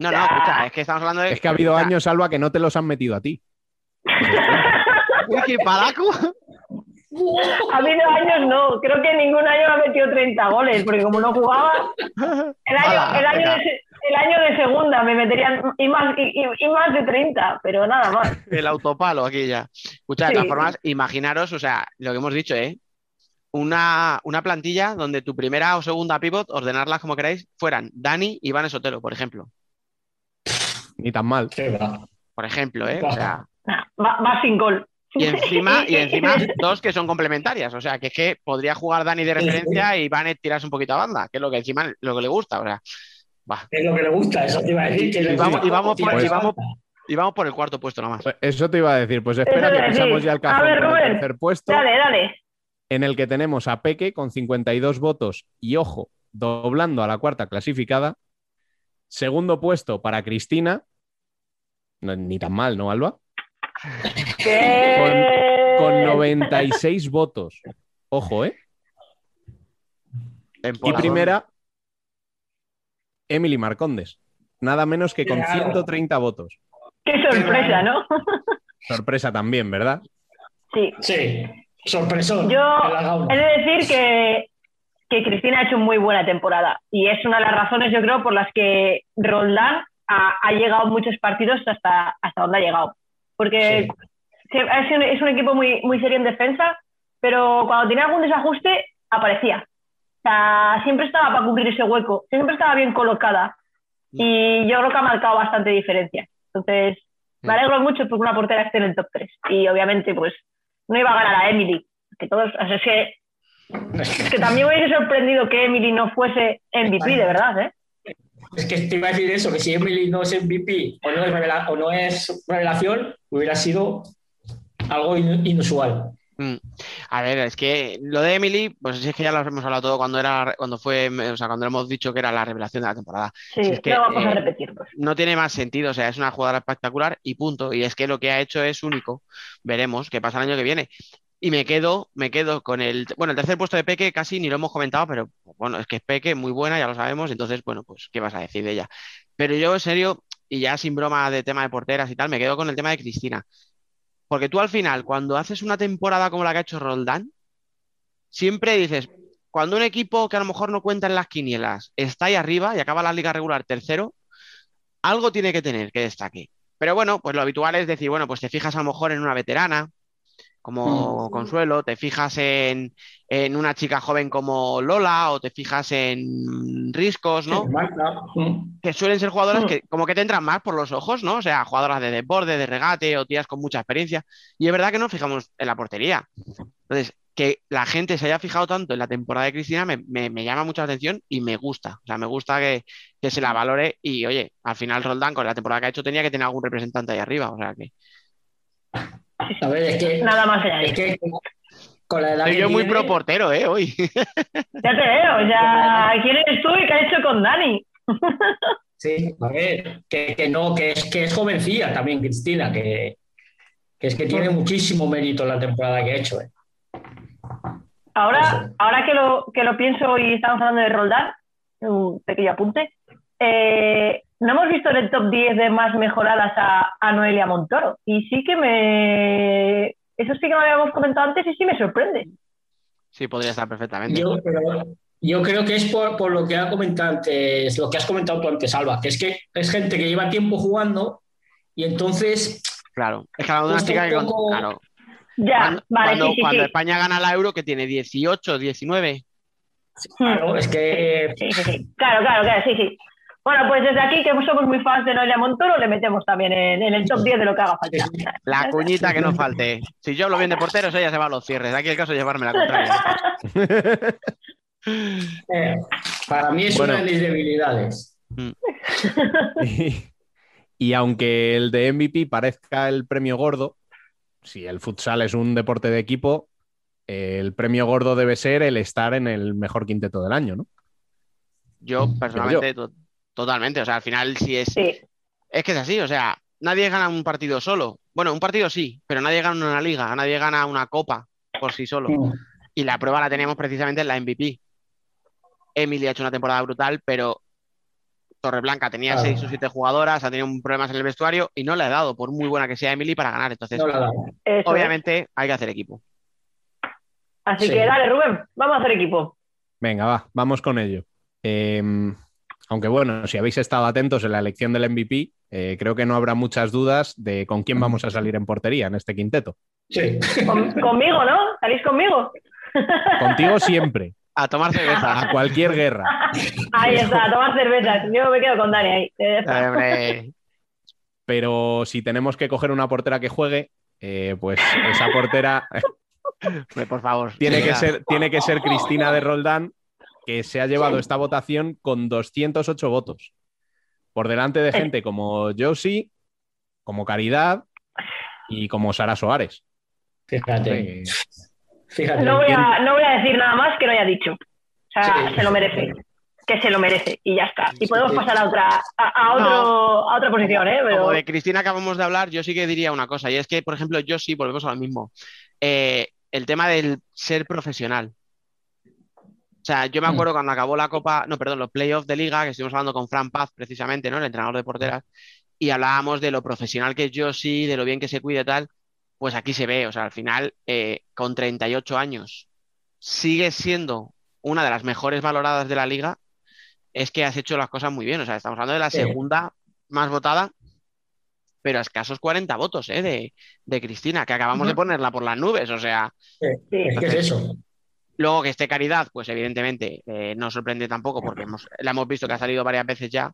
No, no, escucha, es que estamos hablando de. Es que ha habido años, Alba, que no te los han metido a ti. Uy, qué palaco. Ha habido años, no. Creo que ningún año ha metido 30 goles, porque como no jugaba, el año, el año, de, se- el año de segunda me meterían y más, y, más de 30, pero nada más. El autopalo aquí ya. Escucha, de Sí. todas formas, imaginaros, o sea, lo que hemos dicho, ¿eh? Una, una plantilla donde tu primera o segunda pivot, ordenarlas como queráis, fueran Dani y Van Sotelo, por ejemplo. Ni tan mal. Por ejemplo, ¿eh? O sea, Va, va sin gol. Y encima, y encima dos que son complementarias. O sea, que es que podría jugar Dani de referencia y Van tirarse un poquito a banda, que es lo que encima lo que le gusta. O sea, va. Es lo que le gusta, eso te iba a decir. Que Y vamos- y vamos por- Tira y vamos- falta. Y vamos por el cuarto puesto nomás. Pues Eso te iba a decir. Pues espera que decir. ya el A cajón ver, con el Rubén, tercer puesto, Dale, dale. en el que tenemos a Peque con 52 votos y, ojo, doblando a la cuarta clasificada. Segundo puesto para Cristina. No, ni tan mal, ¿no, Alba? ¿Qué? Con 96 votos. Ojo, ¿eh? Y primera, Emily Marcondes. Nada menos que con Claro. 130 votos. Qué sorpresa, ¿no? Sorpresa también, ¿verdad? Sí. Sí, sorpresón. Yo he de decir que, que Cristina ha hecho muy buena temporada y es una de las razones, yo creo, por las que Roldán ha, ha llegado muchos partidos hasta, hasta donde ha llegado. Porque sí, es, un, es un equipo muy, muy serio en defensa, pero cuando tenía algún desajuste, aparecía. O sea, siempre estaba para cubrir ese hueco, siempre estaba bien colocada y yo creo que ha marcado bastante diferencia. Entonces, me alegro mucho porque una portera esté en el top 3 y obviamente, pues, no iba a ganar a Emily, que todos, o sea, es que, es que también me hubiese sorprendido que Emily no fuese MVP, de verdad, ¿eh? Es que te iba a decir eso, que si Emily no es MVP o no es, revela- o no es revelación, hubiera sido algo in- inusual. Mm. A ver, es que lo de Emily, pues es que ya lo hemos hablado todo cuando era, cuando fue, o sea, cuando hemos dicho que era la revelación de la temporada. Sí, Si es que, no vamos a eh, repetir, pues. no tiene más sentido, o sea, es una jugadora espectacular y punto. Y es que lo que ha hecho es único. Veremos qué pasa el año que viene. Y me quedo, me quedo con el, bueno, el tercer puesto de Peque casi ni lo hemos comentado, pero bueno, es que es Peque, muy buena, ya lo sabemos, entonces, bueno, pues, ¿qué vas a decir de ella? Pero yo, en serio, y ya sin broma de tema de porteras y tal, me quedo con el tema de Cristina. Porque tú al final, cuando haces una temporada como la que ha hecho Roldán, siempre dices, cuando un equipo que a lo mejor no cuenta en las quinielas está ahí arriba y acaba la liga regular tercero, algo tiene que tener que destaque. Pero bueno, pues lo habitual es decir, bueno, pues te fijas a lo mejor en una veterana, como Consuelo, te fijas en, en una chica joven como Lola o te fijas en Riscos, ¿no? Que suelen ser jugadoras que como que te entran más por los ojos, ¿no? O sea, jugadoras de desborde, de regate o tías con mucha experiencia. Y es verdad que no nos fijamos en la portería. Entonces, que la gente se haya fijado tanto en la temporada de Cristina me, me- me llama mucho la atención y me gusta. O sea, me gusta que, que se la valore y, oye, al final Roldán con la temporada que ha hecho tenía que tener algún representante ahí arriba. O sea que... A ver, es que. Nada más allá. Es que con la edad Soy yo muy tiene- pro portero, ¿eh? Hoy. Ya te veo, ya. ¿Quién eres tú y qué has hecho con Dani? Sí, a ver, que, que no, que es, que es jovencilla también, Cristina, que, que es que tiene muchísimo mérito la temporada que ha hecho. ¿eh? Ahora, ahora que lo, que lo pienso y estamos hablando de Roldán, un pequeño apunte, eh, no hemos visto en el top 10 de más mejoradas a, a Noelia Montoro. Y sí que me. Eso sí que lo habíamos comentado antes y sí me sorprende. Sí, podría estar perfectamente. Yo, pero yo creo que es por, por lo que ha comentado antes, lo que has comentado tú antes, Alba, que es que es gente que lleva tiempo jugando y entonces Claro, es que un que... poco- Claro, Ya, cuando, vale, cuando- sí, sí, cuando sí. España gana la Euro, que tiene 18, 19. Claro, es que. Sí, sí, sí. Claro, claro, claro, sí, sí. Bueno, pues desde aquí, que somos muy fans de Noelia Montoro, le metemos también en, en el top 10 de lo que haga falta. La cuñita que no falte. Si yo hablo bien de porteros, ella se va a los cierres. Aquí el caso es llevarme la contraria. eh, para mí es Bueno. una de mis debilidades. Y, y aunque el de MVP parezca el premio gordo, si el futsal es un deporte de equipo, el premio gordo debe ser el estar en el mejor quinteto del año, ¿no? Yo, personalmente, to- totalmente. O sea, al final sí es. Es que es así, o sea, nadie gana un partido solo. Bueno, un partido sí, pero nadie gana una liga, nadie gana una copa por sí solo. Y la prueba la tenemos precisamente en la MVP. Emily ha hecho una temporada brutal, pero Torreblanca tenía Claro. seis o siete jugadoras, ha tenido un problemas en el vestuario y no le ha dado, por muy buena que sea Emily, para ganar. Entonces, No obviamente, hay que hacer equipo. Así Sí. que dale, Rubén, vamos a hacer equipo. Venga, va, vamos con ello. Eh, aunque bueno, si habéis estado atentos en la elección del MVP, eh, creo que no habrá muchas dudas de con quién vamos a salir en portería en este quinteto. Sí. Con- conmigo, ¿no? ¿Salís conmigo? Contigo siempre, A tomar cerveza. a cualquier guerra. Ahí está, a tomar cervezas. Yo me quedo con Dani ahí. Pero si tenemos que coger una portera que juegue, eh, pues esa portera por favor. tiene que ser, tiene que ser Cristina de Roldán, que se ha llevado esta votación con 208 votos. Por delante de gente como Josie, como Caridad y como Sara Soares. Fíjate. Fíjate. No voy, a, no voy a decir nada más que no haya dicho. O sea, Sí. se lo merece. que se lo merece y ya está. Y podemos pasar a otra, a, a otro, No. a otra posición, ¿eh? Pero- Como de Cristina acabamos de hablar, yo sí que diría una cosa, y es que, por ejemplo, yo sí, volvemos a lo mismo. Eh, el tema del ser profesional. O sea, yo me Mm. acuerdo cuando acabó la Copa, no, perdón, los playoffs de Liga, que estuvimos hablando con Fran Paz, precisamente, ¿no? El entrenador de porteras, y hablábamos de lo profesional que es Josie, de lo bien que se cuida y tal. Pues aquí se ve, o sea, al final, eh, con 38 años, sigue siendo una de las mejores valoradas de la liga, es que has hecho las cosas muy bien. O sea, estamos hablando de la Sí. segunda más votada, pero a escasos 40 votos, ¿eh? de, de Cristina, que acabamos de ponerla por las nubes. O sea, Es que es eso. Luego que esté Caridad, pues evidentemente eh, no sorprende tampoco, porque hemos, la hemos visto que ha salido varias veces ya.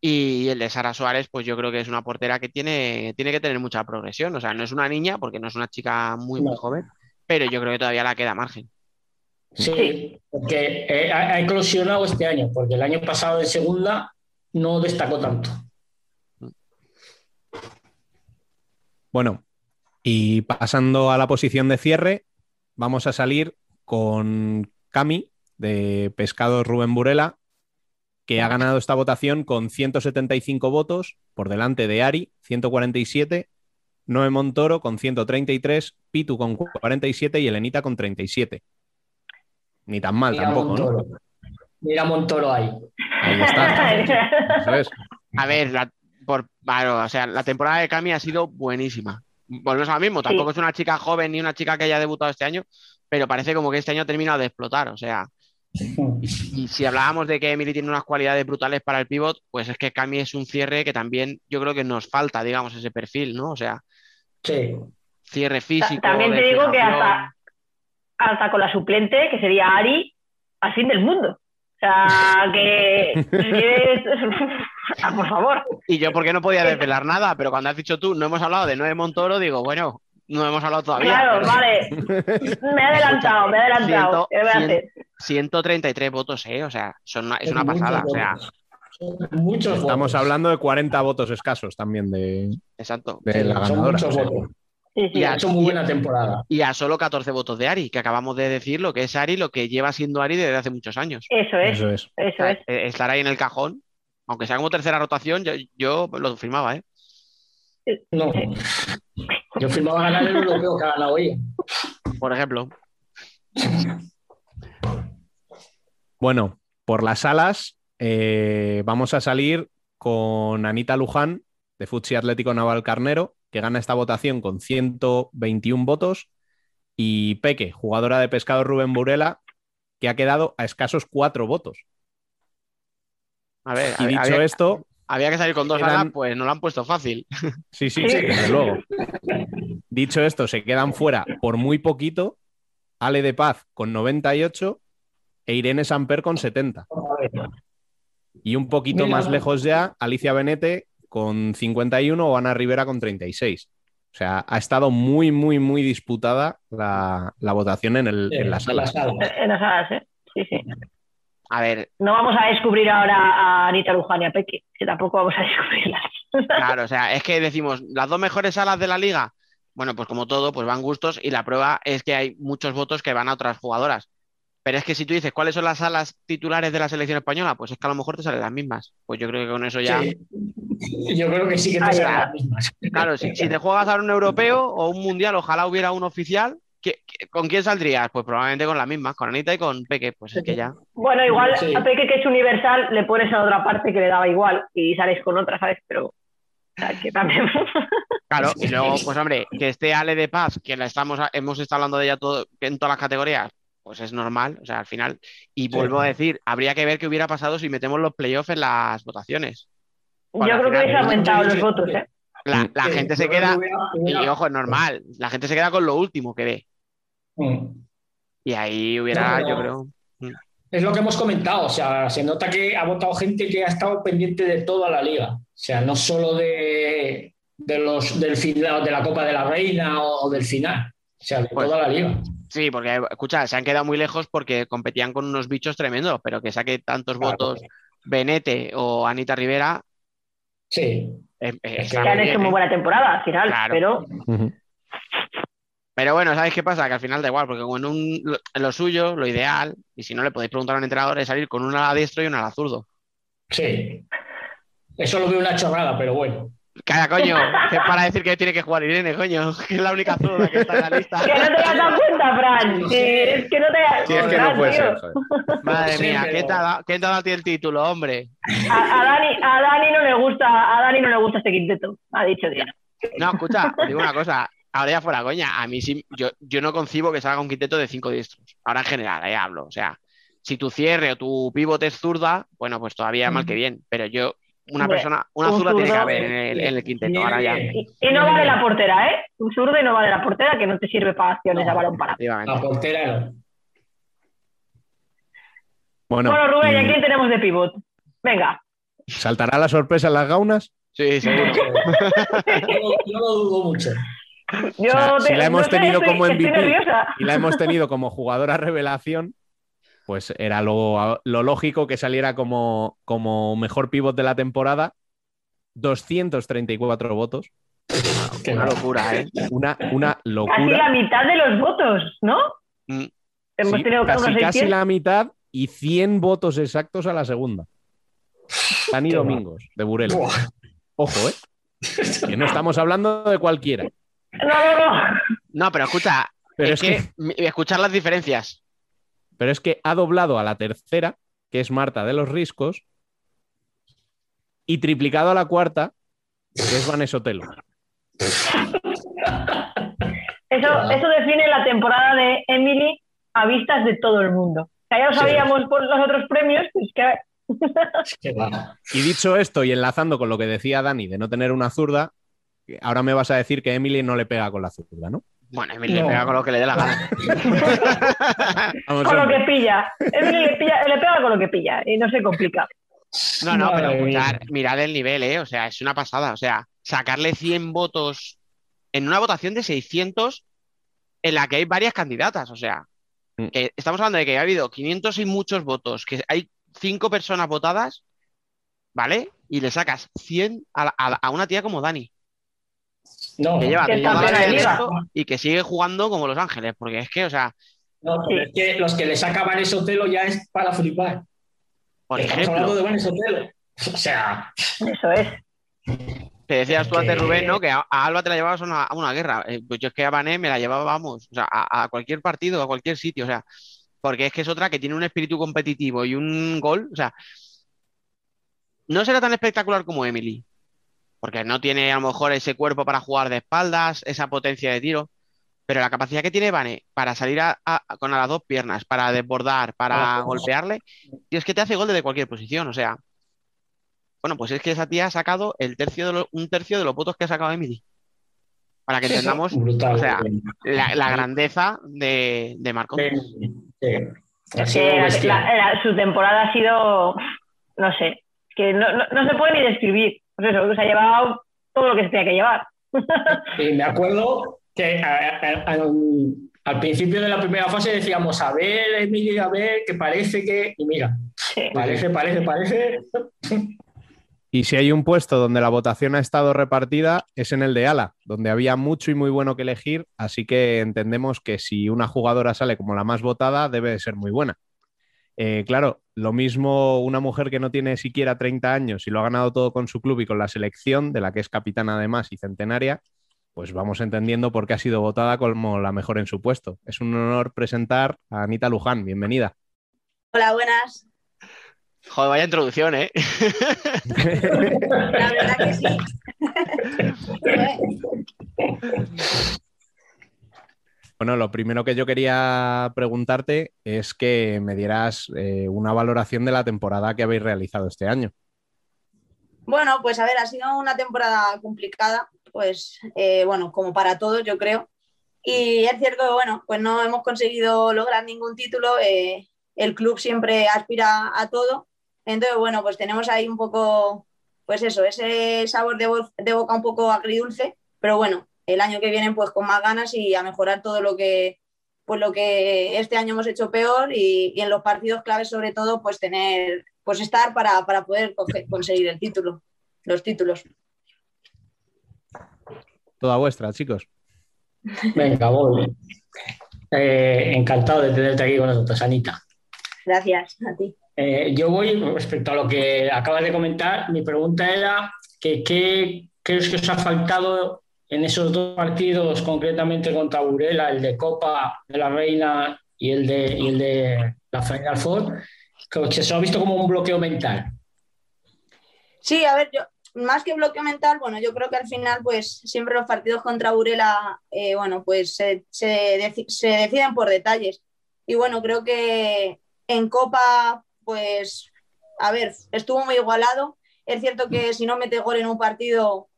Y el de Sara Suárez, pues yo creo que es una portera que tiene, tiene que tener mucha progresión. O sea, no es una niña, porque no es una chica muy, muy No. joven, pero yo creo que todavía la queda margen. Sí, porque eh, ha, ha eclosionado este año, porque el año pasado en segunda no destacó tanto. Bueno, y pasando a la posición de cierre, vamos a salir con Cami de Pescados Rubén Burela, que ha ganado esta votación con 175 votos, por delante de Ari, 147, Noé Montoro con 133, Pitu con 47 y Elenita con 37. Ni tan mal Mira tampoco, ¿no? Montoro. Mira Montoro ahí. Ahí está. Eso es. A ver, la, por, claro, o sea, la temporada de Cami ha sido buenísima. Volvemos a lo mismo, tampoco es una chica joven ni una chica que haya debutado este año, pero parece como que este año ha terminado de explotar. O sea, y si hablábamos de que Emily tiene unas cualidades brutales para el pivot, pues es que Cami es un cierre que también yo creo que nos falta, digamos, ese perfil, ¿no? O sea, Sí. cierre físico. También te digo que hasta, hasta con la suplente, que sería Ari, al fin del mundo. O sea, que Ah, por favor. Y yo, porque no podía desvelar nada, pero cuando has dicho tú, no hemos hablado de Noé Montoro, digo, bueno, no hemos hablado todavía. Claro, pero- vale. Me he adelantado, me he adelantado. Ciento- ¿Qué voy a hacer? 133 votos, ¿eh? O sea, son una- es una muchos pasada. O sea, votos. Muchos Estamos votos. hablando de 40 votos escasos también de, exacto. de la Son ganadora. muchos o sea. votos. Sí, sí. Y ha hecho muy buena temporada. Y a solo 14 votos de Ari, que acabamos de decir lo que es Ari, lo que lleva siendo Ari desde hace muchos años. Eso es, Eso es. eso es. Eh, Estar ahí en el cajón, aunque sea como tercera rotación, yo, yo lo firmaba, ¿eh? No. Yo firmaba ganar el europeo que ha ganado ella. Por ejemplo. Bueno, por las alas eh, vamos a salir con Anita Luján de Futsi Atlético Naval Carnero, que gana esta votación con 121 votos, y Peque, jugadora de pescado Rubén Burela, que ha quedado a escasos cuatro votos. A ver, Y dicho esto, había que salir con dos quedan- pues no lo han puesto fácil. sí, sí, sí, desde luego. Dicho esto, se quedan fuera por muy poquito Ale de Paz con 98 e Irene Samper con 70. Y un poquito Mira. más lejos ya, Alicia Benete con 51 o Ana Rivera con 36. O sea, ha estado muy, muy, muy disputada la, la votación en, el, en la sala. En las alas, ¿eh? Sí, sí. A ver, No vamos a descubrir ahora a Anita Luján y a Peque, que tampoco vamos a descubrirlas. claro, o sea, es que decimos, las dos mejores salas de la liga, bueno, pues como todo, pues van gustos y la prueba es que hay muchos votos que van a otras jugadoras. Pero es que si tú dices cuáles son las salas titulares de la selección española, pues es que a lo mejor te salen las mismas. Pues yo creo que con eso ya. Sí. Yo creo que sí que te salen las mismas. Claro, si, si te juegas a un europeo o un mundial, ojalá hubiera un oficial. ¿Qué- qué- ¿Con quién saldrías? Pues probablemente con las mismas, con Anita y con Peque. Pues es que ya. Bueno, igual Sí. a Peque, que es universal, le pones a otra parte que le daba igual y sales con otra, ¿sabes? Pero. o sea, que también. Claro, y luego, pues hombre, que esté Ale de Paz, que la estamos, hemos estado hablando de ella todo, en todas las categorías, pues es normal, o sea, al final. Y vuelvo a decir, habría que ver qué hubiera pasado si metemos los playoffs en las votaciones. Yo creo que hubiese aumentado los votos, ¿eh? La, la Sí, gente se queda, y ojo, es normal, la gente se queda con lo último que ve. Mm. Y ahí hubiera, No, yo creo. Es lo que hemos comentado, o sea, se nota que ha votado gente que ha estado pendiente de toda la liga, o sea, no solo de, de los del final de la Copa de la Reina o, o del final, o sea, de Pues- toda la liga. Sí, porque, escucha, se han quedado muy lejos porque competían con unos bichos tremendos, pero que saque tantos Claro. votos Benete o Anita Rivera, Sí, eh, eh, Es que han hecho muy buena temporada al final, Claro. pero. Pero bueno, ¿sabéis qué pasa? Que al final da igual, porque como en, un, lo, suyo, lo ideal, y si no le podéis preguntar a un entrenador, es salir con un ala diestro y un ala zurdo. Sí. Eso lo veo una chorrada, pero bueno. Calla, coño, que es para decir que tiene que jugar Irene, coño, que es la única zurda que está en la lista. Que no te has dado cuenta, Fran. Que es que no te Sí, es que no puede ser. Madre Sí, mía, pero- ¿quién te, ha dado, quién te ha dado a ti el título, hombre? A, a Dani, a Dani no le gusta, a Dani no le gusta este quinteto, ha dicho Dino. No, escucha, os digo una cosa, ahora ya fuera coña, a mí sí, yo, yo no concibo que salga un quinteto de cinco diestros. Ahora en general, ahí hablo. O sea, si tu cierre o tu pivote es zurda, bueno, pues todavía mal que bien. Pero yo, una persona, una un zurda tiene que haber en el, en el quinteto. Ahora ya. Bien, Y, y no vale la portera, ¿eh? Un zurdo y no vale la portera que no te sirve para acciones No. a balón efectivamente. La portera no. Bueno, Bueno, Rubén, ¿y a y- quién tenemos de pivot? Venga. ¿saltará la sorpresa en las gaunas? Sí, seguro. Yo, yo lo dudo mucho. Yo O sea, te- si la hemos no tenido estoy- como MVP y la hemos tenido como jugadora revelación, pues era lo, lo lógico que saliera como, como mejor pivot de la temporada. 234 votos. Que Una locura, ¿eh? Una, una Casi locura. la mitad de los votos, ¿no? Mm. Hemos Sí, tenido casi, casi 600. la mitad y 100 votos exactos a la segunda. Dani Qué. Domingos, de Burela. Ojo, ¿eh? Que no estamos hablando de cualquiera. No, no, no. No, pero escucha, Pero es, es que, escuchar las diferencias. pero es que ha doblado a la tercera, que es Marta de los Riscos, y triplicado a la cuarta, que es Vanessa Otelo. Eso, eso define la temporada de Emily a vistas de todo el mundo. Que ya lo Sí. sabíamos por los otros premios, pues que. Y dicho esto, y enlazando con lo que decía Dani de no tener una zurda, ahora me vas a decir que Emily no le pega con la zurda, ¿no? Bueno, Emily le pega con lo que le dé la gana. Vamos, con lo que pilla. Emily le, pilla, le pega con lo que pilla y no se complica. No, no, pero Madre mirad el nivel, ¿eh? O sea, es una pasada. O sea, sacarle 100 votos en una votación de 600 en la que hay varias candidatas. O sea, Mm. que estamos hablando de que ha habido 500 y muchos votos, que hay cinco personas votadas, ¿vale? Y le sacas 100 a, la- a la- a una tía como Dani, No, que lleva Que la liga. esto y que sigue jugando como Los Ángeles, porque es que, o sea, no, pero es que los que le sacaban ese Otelo ya es para flipar. por Estamos hablando ejemplo, de Vanessa Otelo. O sea, Eso es. te decías tú antes, que- Rubén, ¿no? Que a, a Alba te la llevabas a una, a una guerra. Eh, pues yo es que a Vané me la llevaba, vamos, o sea, a, a cualquier partido, a cualquier sitio, o sea, porque es que es otra que tiene un espíritu competitivo y un gol, o sea, no será tan espectacular como Emily, porque no tiene a lo mejor ese cuerpo para jugar de espaldas, esa potencia de tiro, pero la capacidad que tiene Vane para salir a- a- con a las dos piernas, para desbordar, para Ah, golpearle, y es que te hace gol desde cualquier posición, o sea, bueno, pues es que esa tía ha sacado el tercio de lo- un tercio de los votos que ha sacado Emily. Para que entendamos brutal. o sea, la, la grandeza de, de Marco. Sí. Es que la- la- su temporada ha sido, no sé, que no, no, no se puede ni describir. Pues eso, se ha llevado todo lo que se tenía que llevar. Y me acuerdo que a- a- a- al principio de la primera fase decíamos, a ver, Emily, a ver, que parece que... Y mira, Sí. parece, parece, parece... Y si hay un puesto donde la votación ha estado repartida, es en el de Ala, donde había mucho y muy bueno que elegir, así que entendemos que si una jugadora sale como la más votada, debe de ser muy buena. Eh, claro, lo mismo una mujer que no tiene siquiera 30 años y lo ha ganado todo con su club y con la selección, de la que es capitana además y centenaria, pues vamos entendiendo por qué ha sido votada como la mejor en su puesto. Es un honor presentar a Anita Luján, bienvenida. Hola, buenas. Joder, vaya introducción, ¿eh? La verdad que sí. Bueno, lo primero que yo quería preguntarte es que me dieras eh, una valoración de la temporada que habéis realizado este año. Bueno, pues a ver, ha sido una temporada complicada, pues eh, bueno, como para todos, yo creo. Y es cierto que, bueno, pues no hemos conseguido lograr ningún título. eh, el club siempre aspira a todo. Entonces, bueno, pues tenemos ahí un poco, pues eso, ese sabor de, de boca un poco agridulce. Pero bueno, el año que viene, pues con más ganas y a mejorar todo lo que, pues lo que este año hemos hecho peor y, y en los partidos claves, sobre todo, pues tener, pues estar para, para poder conseguir el título, los títulos. Toda vuestra, chicos. Venga, voy. Eh, encantado de tenerte aquí con nosotros, Anita. Gracias a ti. Eh, yo voy, respecto a lo que acabas de comentar, mi pregunta era que qué crees que os ha faltado en esos dos partidos, concretamente contra Burela, el de Copa de la Reina y el de, y el de la Final Four, que se ha visto como un bloqueo mental. Sí, a ver, yo, más que bloqueo mental, bueno, yo creo que al final, pues siempre los partidos contra Burela, eh, bueno, pues se, se, deci- se deciden por detalles. Y bueno, creo que en Copa, pues, a ver, estuvo muy igualado. Es cierto que si no mete gol en un partido,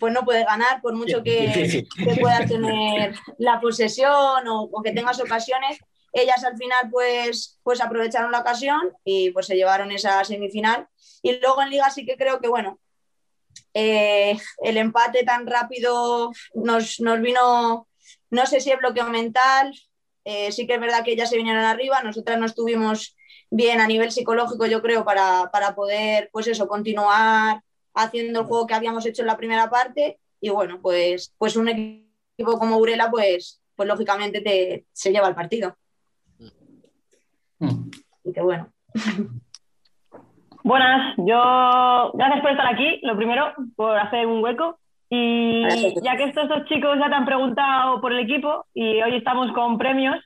pues no puede ganar, por mucho que, que puedas tener la posesión o, o que tengas ocasiones. Ellas al final, pues, pues aprovecharon la ocasión y pues se llevaron esa semifinal. Y luego en Liga sí que creo que, bueno, eh, el empate tan rápido nos, nos vino, no sé si es bloqueo mental, eh, sí que es verdad que ellas se vinieron arriba, nosotras no estuvimos bien a nivel psicológico, yo creo, para, para poder, pues eso, continuar haciendo el juego que habíamos hecho en la primera parte. Y bueno, pues, pues un equipo como Urela, pues, pues lógicamente te, se lleva el partido. Y que bueno. Buenas, yo gracias por estar aquí, lo primero, por hacer un hueco. Y ya que estos dos chicos ya te han preguntado por el equipo y hoy estamos con premios,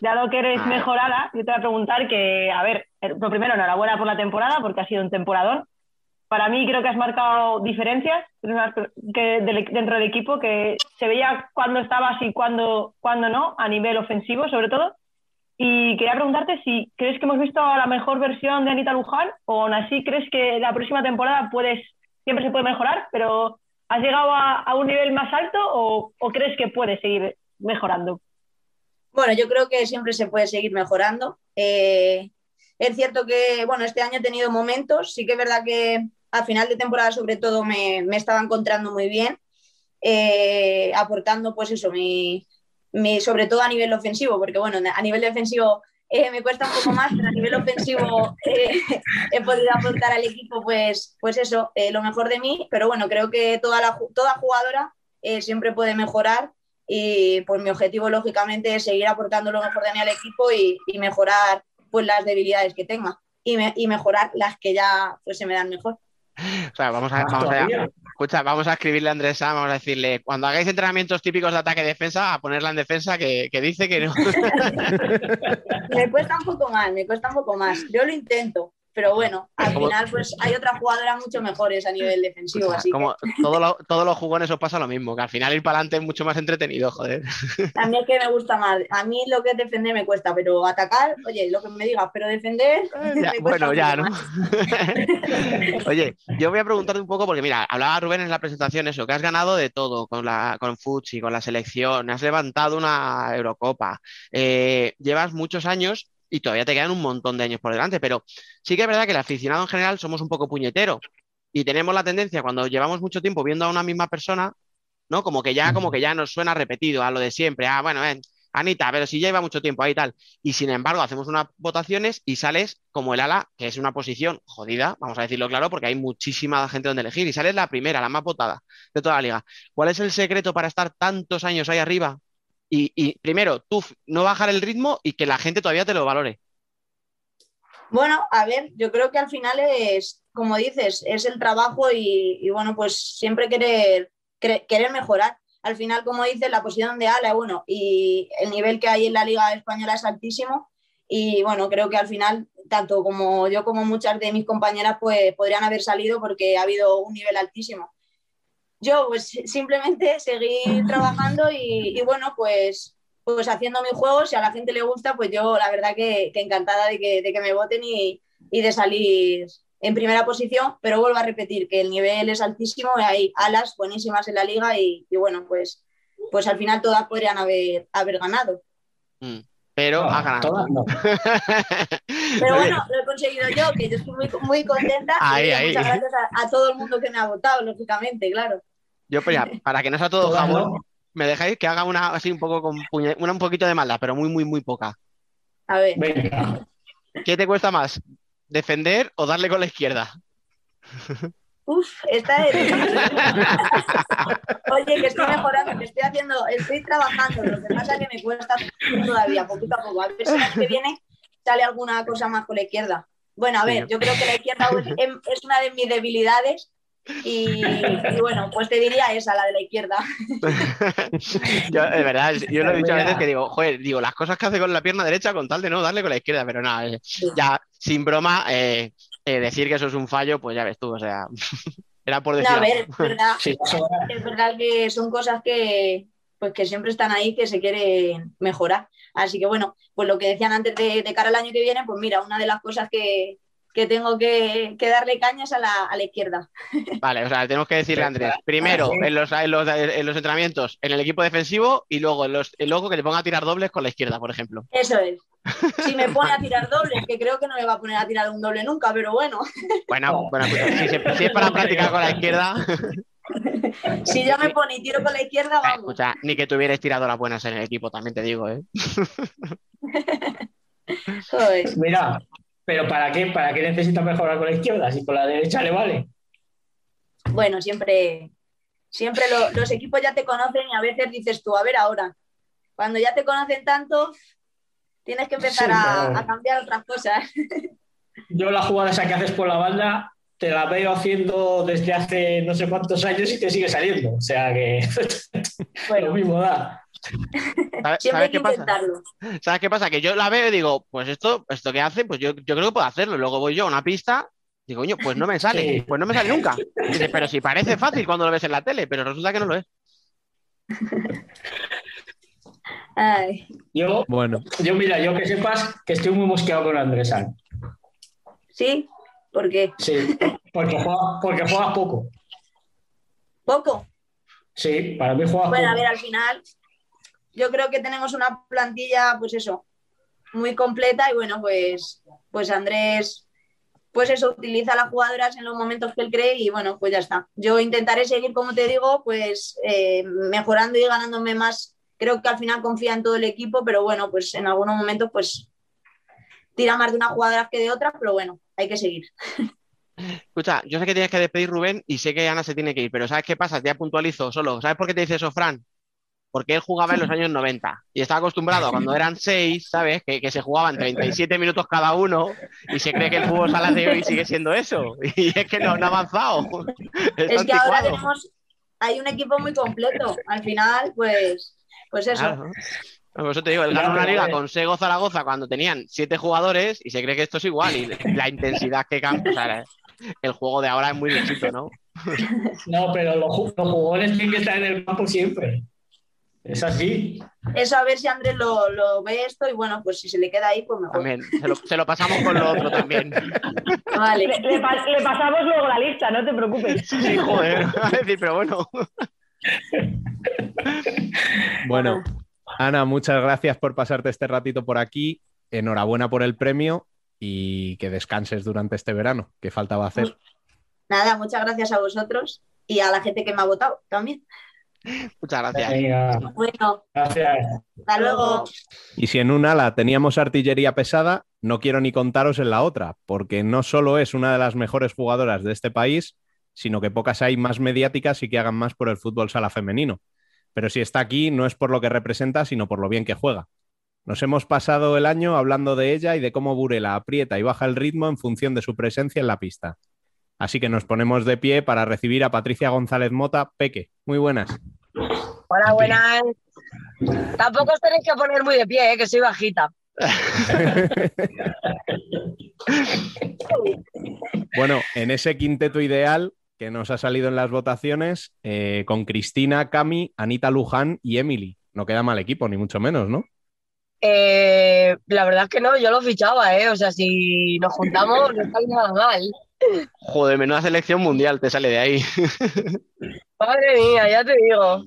dado que eres mejorada, yo te voy a preguntar que, a ver, eh, lo primero, enhorabuena por la temporada, porque ha sido un temporadón. Para mí creo que has marcado diferencias del- dentro del equipo, que se veía cuando estabas y cuando, cuando no, a nivel ofensivo sobre todo. Y quería preguntarte si crees que hemos visto la mejor versión de Anita Luján o aún así crees que la próxima temporada puedes, siempre se puede mejorar, pero ¿has llegado a, un nivel más alto o, o crees que puedes seguir mejorando? Bueno, yo creo que siempre se puede seguir mejorando. Eh, es cierto que, bueno, este año he tenido momentos, sí que es verdad que a final de temporada sobre todo me, me estaba encontrando muy bien, eh, aportando pues eso, mi, mi- sobre todo a nivel ofensivo, porque bueno, a nivel defensivo eh, me cuesta un poco más, pero a nivel ofensivo eh, he podido aportar al equipo pues, pues eso, lo mejor de mí, pero bueno, creo que toda, la, toda jugadora siempre puede mejorar y pues mi objetivo lógicamente es seguir aportando lo mejor de mí al equipo y, y mejorar pues las debilidades que tenga y, me- y mejorar las que ya pues se me dan mejor. O sea, vamos a, Más vamos a, escucha, vamos a escribirle a Andrés Sam, vamos a decirle, cuando hagáis entrenamientos típicos de ataque-defensa, a ponerla en defensa que, que dice que no. Me cuesta un poco más, me cuesta un poco más. Yo lo intento, pero bueno, al Como- final pues hay otras jugadoras mucho mejores a nivel defensivo, O sea, así como lo- todos los jugones os pasa lo mismo, que al final ir para adelante es mucho más entretenido, joder. que a mí es que me gusta más. A mí lo que es defender me cuesta, pero atacar, oye, lo que me digas, pero defender me cuesta bueno, ya, ¿no? Oye, yo voy a preguntarte un poco, porque mira, hablaba Rubén en la presentación eso, que has ganado de todo con la, con Futsi, con la selección, has levantado una Eurocopa, eh, llevas muchos años y todavía te quedan un montón de años por delante, pero sí que es verdad que el aficionado en general somos un poco puñetero y tenemos la tendencia cuando llevamos mucho tiempo viendo a una misma persona, ¿no? Como que ya, como que ya nos suena repetido a lo de siempre, ah, bueno, ven, Anita, pero si ya lleva mucho tiempo ahí y tal. Y sin embargo, hacemos unas votaciones y sales como el ala, que es una posición jodida, vamos a decirlo claro, porque hay muchísima gente donde elegir. Y sales la primera, la más votada de toda la liga. ¿Cuál es el secreto para estar tantos años ahí arriba? Y, primero, tú no bajar el ritmo y que la gente todavía te lo valore. Bueno, a ver, yo creo que al final es, como dices, es el trabajo y, bueno, pues siempre querer, querer mejorar. Al final, como dices, la posición de ala, bueno, y el nivel que hay en la Liga Española es altísimo. Y bueno, creo que al final, tanto como yo como muchas de mis compañeras, pues podrían haber salido porque ha habido un nivel altísimo. Yo, pues simplemente seguir trabajando y, y bueno, pues pues haciendo mis juegos, si a la gente le gusta, pues yo la verdad que, que encantada de que, de que me voten y, y de salir en primera posición, pero vuelvo a repetir que el nivel es altísimo, hay alas buenísimas en la liga y, y bueno, pues, pues al final todas podrían haber, haber ganado. Mm, Pero has ganado. todas no. Pero bueno, lo he conseguido yo, que yo estoy muy, muy contenta Ahí, y ahí. muchas gracias a, a todo el mundo que me ha votado, lógicamente, claro. Yo, pues ya, para que no sea todo Todas jamón, no. me dejáis que haga una así un poco con puñe- una un poquito de maldad, pero muy, muy, muy poca. A ver. Venga. ¿Qué te cuesta más? ¿Defender o darle con la izquierda? Uf, esta es. Oye, que estoy mejorando, que estoy haciendo, estoy trabajando. Lo que pasa es que me cuesta todavía, poquito a poco. A ver si el año que viene sale alguna cosa más con la izquierda. Bueno, a ver, yo creo que la izquierda es una de mis debilidades. Y, y bueno, pues te diría esa, la de la izquierda. Yo, de verdad, yo lo he dicho a veces que digo, joder, digo, las cosas que hace con la pierna derecha con tal de no darle con la izquierda, pero nada, eh, ya sin broma, eh, eh, decir que eso es un fallo, pues ya ves tú, o sea, era por No, decir. a ver, es verdad, es verdad que son cosas que, pues que siempre están ahí que se quieren mejorar. Así que bueno, pues lo que decían antes de, de cara al año que viene, pues mira, una de las cosas que, que tengo que, que darle caña es a la, a la izquierda. Vale, o sea, tenemos que decirle a Andrés, primero en los, en los, en los entrenamientos, en el equipo defensivo y luego en los, y luego que le ponga a tirar dobles con la izquierda, por ejemplo. Eso es. Si me pone a tirar dobles, que creo que no me va a poner a tirar un doble nunca, pero bueno, Bueno, bueno, pues, si, se- si es para practicar con la izquierda, si yo me pone y tiro con la izquierda, vamos. escucha, ni que tuvierais tiradoras buenas en el equipo, también te digo, ¿eh? Joder. Mira, pero ¿para qué, ¿para qué necesita mejorar con la izquierda? Si con la derecha le vale. Bueno, siempre, siempre lo- los equipos ya te conocen y a veces dices tú, a ver ahora, cuando ya te conocen tanto, tienes que empezar Sí, a, cambiar otras cosas. Yo la jugada esa que haces por la banda te la veo haciendo desde hace no sé cuántos años y te sigue saliendo. O sea que lo mismo da. ¿Sabes, Siempre sabes hay que qué pasa? intentarlo. ¿Sabes qué pasa? Que yo la veo y digo, pues esto, esto que hace, pues yo, yo creo que puedo hacerlo. Luego voy yo a una pista, digo, coño, pues no me sale, Sí. pues no me sale nunca. Pero si parece fácil cuando lo ves en la tele, pero resulta que no lo es. Ay, Yo, Bueno, yo, mira, yo que sepas que estoy muy mosqueado con Andrés San. ¿Sí? ¿Por qué? Sí, porque, juega- porque juegas poco. ¿Poco? Sí, para mí juegas Bueno, a poco. ver, al final, yo creo que tenemos una plantilla, pues eso, muy completa y bueno, pues, pues Andrés, pues eso, utiliza a las jugadoras en los momentos que él cree y bueno, pues ya está. Yo intentaré seguir, como te digo, pues eh, mejorando y ganándome más. Creo que al final confía en todo el equipo, pero bueno, pues en algunos momentos pues tira más de una jugadora que de otra, pero bueno, hay que seguir. Escucha, yo sé que tienes que despedir Rubén y sé que Ana se tiene que ir, pero ¿sabes qué pasa? Ya puntualizo solo. ¿Sabes por qué te dice eso, Fran? Porque él jugaba en los años 90 y estaba acostumbrado a cuando eran seis, ¿sabes? Que, que se jugaban 37 minutos cada uno y se cree que el fútbol sala de hoy sigue siendo eso. Y es que no, no ha avanzado. Es que ahora tenemos, hay un equipo muy completo. Al final, pues, pues eso. Claro. Por eso te digo, él ganó una liga con Sego Zaragoza cuando tenían siete jugadores y se cree que esto es igual. Y la intensidad que cambia, o sea, el juego de ahora es muy distinto, ¿no? No, pero los, los jugadores tienen que estar en el campo siempre. Es así. Eso a ver si Andrés lo, lo ve esto y bueno, pues si se le queda ahí, pues mejor. También. Se lo, se lo pasamos con lo otro también. Vale. Le, le pa- le pasamos luego la lista, no te preocupes. Sí, joder. A decir, pero bueno. bueno. Ana, muchas gracias por pasarte este ratito por aquí. Enhorabuena por el premio y que descanses durante este verano, que faltaba hacer. Nada, muchas gracias a vosotros y a la gente que me ha votado también. Muchas gracias. Venga, Bueno, gracias. hasta luego. Y si en una ala teníamos artillería pesada, no quiero ni contaros en la otra, porque no solo es una de las mejores jugadoras de este país, sino que pocas hay más mediáticas y que hagan más por el fútbol sala femenino. Pero si está aquí no es por lo que representa, sino por lo bien que juega. Nos hemos pasado el año hablando de ella y de cómo Burela aprieta y baja el ritmo en función de su presencia en la pista. Así que nos ponemos de pie para recibir a Patricia González Mota. Peque, muy buenas. Hola, buenas. Tampoco os tenéis que poner muy de pie, ¿eh? que soy bajita. Bueno, en ese quinteto ideal que nos ha salido en las votaciones, eh, con Cristina, Cami, Anita Luján y Emily. No queda mal equipo, ni mucho menos, ¿no? Eh, la verdad es que no, yo lo fichaba, ¿eh? O sea, si nos juntamos, no está nada mal. Joder, menuda selección mundial te sale de ahí. Madre mía, ya te digo.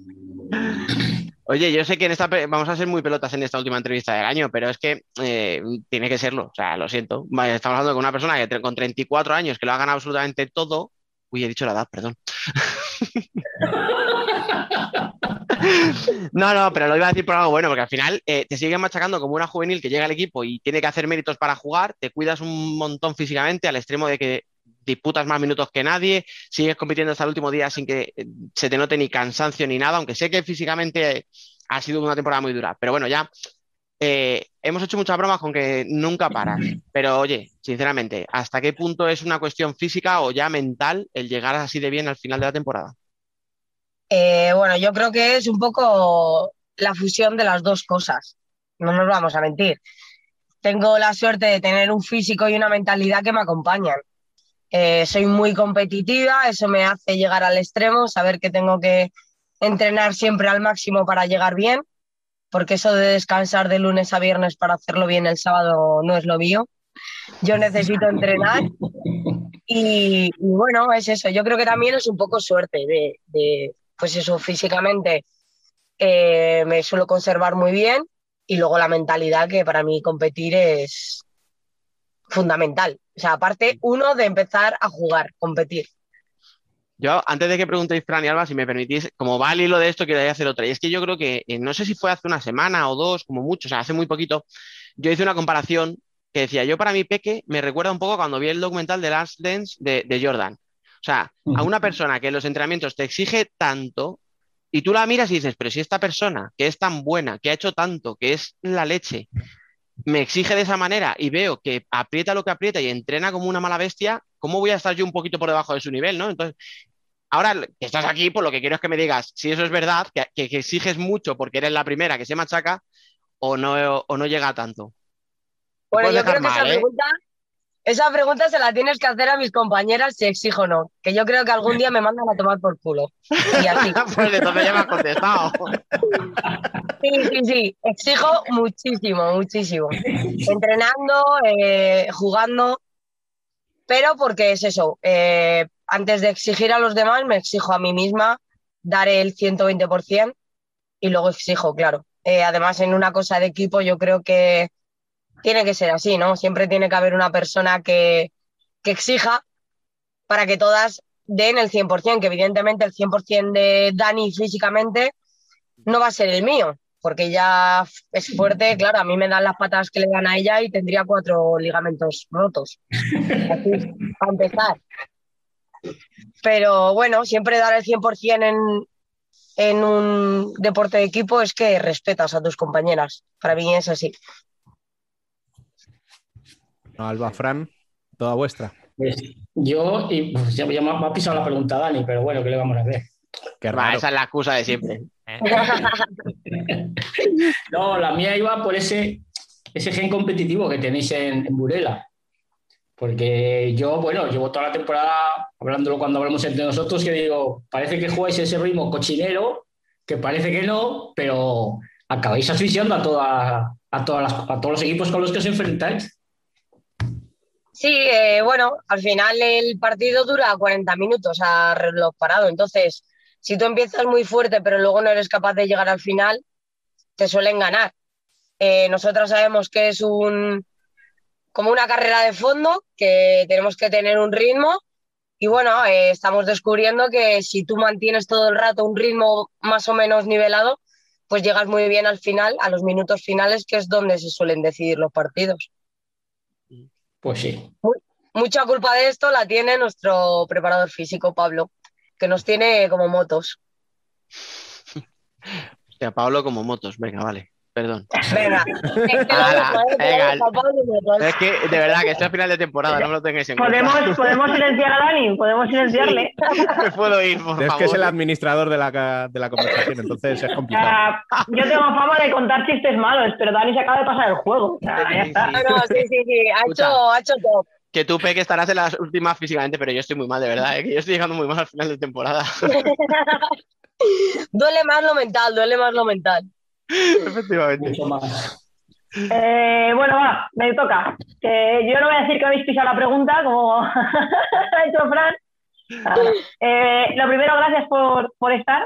Oye, yo sé que en esta vamos a ser muy pelotas en esta última entrevista del año, pero es que eh, tiene que serlo. O sea, lo siento. Estamos hablando con una persona que con 34 años que lo ha ganado absolutamente todo. Uy, he dicho la edad, perdón. No, no, pero lo iba a decir por algo bueno, porque al final eh, te siguen machacando como una juvenil que llega al equipo y tiene que hacer méritos para jugar, te cuidas un montón físicamente al extremo de que disputas más minutos que nadie, sigues compitiendo hasta el último día sin que eh, se te note ni cansancio ni nada, aunque sé que físicamente ha sido una temporada muy dura. Pero bueno, ya eh, hemos hecho muchas bromas con que nunca paras. Pero oye, sinceramente, ¿hasta qué punto es una cuestión física o ya mental el llegar así de bien al final de la temporada? Eh, bueno, yo creo que es un poco la fusión de las dos cosas. No nos vamos a mentir. Tengo la suerte de tener un físico y una mentalidad que me acompañan. Eh, soy muy competitiva, eso me hace llegar al extremo, saber que tengo que entrenar siempre al máximo para llegar bien, porque eso de descansar de lunes a viernes para hacerlo bien el sábado no es lo mío. Yo necesito entrenar y, y bueno, es eso. Yo creo que también es un poco suerte de, de, pues eso, físicamente eh, me suelo conservar muy bien y luego la mentalidad que para mí competir es fundamental. O sea, aparte, uno de empezar a jugar, competir. Yo, antes de que preguntéis, Fran y Alba, si me permitís, como va el hilo de esto, quiero hacer otra. Y es que yo creo que, eh, no sé si fue hace una semana o dos, como mucho, o sea, hace muy poquito, yo hice una comparación que decía, yo para mi peque me recuerda un poco cuando vi el documental de Last Dance de, de Jordan. O sea, a una persona que en los entrenamientos te exige tanto y tú la miras y dices, pero si esta persona que es tan buena, que ha hecho tanto, que es la leche, me exige de esa manera y veo que aprieta lo que aprieta y entrena como una mala bestia, ¿cómo voy a estar yo un poquito por debajo de su nivel, no? Entonces, ahora que estás aquí, pues lo que quiero es que me digas si eso es verdad, que, que- que exiges mucho porque eres la primera que se machaca o no, o no llega a tanto. Bueno, yo creo que esa ¿eh? pregunta, esa pregunta se la tienes que hacer a mis compañeras si exijo o no, que yo creo que algún día me mandan a tomar por culo. Y así. Pues entonces ya me has contestado. Sí, sí, sí, exijo muchísimo, muchísimo. Entrenando, eh, jugando, pero porque es eso, eh, antes de exigir a los demás, me exijo a mí misma dar el 120% y luego exijo, claro. Eh, además, en una cosa de equipo yo creo que tiene que ser así, ¿no? Siempre tiene que haber una persona que, que exija para que todas den el 100%, que evidentemente el 100% de Dani físicamente no va a ser el mío, porque ella es fuerte, claro, a mí me dan las patas que le dan a ella y tendría cuatro ligamentos rotos. Así, para empezar. Pero bueno, siempre dar el 100% en, en un deporte de equipo es que respetas a tus compañeras. Para mí es así. No, Alba, Fran, toda vuestra. Pues yo, y pues, ya, ya me, ha, pisado la pregunta Dani, pero bueno, ¿qué le vamos a hacer? Qué Va, raro. esa es la excusa de siempre. No, la mía iba por ese, ese gen competitivo que tenéis en, en Burela. Porque yo, bueno, llevo toda la temporada hablándolo cuando hablamos entre nosotros, que digo, parece que jugáis ese ritmo cochinero, que parece que no, pero acabáis asfixiando a, toda, a, todas las- a todos los equipos con los que os enfrentáis. Sí, eh, bueno, al final el partido dura 40 minutos a reloj parado. Entonces, si tú empiezas muy fuerte, pero luego no eres capaz de llegar al final, te suelen ganar. Eh, nosotros sabemos que es un como una carrera de fondo, que tenemos que tener un ritmo. Y bueno, eh, estamos descubriendo que si tú mantienes todo el rato un ritmo más o menos nivelado, pues llegas muy bien al final, a los minutos finales, que es donde se suelen decidir los partidos. Pues sí. Mucha culpa de esto la tiene nuestro preparador físico, Pablo, que nos tiene como motos. Hostia, Pablo como motos, venga, vale, perdón. Venga, es que de verdad, que estoy a final de temporada, no me lo tengáis en cuenta. ¿Podemos, podemos silenciar a Dani, podemos silenciarle. Me puedo ir, por Es favor. que es el administrador de la, de la conversación, entonces es complicado. sea, yo tengo fama de contar chistes malos, pero Dani se acaba de pasar el juego. O sea, ya está. No, sí, sí, sí, ha Escucha. hecho, ha hecho top. Que tú, Peque, estarás en las últimas físicamente, pero yo estoy muy mal, de verdad, ¿eh? que yo estoy llegando muy mal al final de temporada. duele más lo mental, duele más lo mental. Efectivamente. Mucho más. Eh, bueno, va, me toca. Que yo no voy a decir que habéis pisado la pregunta, como ha hecho Fran. Eh, lo primero, gracias por, por estar.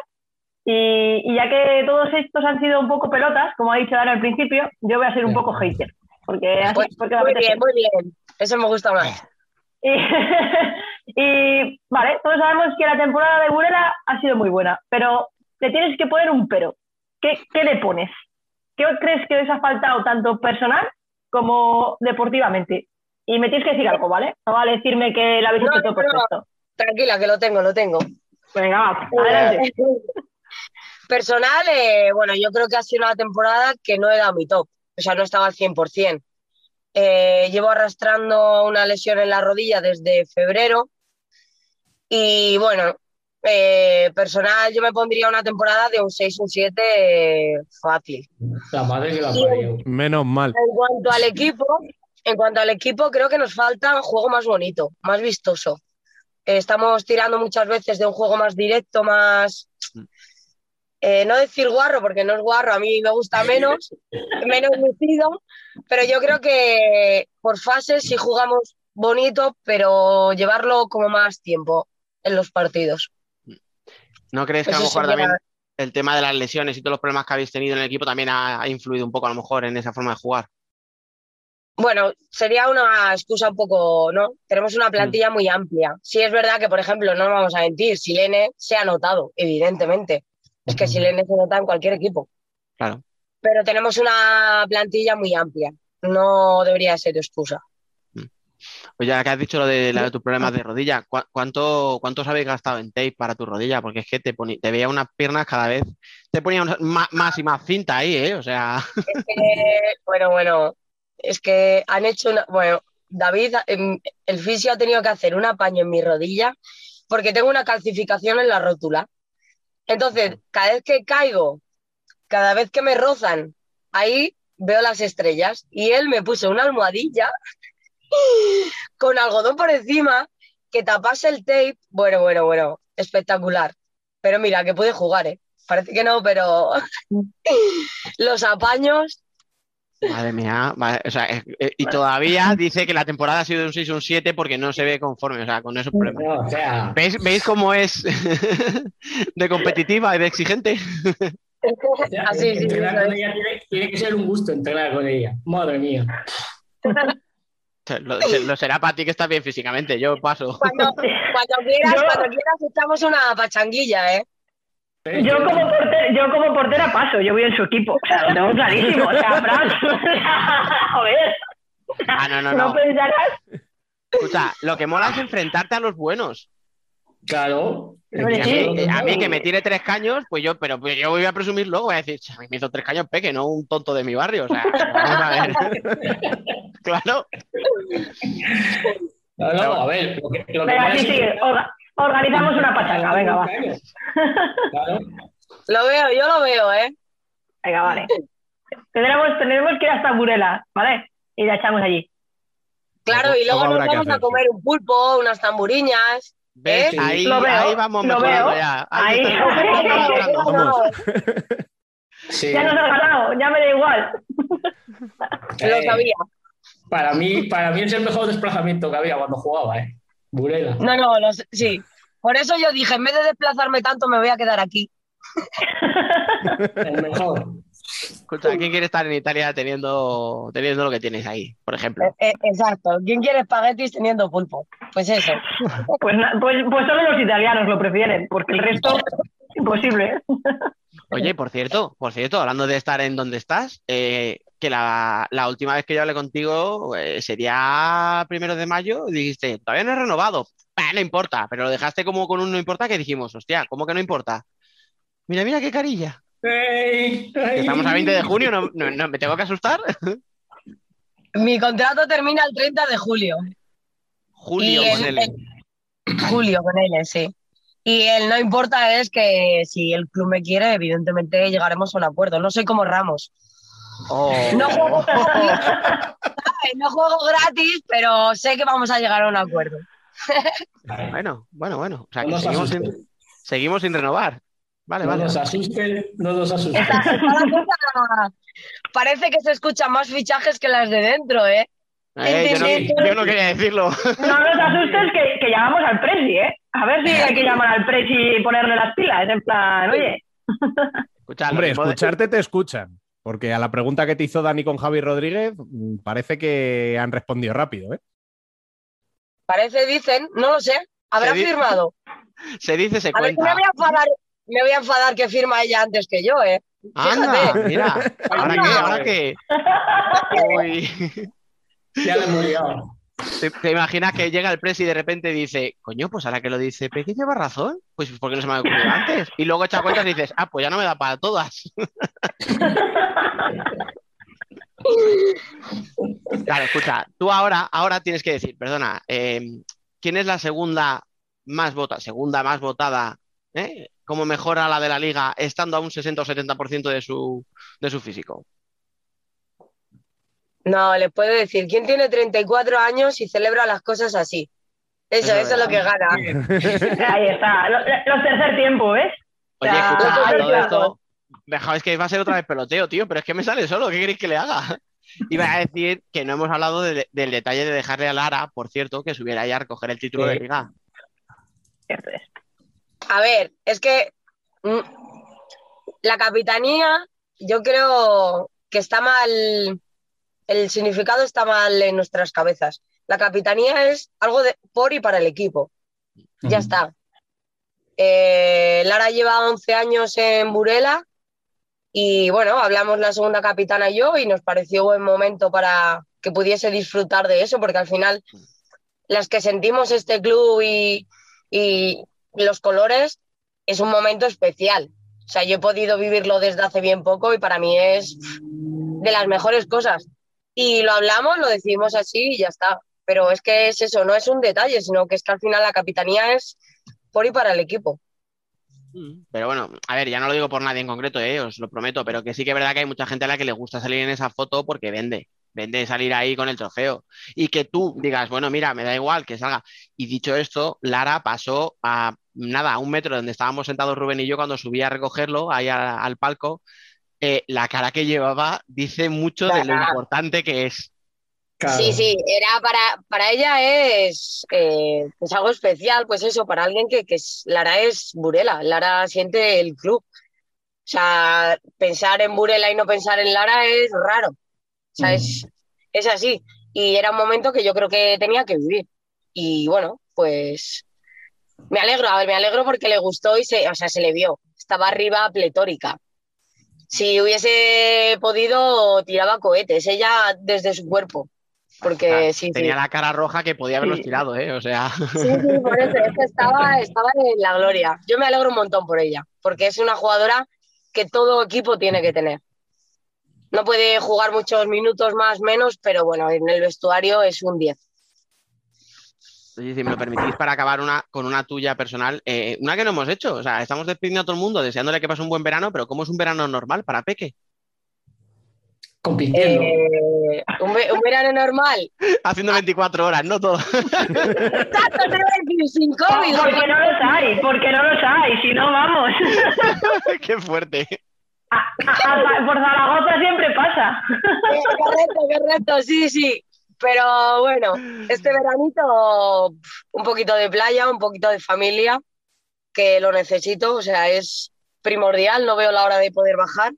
Y, y ya que todos estos han sido un poco pelotas, como ha dicho Dani al principio, yo voy a ser un poco hater. Porque, así- Pues, porque muy bien, muy bien. Eso me gusta más. Y, y, vale, todos sabemos que la temporada de Burela ha sido muy buena, pero le tienes que poner un pero. ¿Qué, qué le pones? ¿Qué crees que os ha faltado tanto personal como deportivamente? y me tienes que decir algo, ¿vale? No vale decirme que la habéis hecho todo perfecto. Tranquila, que lo tengo, lo tengo. Venga, va, adelante. Personal, eh, bueno, yo creo que ha sido una temporada que no he dado mi top, o sea, no estaba al 100%. Eh, llevo arrastrando una lesión en la rodilla desde febrero y bueno, eh, personal yo me pondría una temporada de un 6, un 7 eh, fácil. La madre que la parió. Menos mal. En cuanto al equipo, en cuanto al equipo, creo que nos falta un juego más bonito, más vistoso. Eh, Estamos tirando muchas veces de un juego más directo, más. eh, no decir guarro, porque no es guarro, a mí me gusta menos, menos lucido, pero yo creo que por fases sí jugamos bonito, pero llevarlo como más tiempo en los partidos. ¿No crees que a lo mejor también el tema de las lesiones y todos los problemas que habéis tenido en el equipo también ha, ha influido un poco a lo mejor en esa forma de jugar? Bueno, sería una excusa un poco, ¿no? Tenemos una plantilla muy amplia. Sí es verdad que, por ejemplo, no vamos a mentir, Silene se ha notado, evidentemente. Es que Silene se nota en cualquier equipo. Claro. Pero tenemos una plantilla muy amplia. No debería ser excusa. Pues ya que has dicho lo de, la de tus problemas de rodilla, ¿cu- ¿cuánto, ¿cuántos habéis gastado en tape para tu rodilla? Porque es que te, veía unas piernas cada vez, te ponía más, más y más cinta ahí, ¿eh? O sea, Es que, bueno, bueno, es que han hecho una. Bueno, David, em, el fisio ha tenido que hacer un apaño en mi rodilla porque tengo una calcificación en la rótula. Entonces, cada vez que caigo, cada vez que me rozan, ahí veo las estrellas. Y él me puso una almohadilla con algodón por encima que tapase el tape. Bueno, bueno, bueno, espectacular. Pero mira, que puede jugar, ¿eh? Parece que no, pero los apaños. madre mía, vale, o sea, es- eh, y todavía dice que la temporada ha sido de un 6 o un 7 porque no se ve conforme, o sea, con esos problemas. No, o sea, ¿Veis, ¿Veis cómo es de competitiva y de exigente? o sea, Así, sí, eso con ella tiene, tiene que ser un gusto entrenar con ella. Madre mía. Lo, se- lo será para ti que estás bien físicamente, yo paso. Cuando, cuando quieras, Yo- cuando quieras echamos una pachanguilla, ¿eh? Yo como, portera, yo como portera paso, yo voy en su equipo. O sea, lo tengo clarísimo. O sea, Fran, joder. Ah, no, no, No no. pensarás. Escucha, lo que mola es enfrentarte a los buenos. Claro. Y a, mí, a mí que me tire tres caños, pues yo, pero pues yo voy a presumir luego, voy a decir, "Ch, a mí me hizo tres caños Peque, no un tonto de mi barrio. O sea, vamos a ver. claro. No, no, a ver. Lo que, lo que Venga, sí, es- sí. orga- organizamos una pachanga, venga, va. Claro. Lo veo, yo lo veo, ¿eh? Venga, vale. Tendremos, tendremos que ir hasta Burela, ¿vale? Y la echamos allí. Claro, y luego nos vamos a comer un pulpo, unas tamburiñas. ¿Ves? ¿Eh? Ahí, Lo veo, ahí vamos lo mejorando veo. ya. Ahí. Ahí estamos- vamos. Sí. Ya nos has ganado, ya me da igual. Lo sabía. Para mí, para mí es el mejor desplazamiento que había cuando jugaba, ¿eh? Burela. No, no, lo sé- sí. Por eso yo dije, en vez de desplazarme tanto, me voy a quedar aquí. El mejor. Escucha, ¿quién quiere estar en Italia teniendo, teniendo lo que tienes ahí, por ejemplo? Eh, eh, exacto. ¿Quién quiere espaguetis teniendo pulpo? Pues eso. Pues, na- pues, pues solo los italianos lo prefieren, porque el resto, imposible. ¿eh? Oye, por cierto, por cierto, hablando de estar en donde estás, eh, que la, la última vez que yo hablé contigo eh, sería primero de mayo, y dijiste, todavía no he renovado. Bah, no importa, pero lo dejaste como con un no importa que dijimos, hostia, ¿cómo que no importa? Mira, mira qué carilla. Estamos a 20 de junio, ¿no, no- no- me tengo que asustar? Mi contrato termina el 30 de julio. Julio, Y el- ponele. el- Julio con él, sí. Y el no importa es que si el club me quiere, evidentemente llegaremos a un acuerdo. No soy como Ramos. Oh. No juego gratis, no juego gratis, pero sé que vamos a llegar a un acuerdo. Bueno, bueno, bueno. O sea, No que seguimos sin, seguimos sin renovar. Vale, No vale. nos asusten, no nos asusten. Está- está la cosa- Parece que se escuchan más fichajes que las de dentro, ¿eh? Eh, yo, no, yo no quería decirlo. No nos asustes que, que llamamos al Presi, ¿eh? A ver si hay que llamar al Presi y ponerle las pilas. En plan, oye, Hombre, escucharte te escuchan. Porque a la pregunta que te hizo Dani con Javi Rodríguez, mm, parece que han respondido rápido, ¿eh? Parece, dicen, no lo sé. ¿Habrá firmado? Se dice, se A ver, que me cuenta. voy a enfadar, me voy a enfadar que firma ella antes que yo, ¿eh? Anda, Fíjate. mira. ¿Ahora qué? ¿Ahora qué? Uy. Ya le hemos liado. ¿Te, te imaginas que llega el presi y de repente dice, coño, pues ahora que lo dice Peque lleva razón? Pues ¿por qué no se me ha ocurrido antes? Y luego echa cuentas y dices, ah, pues ya no me da para todas. Claro, escucha, tú ahora, ahora tienes que decir, perdona, eh, ¿quién es la segunda más votada, segunda más votada, eh, como mejora la de la liga, estando a un 60 o 70% de su, de su físico? No, les puedo decir, ¿quién tiene 34 años y celebra las cosas así? Eso, Eso eso, es lo que gana. Ahí está. Los, los tercer tiempo, ¿ves? Oye, escucha, todo esto, Deja, es que va a ser otra vez peloteo, tío, pero es que me sale solo, ¿qué queréis que le haga? Iba a decir que no hemos hablado de- del detalle de dejarle a Lara, por cierto, que subiera ya a recoger el título de Sí. liga. A ver, es que mm, la capitanía, yo creo que está mal, el significado está mal en nuestras cabezas. La capitanía es algo de, por y para el equipo. Ya está. Eh, Lara lleva 11 años en Burela y bueno, hablamos la segunda capitana y yo y nos pareció buen momento para que pudiese disfrutar de eso, porque al final las que sentimos este club y, y los colores es un momento especial. O sea, yo he podido vivirlo desde hace bien poco y para mí es de las mejores cosas. Y lo hablamos, lo decidimos así y ya está. Pero es que es eso, no es un detalle, sino que es que al final la capitanía es por y para el equipo. Pero bueno, a ver, ya no lo digo por nadie en concreto, eh, os lo prometo, pero que sí que es verdad que hay mucha gente a la que le gusta salir en esa foto porque vende, vende salir ahí con el trofeo. Y que tú digas, bueno, mira, me da igual que salga. Y dicho esto, Lara pasó a nada, a un metro donde estábamos sentados Rubén y yo cuando subí a recogerlo, ahí a- al palco. eh, la cara que llevaba dice mucho de lo importante que es. Sí, sí, era para, para ella es eh, pues algo especial, pues eso, para alguien que, que es, Lara es Burela, Lara siente el club. O sea, pensar en Burela y no pensar en Lara es raro. O sea, es, es así. Y era un momento que yo creo que tenía que vivir. Y bueno, pues me alegro, a ver, me alegro porque le gustó y se, o sea, se le vio. Estaba arriba pletórica. Si hubiese podido, tiraba cohetes, ella desde su cuerpo. Porque sí, sí. Tenía la cara roja que podía haberlos Sí. tirado, ¿eh? O sea. Sí, sí, por eso, es que estaba, estaba en la gloria. Yo me alegro un montón por ella, porque es una jugadora que todo equipo tiene que tener. No puede jugar muchos minutos más, menos, pero bueno, en el vestuario es un 10. Si me lo permitís para acabar una, con una tuya personal, eh, una que no hemos hecho. O sea, estamos despidiendo a todo el mundo, deseándole que pase un buen verano, pero ¿cómo es un verano normal para Peque? Compitiendo. Eh, un, ve- un verano normal. Haciendo 24 horas, no todo. Exacto, a sin COVID. Porque no los hay, porque no los hay, si no, vamos. Qué fuerte. A- a- por Zaragoza siempre pasa. Eh, Correcto, correcto, sí, sí. Pero bueno, este veranito, un poquito de playa, un poquito de familia, que lo necesito, o sea, es primordial, no veo la hora de poder bajar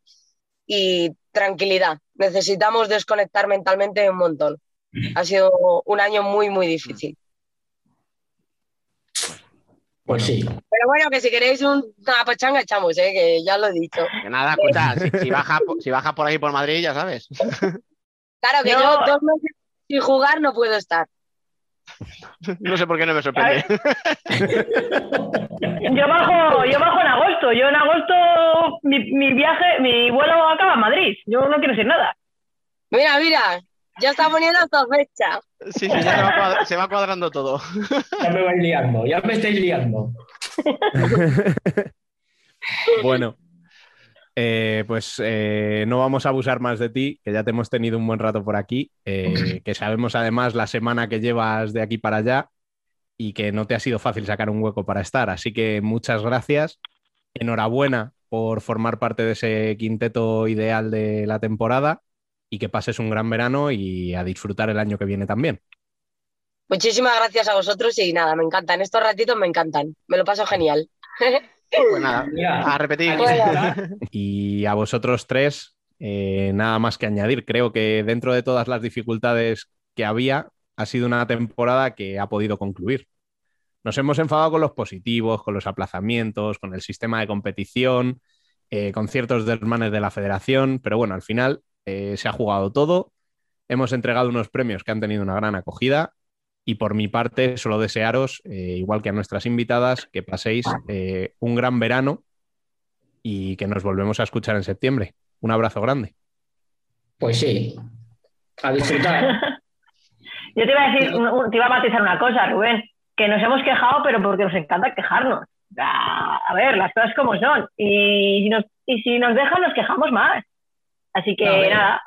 y tranquilidad. Necesitamos desconectar mentalmente un montón. Ha sido un año muy, muy difícil. Pues sí. Pero bueno, que si queréis un- una pachanga echamos, ¿eh? que ya lo he dicho. Que nada, escucha, si, si baja, si baja por ahí por Madrid, ya sabes. Claro que No. yo dos meses sin jugar no puedo estar. No sé por qué no me sorprende. Yo bajo, yo bajo en agosto. Yo en agosto mi, mi viaje, mi vuelo acaba en Madrid. Yo no quiero decir nada. Mira, mira, ya está poniendo esta fecha. Sí, sí, ya se va, cuadra- se va cuadrando todo. Ya me vais liando, ya me estáis liando. Bueno, eh, pues eh, no vamos a abusar más de ti, que ya te hemos tenido un buen rato por aquí, eh, que sabemos además la semana que llevas de aquí para allá y que no te ha sido fácil sacar un hueco para estar. Así que muchas gracias. Enhorabuena por formar parte de ese quinteto ideal de la temporada y que pases un gran verano y a disfrutar el año que viene también. Muchísimas gracias a vosotros y nada, me encantan. Estos ratitos me encantan. Me lo paso genial. Pues nada, a repetir. Y a vosotros tres, eh, nada más que añadir. Creo que dentro de todas las dificultades que había, ha sido una temporada que ha podido concluir. Nos hemos enfadado con los positivos, con los aplazamientos, con el sistema de competición, eh, con ciertos desmanes de la federación, pero bueno, al final eh, se ha jugado todo. Hemos entregado unos premios que han tenido una gran acogida Y por mi parte, solo desearos, eh, igual que a nuestras invitadas, que paséis eh, un gran verano y que nos volvemos a escuchar en septiembre. Un abrazo grande. Pues sí, a disfrutar. Yo te iba a decir, te iba a matizar una cosa, Rubén, que nos hemos quejado, pero porque nos encanta quejarnos. A, ver, las cosas como son. Y si nos, y si nos dejan, nos quejamos más. Así que nada.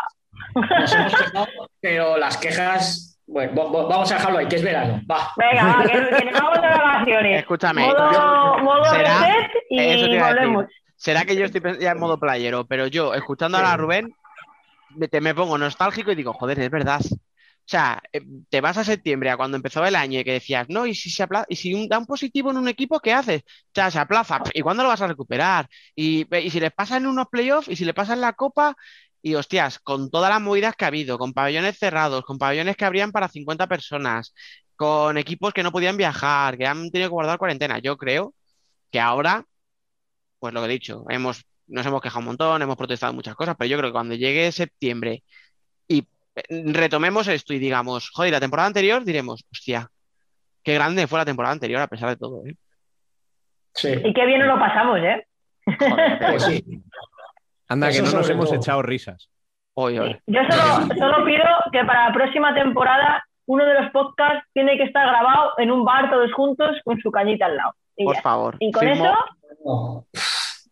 Nos hemos quejado, pero las quejas, bueno, vamos a dejarlo ahí, que es verano. Va. Venga, va, que, que nos vamos de vacaciones. Escúchame. Modo, modo será- reset y volvemos. Será que yo estoy ya en modo playero, pero yo, escuchando ahora a Rubén, me, te- me pongo nostálgico y digo, joder, es verdad. O sea, eh, te vas a septiembre, a cuando empezó el año, y que decías, no, y si se apla- y si un, da un positivo en un equipo, ¿qué haces? O sea, se aplaza, ¿y cuándo lo vas a recuperar? Y, y si les pasa en unos playoffs, y si le pasa en la Copa, y hostias, con todas las movidas que ha habido, con pabellones cerrados, con pabellones que abrían para 50 personas, con equipos que no podían viajar, que han tenido que guardar cuarentena, yo creo que ahora, pues lo que he dicho, hemos, nos hemos quejado un montón, hemos protestado muchas cosas, pero yo creo que cuando llegue septiembre y eh, retomemos esto y digamos, joder, la temporada anterior, diremos, hostia, qué grande fue la temporada anterior a pesar de todo, ¿eh? Y qué bien nos lo pasamos, ¿eh? Pues sí. Anda, que no nos hemos todo. echado risas. Yo solo, solo pido que para la próxima temporada uno de los podcasts tiene que estar grabado en un bar todos juntos con su cañita al lado. Y Por ya. favor. Y con Firmo- eso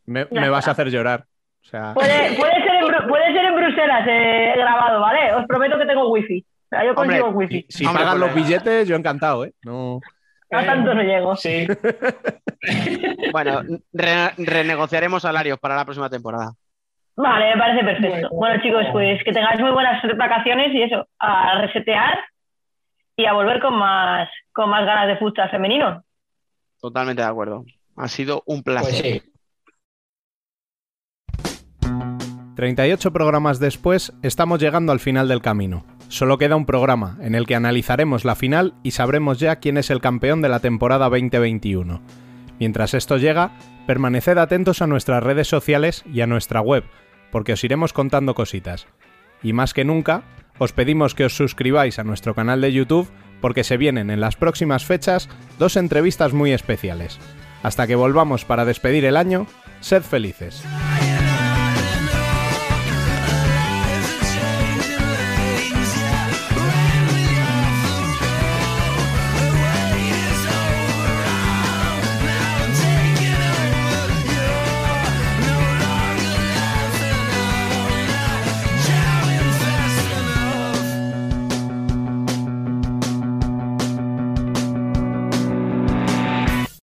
Me, vas a hacer llorar. O sea, puede, puede, ser, en, Bru- puede ser en Bruselas eh, grabado, ¿vale? Os prometo que tengo wifi. O sea, yo consigo Hombre, wifi. si Hombre, pagan los billetes, yo encantado, ¿eh? No. A tanto no llego. Sí. Bueno, re- renegociaremos salarios para la próxima temporada. Vale, me parece perfecto. Bueno, chicos, pues que tengáis muy buenas vacaciones y eso, a resetear y a volver con más, con más ganas de futsal femenino. Totalmente de acuerdo. Ha sido un Pues placer. sí. 38 programas después, estamos llegando al final del camino. Solo queda un programa en el que analizaremos la final y sabremos ya quién es el campeón de la temporada 2021. Mientras esto llega, permaneced atentos a nuestras redes sociales y a nuestra web, porque os iremos contando cositas. Y más que nunca, os pedimos que os suscribáis a nuestro canal de YouTube porque se vienen en las próximas fechas dos entrevistas muy especiales. Hasta que volvamos para despedir el año, sed felices.